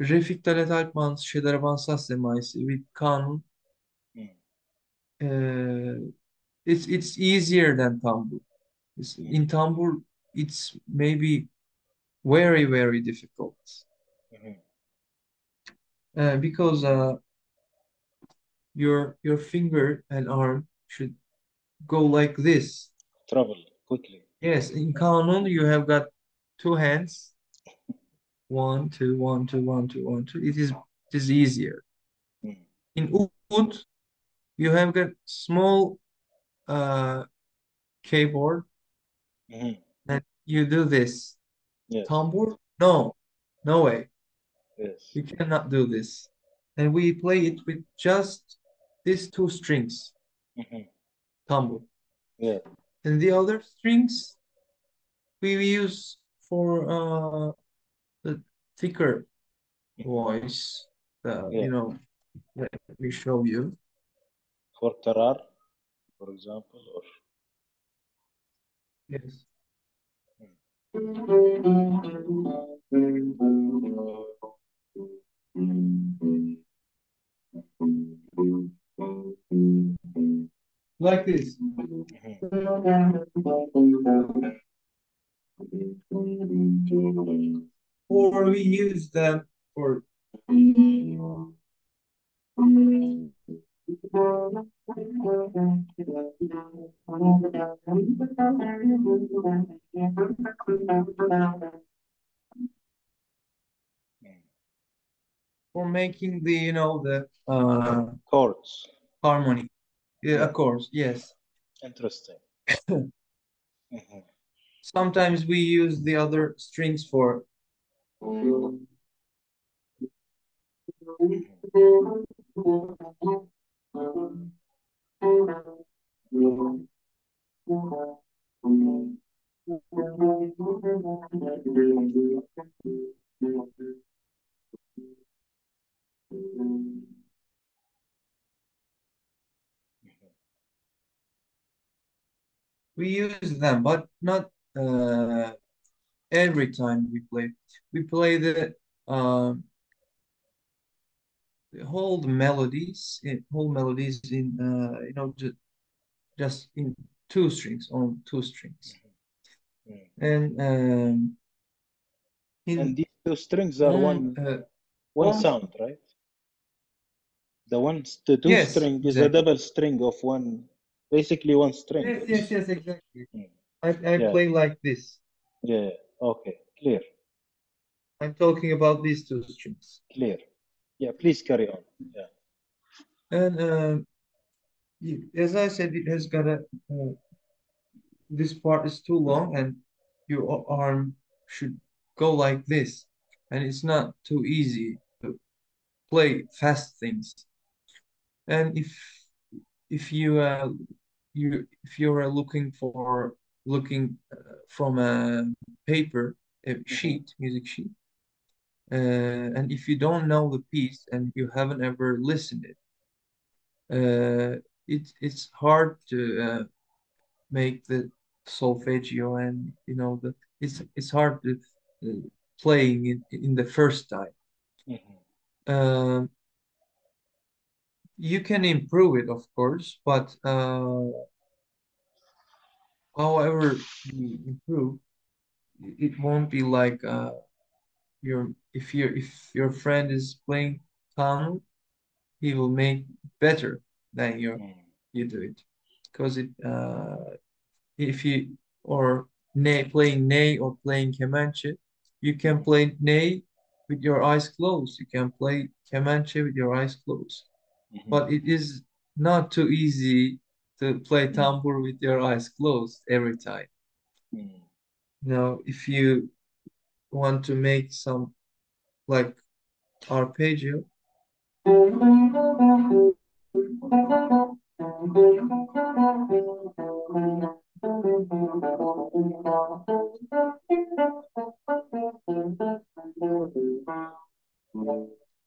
Refik Talat Alpman's Şedaraban Saz Semaisi with kanun. Mm. Uh, it's it's easier than tambur. It's, in tambur, it's maybe very very difficult. Uh, because uh, your your finger and arm should go like this. Travel quickly. Yes, in kanun you have got two hands. One, two, one, two, one, two, one, two. It is it is easier. Mm. In oud, you have got small uh, keyboard Mhm. and you do this. Yes. Tambur? No, no way. Yes. You cannot do this. And we play it with just these two strings, Mhm. tambur. Yeah. And the other strings we use for uh, the thicker voice. Uh, Yeah. you know, let me show you. For tarar, for example, or Yes. Like this. Or we use them for for making the, you know, the uh, chords. harmony. Yeah, course, yes. Interesting. Mhm. Sometimes we use the other strings for we use them, but not uh, every time we play. We play the um, the whole melodies, whole melodies in uh, you know just just in two strings, on two strings, Mm. and um, in And these two strings are on, one uh, one sound, right? The one, the two Yes, string is exactly. a double string of one, basically one string. yes, yes, yes, exactly. Mm. I I Yeah. play like this. Yeah. Okay. Clear. I'm talking about these two strings. Clear. Yeah. Please carry on. Yeah. And um, as I said, it has got a uh, this part is too long, and your arm should go like this, and it's not too easy to play fast things. And if if you uh, you if you are looking for looking uh, from a paper, a sheet, music sheet, uh, and if you don't know the piece and you haven't ever listened it, uh, it's it's hard to uh, make the solfeggio and you know the it's it's hard to uh, playing it in the first time. Mhm. Um, you can improve it, of course, but uh, however you improve, it won't be like uh, your if your if your friend is playing piano, he will make better than your Mm. you do it because it uh, if you or ney playing nay or playing kemençe, you can play nay with your eyes closed. You can play kemençe with your eyes closed. Mhm. But it is not too easy to play tambour with your eyes closed every time. Mm. Now, if you want to make some like arpeggio,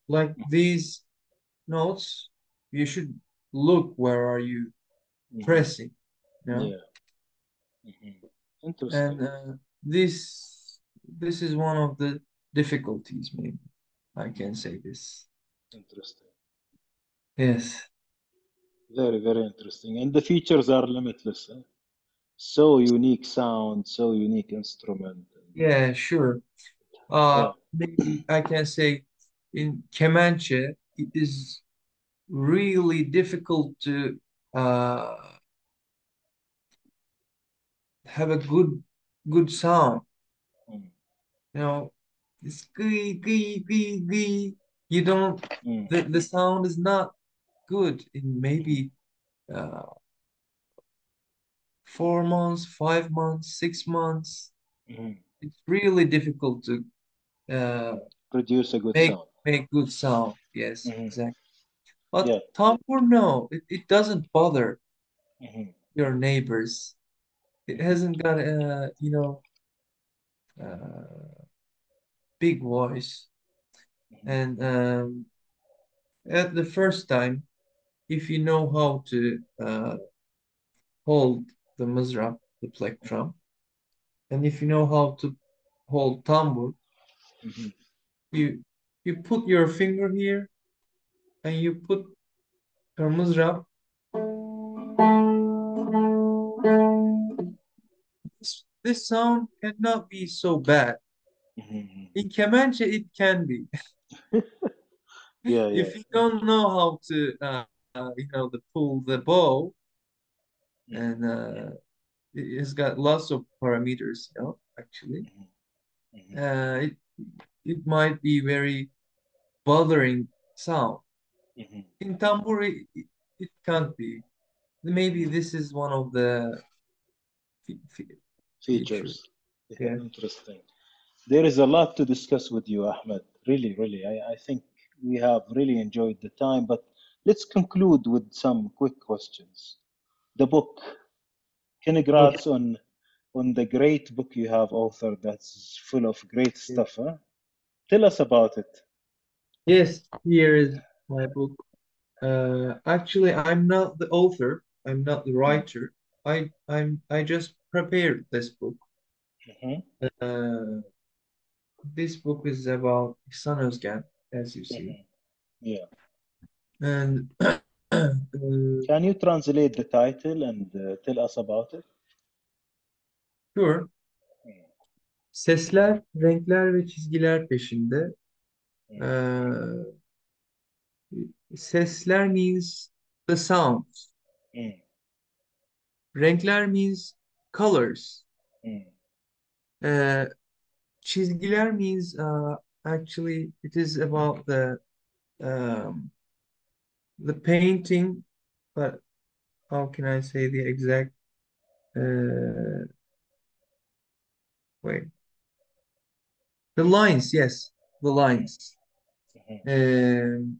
like these notes, you should look where are you Mhm. pressing. You know. Yeah. Mhm. And uh, this this is one of the difficulties, maybe I can say this. Interesting. Yes. Very, very interesting. And the features are limitless. Huh? So unique sound, so unique instrument. Yeah, sure. Yeah. Uh, maybe I can say in Kemenche, it is really difficult to uh, have a good good sound. Mm. You know, it's gee, gee, gee, gee. You don't, Mm. the, the sound is not good in maybe uh, four months, five months, six months. Mhm. It's really difficult to uh, Produce a good make sound. make good sound. Yes, Mhm. exactly. But Yeah. tambur, no, it, it doesn't bother Mhm. your neighbors. It hasn't got a, you know, uh, big voice. Mhm. And um, at the first time, if you know how to uh, hold the mizrab, the plectrum, and if you know how to hold tambur, Mhm. you you put your finger here and you put your mizrab. This, this sound cannot be so bad. Mhm. In Kemenche, it can be. Yeah, yeah. If you don't know how to, uh, uh, you know, the pull the bow, and uh, it- it's got lots of parameters, you know, actually. Mhm. Mhm. Uh, it it might be very bothering sound. Mhm. In tambur, it, it, it can't be. Maybe this is one of the fe fe features. Features. Yeah, Yeah. interesting. There is a lot to discuss with you, Ahmed. Really, really. I, I think we have really enjoyed the time, but let's conclude with some quick questions. The book, Okay. congrats on on the great book you have authored that's full of great stuff, huh? Tell us about it. Yes, here is my book. Uh, actually, I'm not the author. I'm not the writer. I I'm I just prepared this book. Mhm. Uh, this book is about İhsan Özgen, as you see, Mhm. Yeah. and uh, Can you translate the title and uh, tell us about it? sure. Hmm. Sesler, renkler ve çizgiler peşinde. Hmm. Uh, sesler means the sounds. Mm. Renkler means colors. Mm. Uh, çizgiler means uh, actually it is about the um, the painting, but how can I say the exact uh, wait the lines? Yes, the lines. Mhm. Um,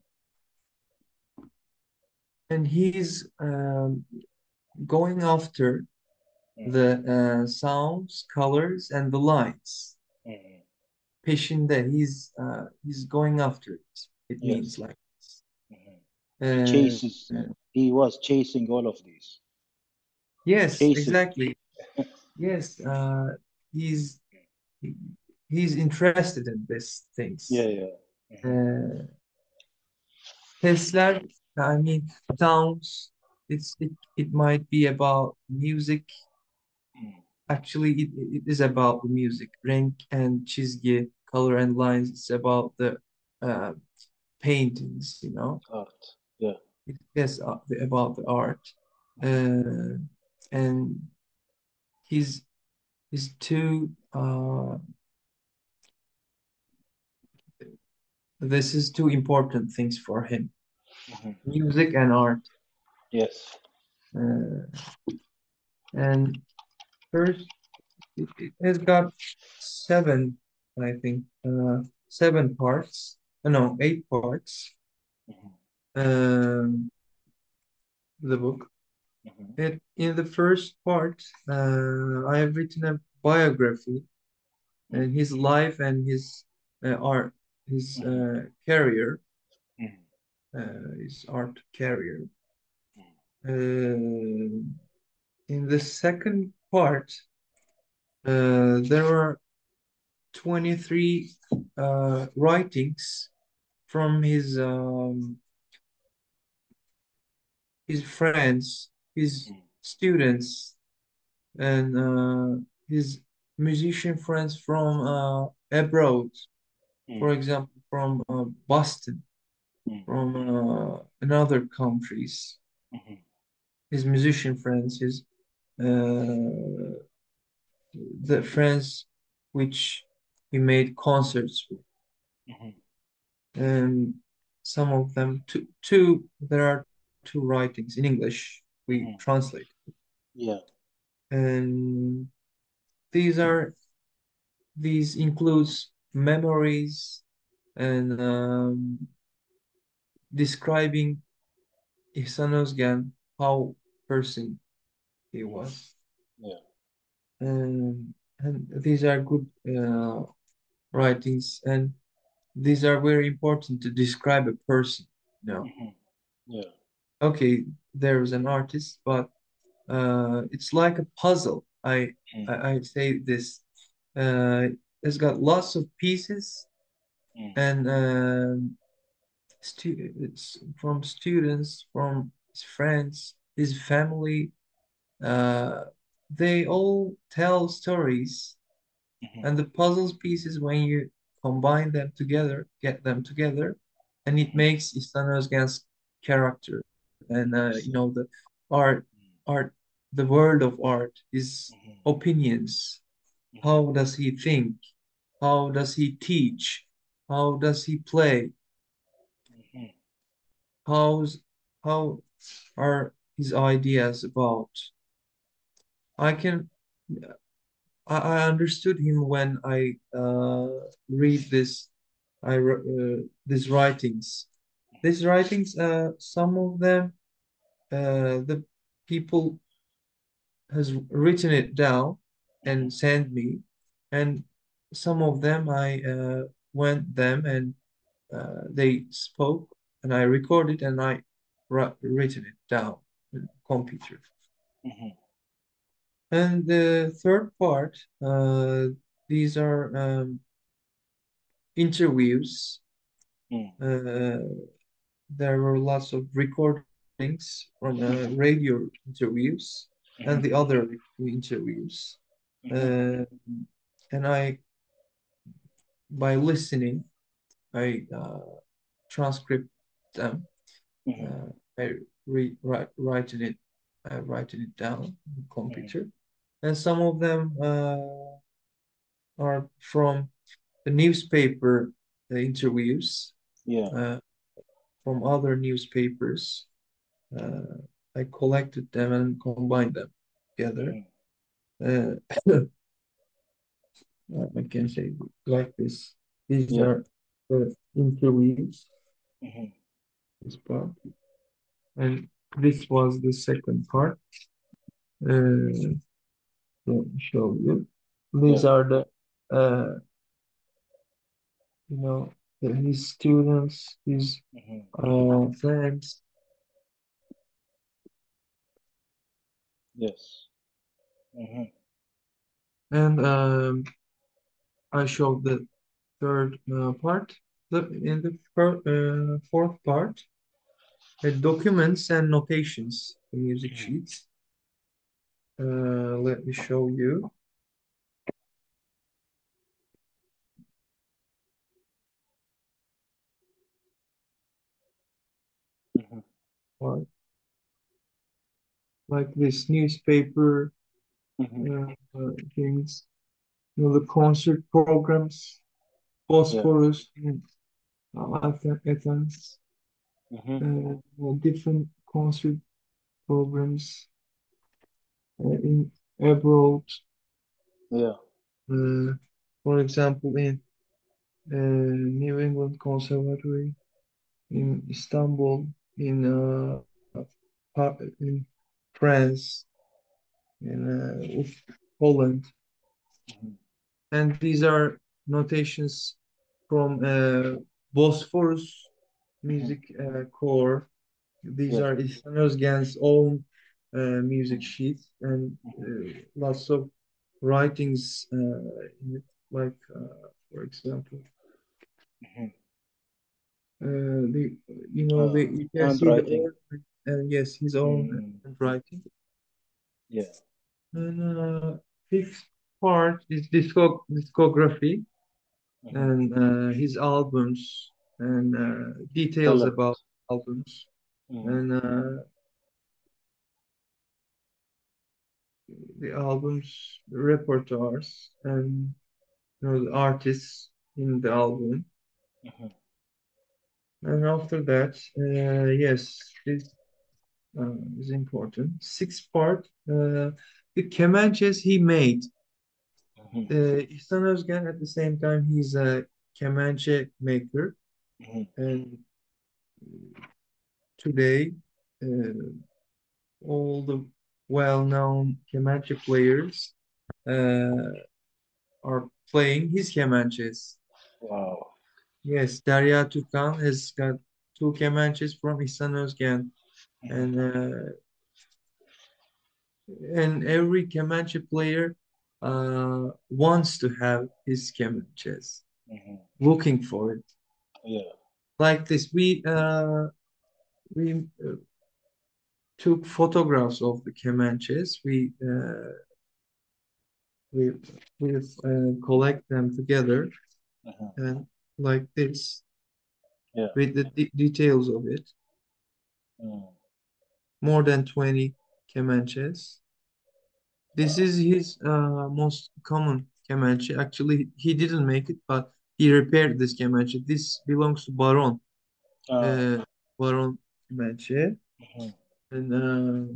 and he's um, going after Mm. the uh, sounds, colors, and the lines. Mhm. Peşinde, he's uh, he's going after it. It Yes. means like this. Mhm. He Uh, chases. uh, He was chasing all of these. yes, Chases. exactly. Yes, uh, he's he- he's interested in these things. Yeah, yeah. Mhm. I mean, sounds. It's it, it might be about music. Mm. Actually, it, it is about the music. renk and çizgi, color and lines. It's about the uh, paintings, you know. Art. Yeah. It is about the art. Uh, and he's he's two uh, this is two important things for him. Mhm. Music and art. Yes. Uh, and first, it, it has got seven, I think, uh, seven parts. Uh, no, eight parts. Mhm. Um, the book. Mhm. It, in the first part, uh, I have written a biography and his life and his uh, art, his uh, career, uh, his art career. Um in the second part, uh, there are 23 uh, writings from his um, his friends, his Mm. students, and uh, his musician friends from uh, abroad. For Mm. example, from uh, Boston, Mm. from uh, another countries. Mhm. His musician friends, his uh, the friends which he made concerts with, Mhm. and some of them two, two there are two writings in English we Mhm. translate, Yeah. and these are these includes memories and um, describing İhsan Özgen how person he was. Yeah. And, and these are good uh, writings, and these are very important to describe a person. You know, Mhm. Yeah. okay, there is an artist, but uh, it's like a puzzle. I Mm. I, I say this. Uh, it's got lots of pieces, Mm. and um, stu it's from students, from his friends, his family. Uh, they all tell stories. Mhm. And the puzzle pieces, when you combine them together, get them together, and it makes İhsan Özgen's character. And uh, you know, the art, art, the world of art is Mhm. opinions. How does he think? How does he teach? How does he play? How's how are his ideas about? I can I, I understood him when I uh, read this I uh, these writings. These writings, uh, some of them, uh, the people has written it down and sent me, and some of them I uh, went them and uh, they spoke and I recorded and I wr written it down in computer. Mhm. And the third part, uh, these are um, interviews. Mm. Uh, there were lots of recordings from uh, radio interviews and Mhm. the other interviews. Uh, and I, by listening, I uh, transcript them. Mhm. Uh, I re write writing it, I writing it down on the computer, and some of them uh, are from the newspaper uh, interviews Yeah. uh, from other newspapers. Uh, I collected them and combined them together. Mhm. Uh, I can say like this. These Yeah. are the interviews, Mhm. This part, and this was the second part. Uh, let me show you. These Yeah. are the, uh, you know, the- his students, his Mhm. uh, friends. Yes. Mhm. And um, I showed the third uh, part. The, in the uh, fourth part, the documents and notations, the music Mhm. sheets. Uh, let me show you. Mhm. Like, like this newspaper Mhm. uh, uh, things, you know, the concert programs, Yeah. Bosphorus uh, Athen- Athens, Mhm. uh, uh, different concert programs uh, in abroad. Yeah. Uh, for example, in uh, New England Conservatory in Istanbul, in uh, in France, in uh, Poland, Mhm. and these are notations from uh, Bosphorus. Music uh, Corps. These Yeah. are İhsan Özgen's own uh, music Mhm. sheet and uh, lots of writings uh, in it, like uh, for example, Mhm. uh, the you know the you can see the handwriting. order and yes, his own Mm, handwriting. yeah. And uh, fifth part is discog discography. And uh, his albums and uh, details Talent. about albums Mhm. and uh, the albums repertoires and you know the artists in the album. Mhm. And after that, uh, yes, this uh, is important. Sixth part, uh, the Kemanches he made. Uh, İhsan Özgen at the same time he's a Kemanche maker Mhm. and today uh, all the well-known Kemanche players uh, are playing his Kemanches. Wow. Yes, Derya Türkan has got two Kemanches from İhsan Özgen Mhm. and uh, and every Kemanche player uh, wants to have his Kemanches, Mhm. looking for it. Yeah. Like this, we uh, we uh, took photographs of the Kemanches. We uh, we we uh, collect them together Mhm. and like this Yeah. with the de details of it. Mm. More than 20 Kemanches. This is his uh, most common Kemanche. Actually, he didn't make it, but he repaired this Kemanche. This belongs to Baron, Ah. uh, Baron Kemanche. Mhm. And uh,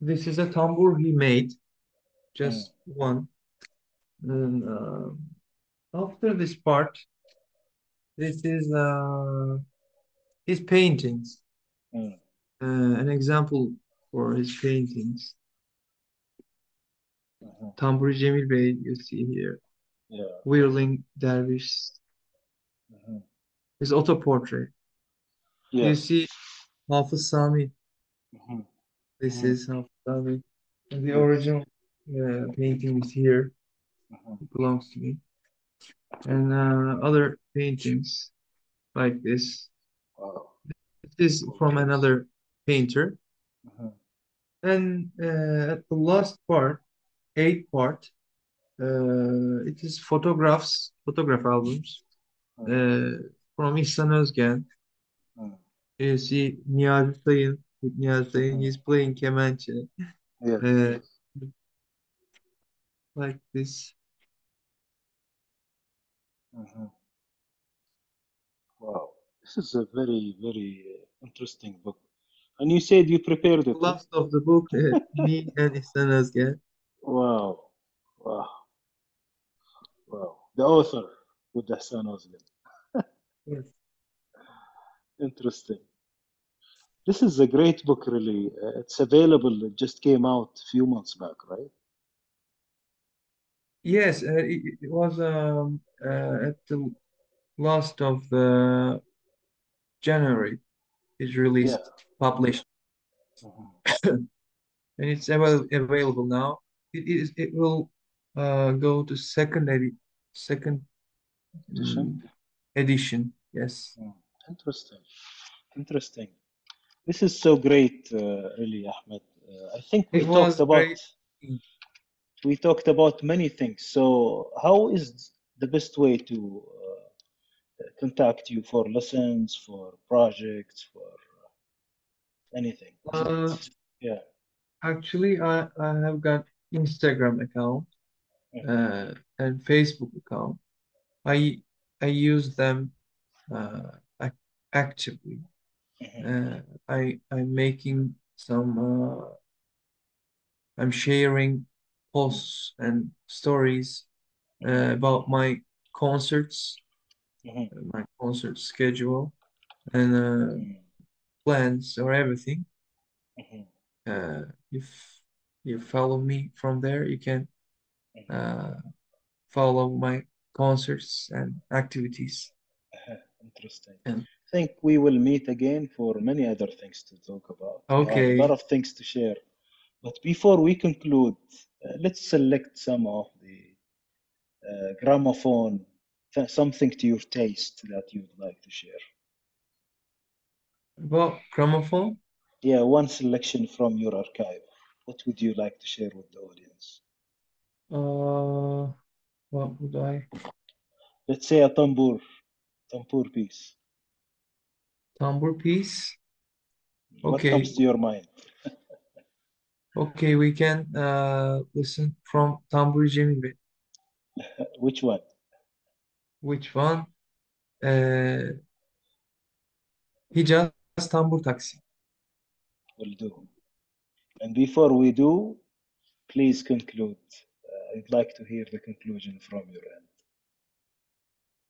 this is a tambur he made, just one. And uh, after this part, this is uh, his paintings. Mm. Uh, an example for his paintings. Mhm. Tamburi Cemil Bey, you see here. Yeah. Whirling Dervish, Mhm. his auto portrait. You see Hafız Sami. Mhm. This is Hafız Sami. And the original uh, painting is here. It belongs to me. And uh, other paintings like this. Wow. This is from another painter. And uh, at the last part, eighth part, uh, it is photographs, photograph albums Mhm. uh, from İhsan Özgen. Mm. You see Niyazi Sayın, with Niyazi Sayın, he's playing kemençe Yes. uh, like this. Mhm. Wow. This is a very, very uh, interesting book. And you said you prepared The it. last of the book, uh, me and İhsan Özgen. Wow. Wow. Wow. The author with İhsan Özgen. Yes. Interesting. This is a great book, really. Uh, it's available. It just came out a few months back, right? Yes, uh, it, it was um, uh, at the last of uh, January. Yeah. released, published, Mhm. and it's avail available now. It is. It will uh, go to second edi second Edition. mm, edition. Yes. Mm. Interesting. Interesting. This is so great, uh, really, Ahmet. Uh, I think we It talked about great. we talked about many things. So, how is the best way to uh, contact you for lessons, for projects, for anything? Uh, yeah. actually, I I have got Instagram account uh, and Facebook account. I I use them uh, actively. Mhm. Uh, I I'm making some uh, I'm sharing posts and stories uh, about my concerts, Mhm. uh, my concert schedule, and uh, Mhm. plans or everything. Mhm. Uh, if you follow me from there, you can uh, follow my concerts and activities. Interesting. And think we will meet again for many other things to talk about. Okay. a lot of things to share. But before we conclude, uh, let's select some of the uh, gramophone, something to your taste that you'd like to share. Well, gramophone. Yeah, one selection from your archive. What would you like to share with the audience? Uh, what would I? Let's say a tambur, tambur piece. Tambur piece. What Okay. What comes to your mind? Okay, we can uh listen from Cemil Bey. Which one? Which one? Uh, Hicaz Tambur Taksimi. Will do. And before we do, please conclude. Uh, I'd like to hear the conclusion from your end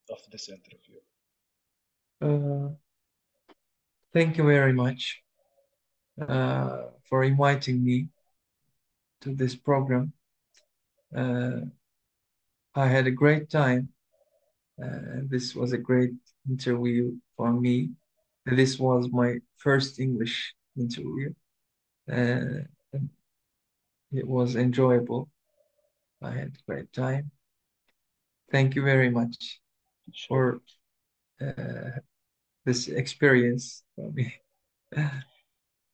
of this interview. Uh, thank you very much uh, for inviting me to this program. Uh, I had a great time. Uh, this was a great interview for me. This was my first English interview. Uh, it was enjoyable. I had a great time. Thank you very much for uh, this experience for me.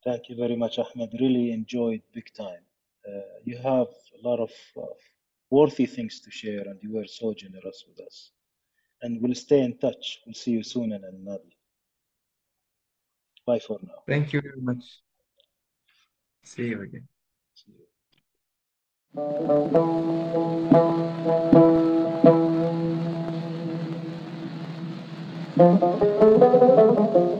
Thank you very much, Ahmet. Really enjoyed big time. Uh, you have a lot of, of worthy things to share, and you were so generous with us. And we'll stay in touch. We'll see you soon in another. Bye for now. Thank you very much. See you again. See you. Thank you.